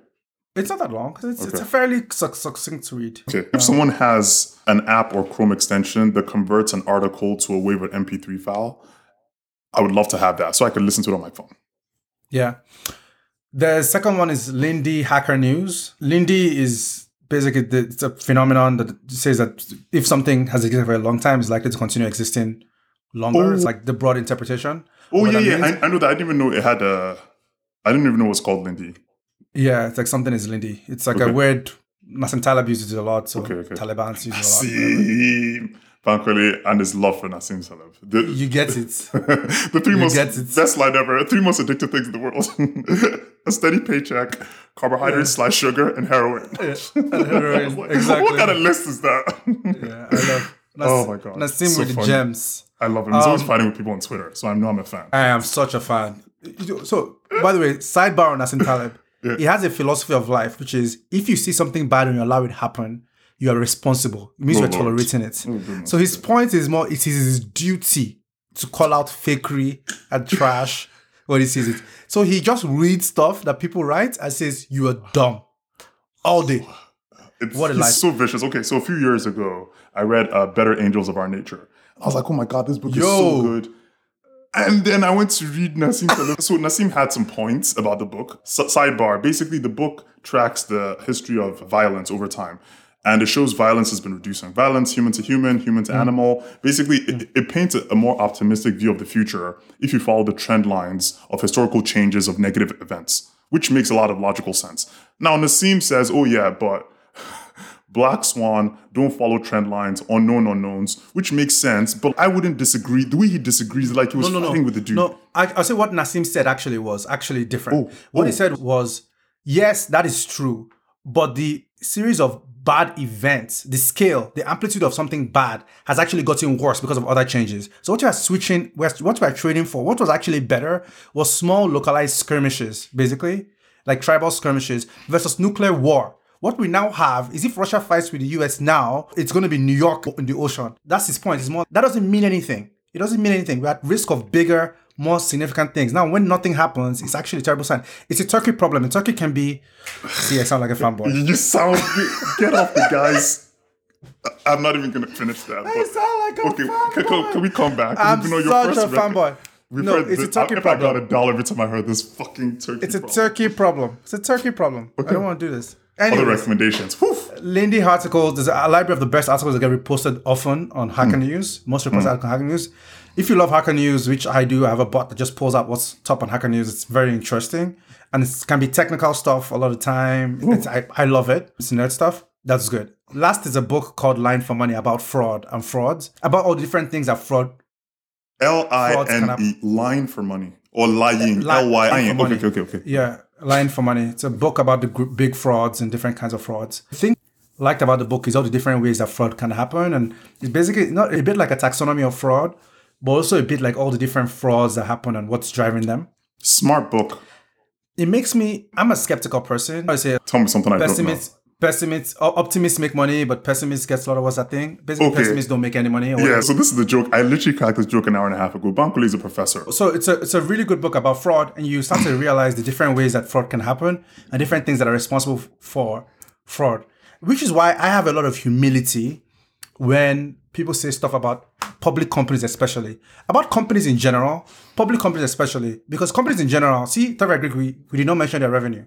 It's not that long. It's, it's a fairly suc- succinct read. Okay. If um, someone has an app or Chrome extension that converts an article to a WAV or MP3 file, I would love to have that so I could listen to it on my phone. Yeah. The second one is Lindy Hacker News. Lindy is basically the, it's a phenomenon that says that if something has existed for a long time, it's likely to continue existing longer. It's like the broad interpretation. Oh yeah, yeah. I, I know that. I didn't even know it had a. I didn't even know it was called Lindy. Yeah, it's like something is Lindy. It's like Okay. a weird. Nassim Taleb uses it a lot, so Okay, okay. Taliban uses it a lot. Bankole and his love for Nassim Taleb. The, You get it. the three most get it. best line ever. Three most addictive things in the world: a steady paycheck, carbohydrates slash sugar, and heroin. heroin, I was like, exactly. What kind of list is that? Yeah, I love. Nas- Oh my God, Nassim so with the funny. gems. I love him. He's Um, always fighting with people on Twitter, so I know I'm a fan. I am such a fan. So, by the way, sidebar on Nassim Taleb. He has a philosophy of life, which is if you see something bad and you allow it happen, you are responsible. It means Oh, you're tolerating it. so his point is more, it is his duty to call out fakery and trash when he sees it. So he just reads stuff that people write and says, you are dumb. All day. It's, What a life. so vicious. Okay, so a few years ago, I read uh, Better Angels of Our Nature. I was like, oh my God, this book is so good. And then I went to read Nassim Taleb. So Nassim had some points about the book. S- sidebar, basically the book tracks the history of violence over time. And it shows violence has been reducing. Violence, human to human, human to mm. animal. Basically, it, mm. it paints a, a more optimistic view of the future if you follow the trend lines of historical changes of negative events, which makes a lot of logical sense. Now, Nassim says, oh yeah, but Black Swan don't follow trend lines, unknown unknowns, which makes sense. But I wouldn't disagree. The way he disagrees, is like he was No, no, fighting no. with the dude. No, I, I'll say what Nassim said actually was actually different. Oh, what oh. he said was, yes, that is true, but the series of bad events, the scale, the amplitude of something bad has actually gotten worse because of other changes. So what you are switching, what you are trading for, what was actually better was small localized skirmishes, basically, like tribal skirmishes versus nuclear war. What we now have is if Russia fights with the US now, it's going to be New York in the ocean. That's his point. It's more that doesn't mean anything. It doesn't mean anything. We're at risk of bigger, more significant things. Now, when nothing happens, it's actually a terrible sign. It's a Turkey problem. And Turkey can be. See, I sound like a fanboy. You sound get off the guys. I'm not even gonna finish that. I sound like a okay, fanboy. can, can, can we come back? I'm Even though your such first a record- fanboy. We've No, it's a Turkey if I got a dollar every time I heard this fucking turkey. It's a problem. Turkey problem. It's a Turkey problem. I don't want to do this. Other Anyways, recommendations. Whew. Lindy articles, there's a library of the best articles that get reposted often on Hacker hmm. News. Most reports hmm. are on Hacker News. If you love Hacker News, which I do, I have a bot that just pulls out what's top on Hacker News. It's very interesting. And it can be technical stuff a lot of the time. I, I love it. It's nerd stuff. That's good. Last is a book called Line for Money about fraud and frauds, about all the different things that fraud. L I N E line for money or lying. L Y I N. Okay, okay, okay, okay. Yeah, Line for Money. It's a book about the big frauds and different kinds of frauds. The thing I liked about the book is all the different ways that fraud can happen. And it's basically not a bit like a taxonomy of fraud, but also a bit like all the different frauds that happen and what's driving them. Smart book. It makes me, I'm a skeptical person. I say Tell me something I don't know. pessimists, pessimists, optimists make money, but pessimists get slaughtered. What's that thing? Basically, Okay. pessimists don't make any money. or Yeah, whatever. so this is the joke. I literally cracked this joke an hour and a half ago. Bankole is a professor. So it's a it's a really good book about fraud, and you start to realize the different ways that fraud can happen and different things that are responsible for fraud. Which is why I have a lot of humility when people say stuff about public companies, especially about companies in general, public companies especially, because companies in general. See, Thrive Agric, we, we did not mention their revenue.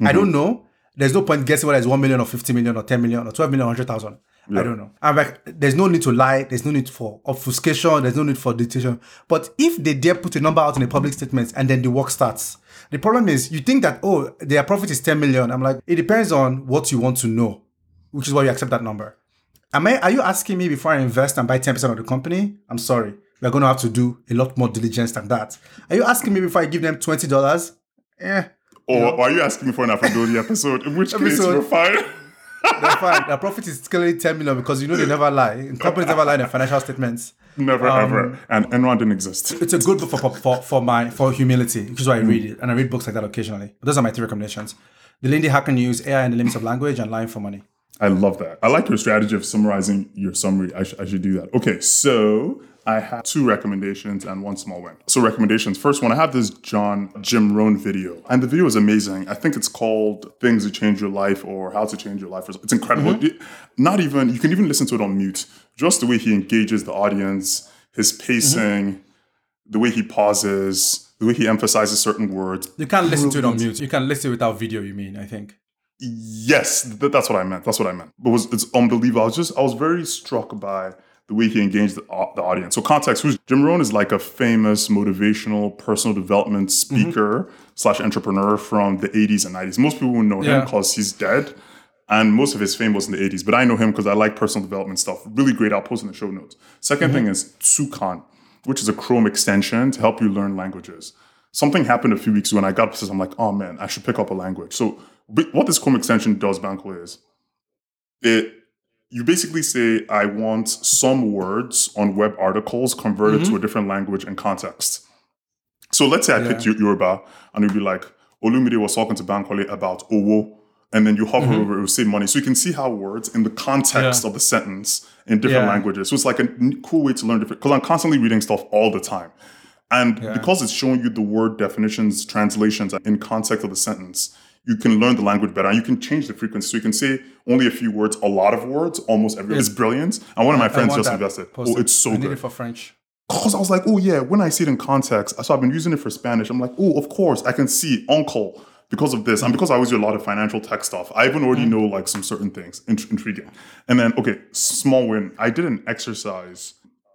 I don't mm-hmm. know. There's no point guessing whether it's one million or fifty million or ten million or twelve million or hundred thousand. I don't know. I'm like, there's no need to lie. There's no need for obfuscation. There's no need for dictation. But if they dare put a number out in a public statement and then the work starts, the problem is you think that oh their profit is ten million. I'm like, it depends on what you want to know, which is why you accept that number. Am I? Are you asking me before I invest and buy ten percent of the company? I'm sorry. We're going to have to do a lot more diligence than that. Are you asking me before I give them twenty dollars? Eh, Or are you asking me for an Afrobility episode? In which case, Episode. we're fine. they're fine. Their profit is clearly ten million because you know they never lie. Companies never lie in their financial statements. Never, Um, ever. And Enron didn't exist. It's a good book for for, for my for humility, which is why I read it, and I read books like that occasionally. But those are my three recommendations: The Lindy Hacker News, AI and the Limits of Language, and Lying for Money. I love that. I like your strategy of summarizing your summary. I, sh- I should do that. Okay, so I have two recommendations and one small win. So recommendations. First one, I have this John Jim Rohn video, and the video is amazing. I think it's called "Things That Change Your Life" or "How to Change Your Life." It's incredible. Mm-hmm. It- Not even you can even listen to it on mute. Just the way he engages the audience, his pacing, mm-hmm. the way he pauses, the way he emphasizes certain words. You can't listen to it on mute. You can listen without video. You mean? I think. Yes, th- that's what I meant. That's what I meant. But it was it's unbelievable. I was just I was very struck by the way he engaged the, au- the audience. So context: Who's Jim Rohn is like a famous motivational personal development mm-hmm. speaker slash entrepreneur from the 80s and 90s. Most people wouldn't know him because he's dead. And most of his fame was in the 80s, but I know him because I like personal development stuff. Really great. I'll post in the show notes. 2nd thing mm-hmm. is Toucan, which is a Chrome extension to help you learn languages. Something happened a few weeks ago and I got obsessed. I'm like, oh man, I should pick up a language. So what this Chrome extension does, Banko, is it you basically say, I want some words on web articles converted to mm-hmm. a different language and context. So let's say I picked Yo- Yoruba and it'd be like, Olumide was talking to Bankole about Owo. And then you hover mm-hmm. over, it it will say money. So you can see how words in the context Yeah. of the sentence in different Yeah. languages. So it's like a cool way to learn different, because I'm constantly reading stuff all the time. And because it's showing you the word definitions, translations in context of the sentence, you can learn the language better and you can change the frequency. So you can say only a few words, a lot of words, almost every. It's brilliant. And one of my friends just invested. Post Oh, it's so I need good. it for French. Because I was like, oh yeah, when I see it in context, so I've been using it for Spanish. I'm like, oh, of course, I can see uncle because of this, and because I always do a lot of financial tech stuff. I even already mm. know like some certain things. Int- intriguing. And then okay, small win. I did an exercise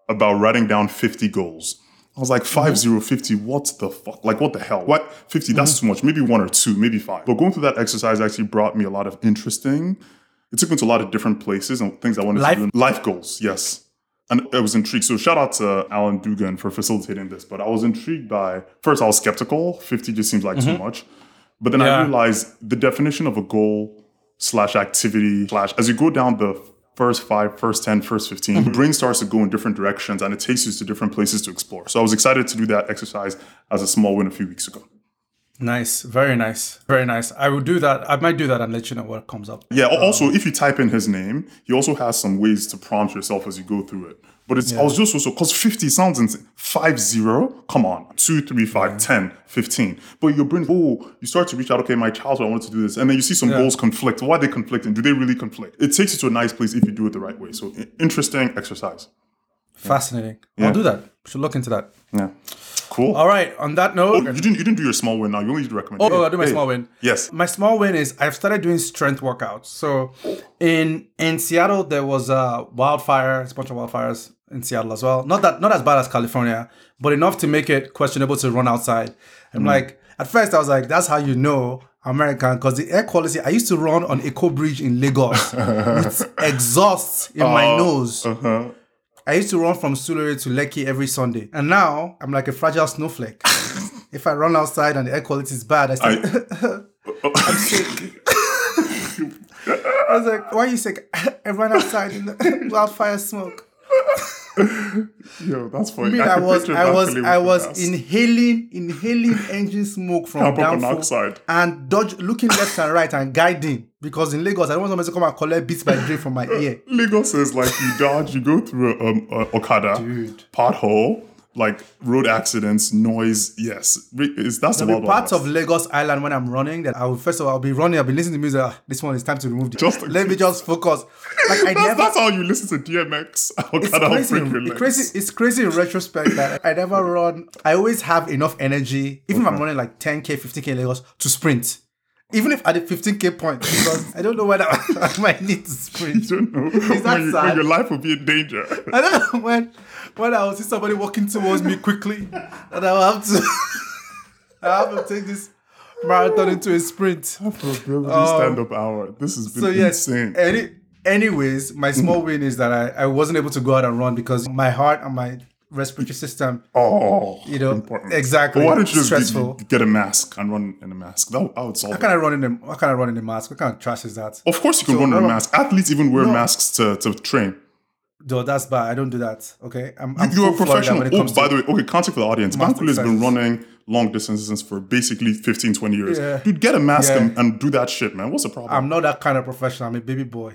about writing down 50 goals. I was like, 5 0, 50, what the fuck? Like, what the hell? What? 50, that's mm-hmm. too much. Maybe one or two, maybe five. But going through that exercise actually brought me a lot of interesting, it took me to a lot of different places and things I wanted Life- to do. Life goals, yes. And I was intrigued. So shout out to Alan Dugan for facilitating this. But I was intrigued by first I was skeptical. 50 just seems like too mm-hmm. much. But then I realized the definition of a goal slash activity slash as you go down the first five, first 10, first 15, your brain starts to go in different directions and it takes you to different places to explore. So I was excited to do that exercise as a small win a few weeks ago. Nice, very nice, very nice. I will do that. I might do that and let you know what comes up. Yeah. al- um, Also, if you type in his name, he also has some ways to prompt yourself as you go through it. But it's I was just also because 50 sounds insane. 5 0, come on. 2, 3, 5, 10, 15. But your brain, oh, you start to reach out, okay, my childhood, I wanted to do this. And then you see some goals conflict. Why are they conflicting? Do they really conflict? It takes you to a nice place if you do it the right way. So interesting exercise. Fascinating. I'll do that. Should look into that. Yeah. Cool. All right. On that Oh, note, you didn't you didn't do your small win now. You only oh, oh, did recommend. Oh, I'll do my small win. Yes. My small win is I've started doing strength workouts. So in in Seattle there was a wildfire, it's a bunch of wildfires in Seattle as well. Not that not as bad as California, but enough to make it questionable to run outside. I'm mm. like at first I was like, that's how you know American because the air quality. I used to run on Eko Bridge in Lagos with exhaust in my oh, nose. Uh-huh. I used to run from Surulere to Lekki every Sunday, and now I'm like a fragile snowflake. if I run outside and the air quality is bad, I still I'm sick. I was like, why are you sick? I ran outside in the wildfire smoke. Yo, that's funny. I I was, I was, I was gas. inhaling, inhaling engine smoke from Carbon monoxide. and dodge, looking left and right and guiding because in Lagos I don't want somebody to come and collect Beats by Dre from my ear. Lagos is like you dodge, you go through a, um, a Okada, Dude. pothole, like road accidents, noise. Yes, is that's the There'll parts of Lagos Island when I'm running that I will first of all I'll be running, I'll be listening to music. ah, this one is time to remove the Just Let me just focus. Like I That's, never that's how you listen to DMX. it's crazy, it's crazy. It's crazy in retrospect that I never run. I always have enough energy, even if I'm running like 10k, 15k Lagos, to sprint. Even if at the 15k point, because I don't know whether I might need to sprint. You don't know Is that when, you, when your life will be in danger. I don't know when when I will see somebody walking towards me quickly, and I will have to I have to take this marathon into a sprint. Um, stand up hour. This has been So yes, insane. any anyways, my small win is that I, I wasn't able to go out and run because my heart and my respiratory system oh, you know, important. exactly. But why don't you just Stressful. get, a mask and run in a mask? That, would- that would solve How it. can I run in a how can I run in a mask? What kind of trash is that? Of course, you can So, run in a mask. Athletes even wear masks to, to train. No, that's bad. I don't do that. Okay, I'm, I'm You're a professional. when it Oh, by the way, okay, context for the audience. Bankole has been running long distances for basically 15, 20 years. Yeah. Dude, get a mask Yeah. and, and do that shit, man. What's the problem? I'm not that kind of professional. I'm a baby boy.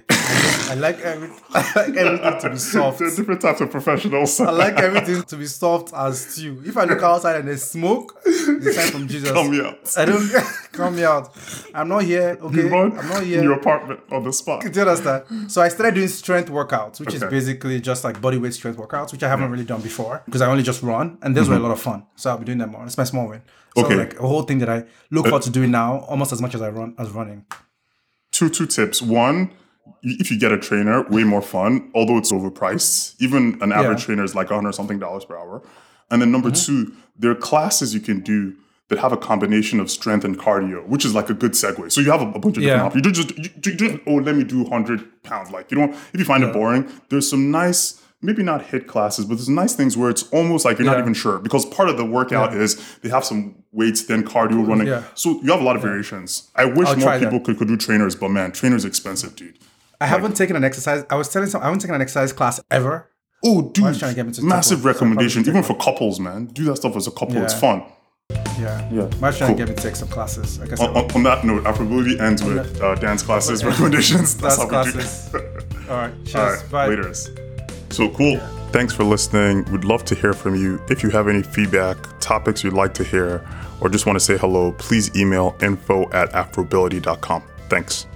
I like every, I like everything to be soft. there are different types of professionals. I like everything to be soft as stew. If I look outside and there's smoke, it's sign from Jesus. Come out. I don't come me out. I'm not here. Okay, You run I'm not here. in your apartment on the spot. Do you understand? So I started doing strength workouts, which is basically just like body weight strength workouts, which I haven't really done before because I only just run, and those were a mm-hmm. lot of fun. So I'll be doing them more. It's my small win. So Okay. like a whole thing that I look uh, forward to doing now, almost as much as I run as running. Two two tips. One, if you get a trainer, way more fun, although it's overpriced. Even an average Yeah. trainer is like 100 something dollars per hour. And then number mm-hmm. two, there are classes you can do that have a combination of strength and cardio, which is like a good segue. So you have a, a bunch of different options. You don't just, you, you don't, oh, let me do 100 pounds. Like, you don't, if you find it boring, there's some nice, maybe not HIIT classes, but there's nice things where it's almost like you're not even sure because part of the workout is they have some weights, then cardio mm-hmm. running. Yeah. So you have a lot of variations. I wish I'll more that. people could, could do trainers, but man, trainers expensive, dude. I haven't taken an exercise. I was telling some. I haven't taken an exercise class ever. Oh, dude, I was trying to get me to massive one, so recommendation, even for couples, man. Do that stuff as a couple. It's fun. Yeah, Yeah, was trying cool. to get me to take some classes. I said, On, on- on that note, Afrobility ends with uh, dance classes recommendations. class how we do-. All right, cheers. All right, Bye. laters. So cool. Thanks for listening. We'd love to hear from you. If you have any feedback, topics you'd like to hear, or just want to say hello, please email info at afrobility.com. Thanks.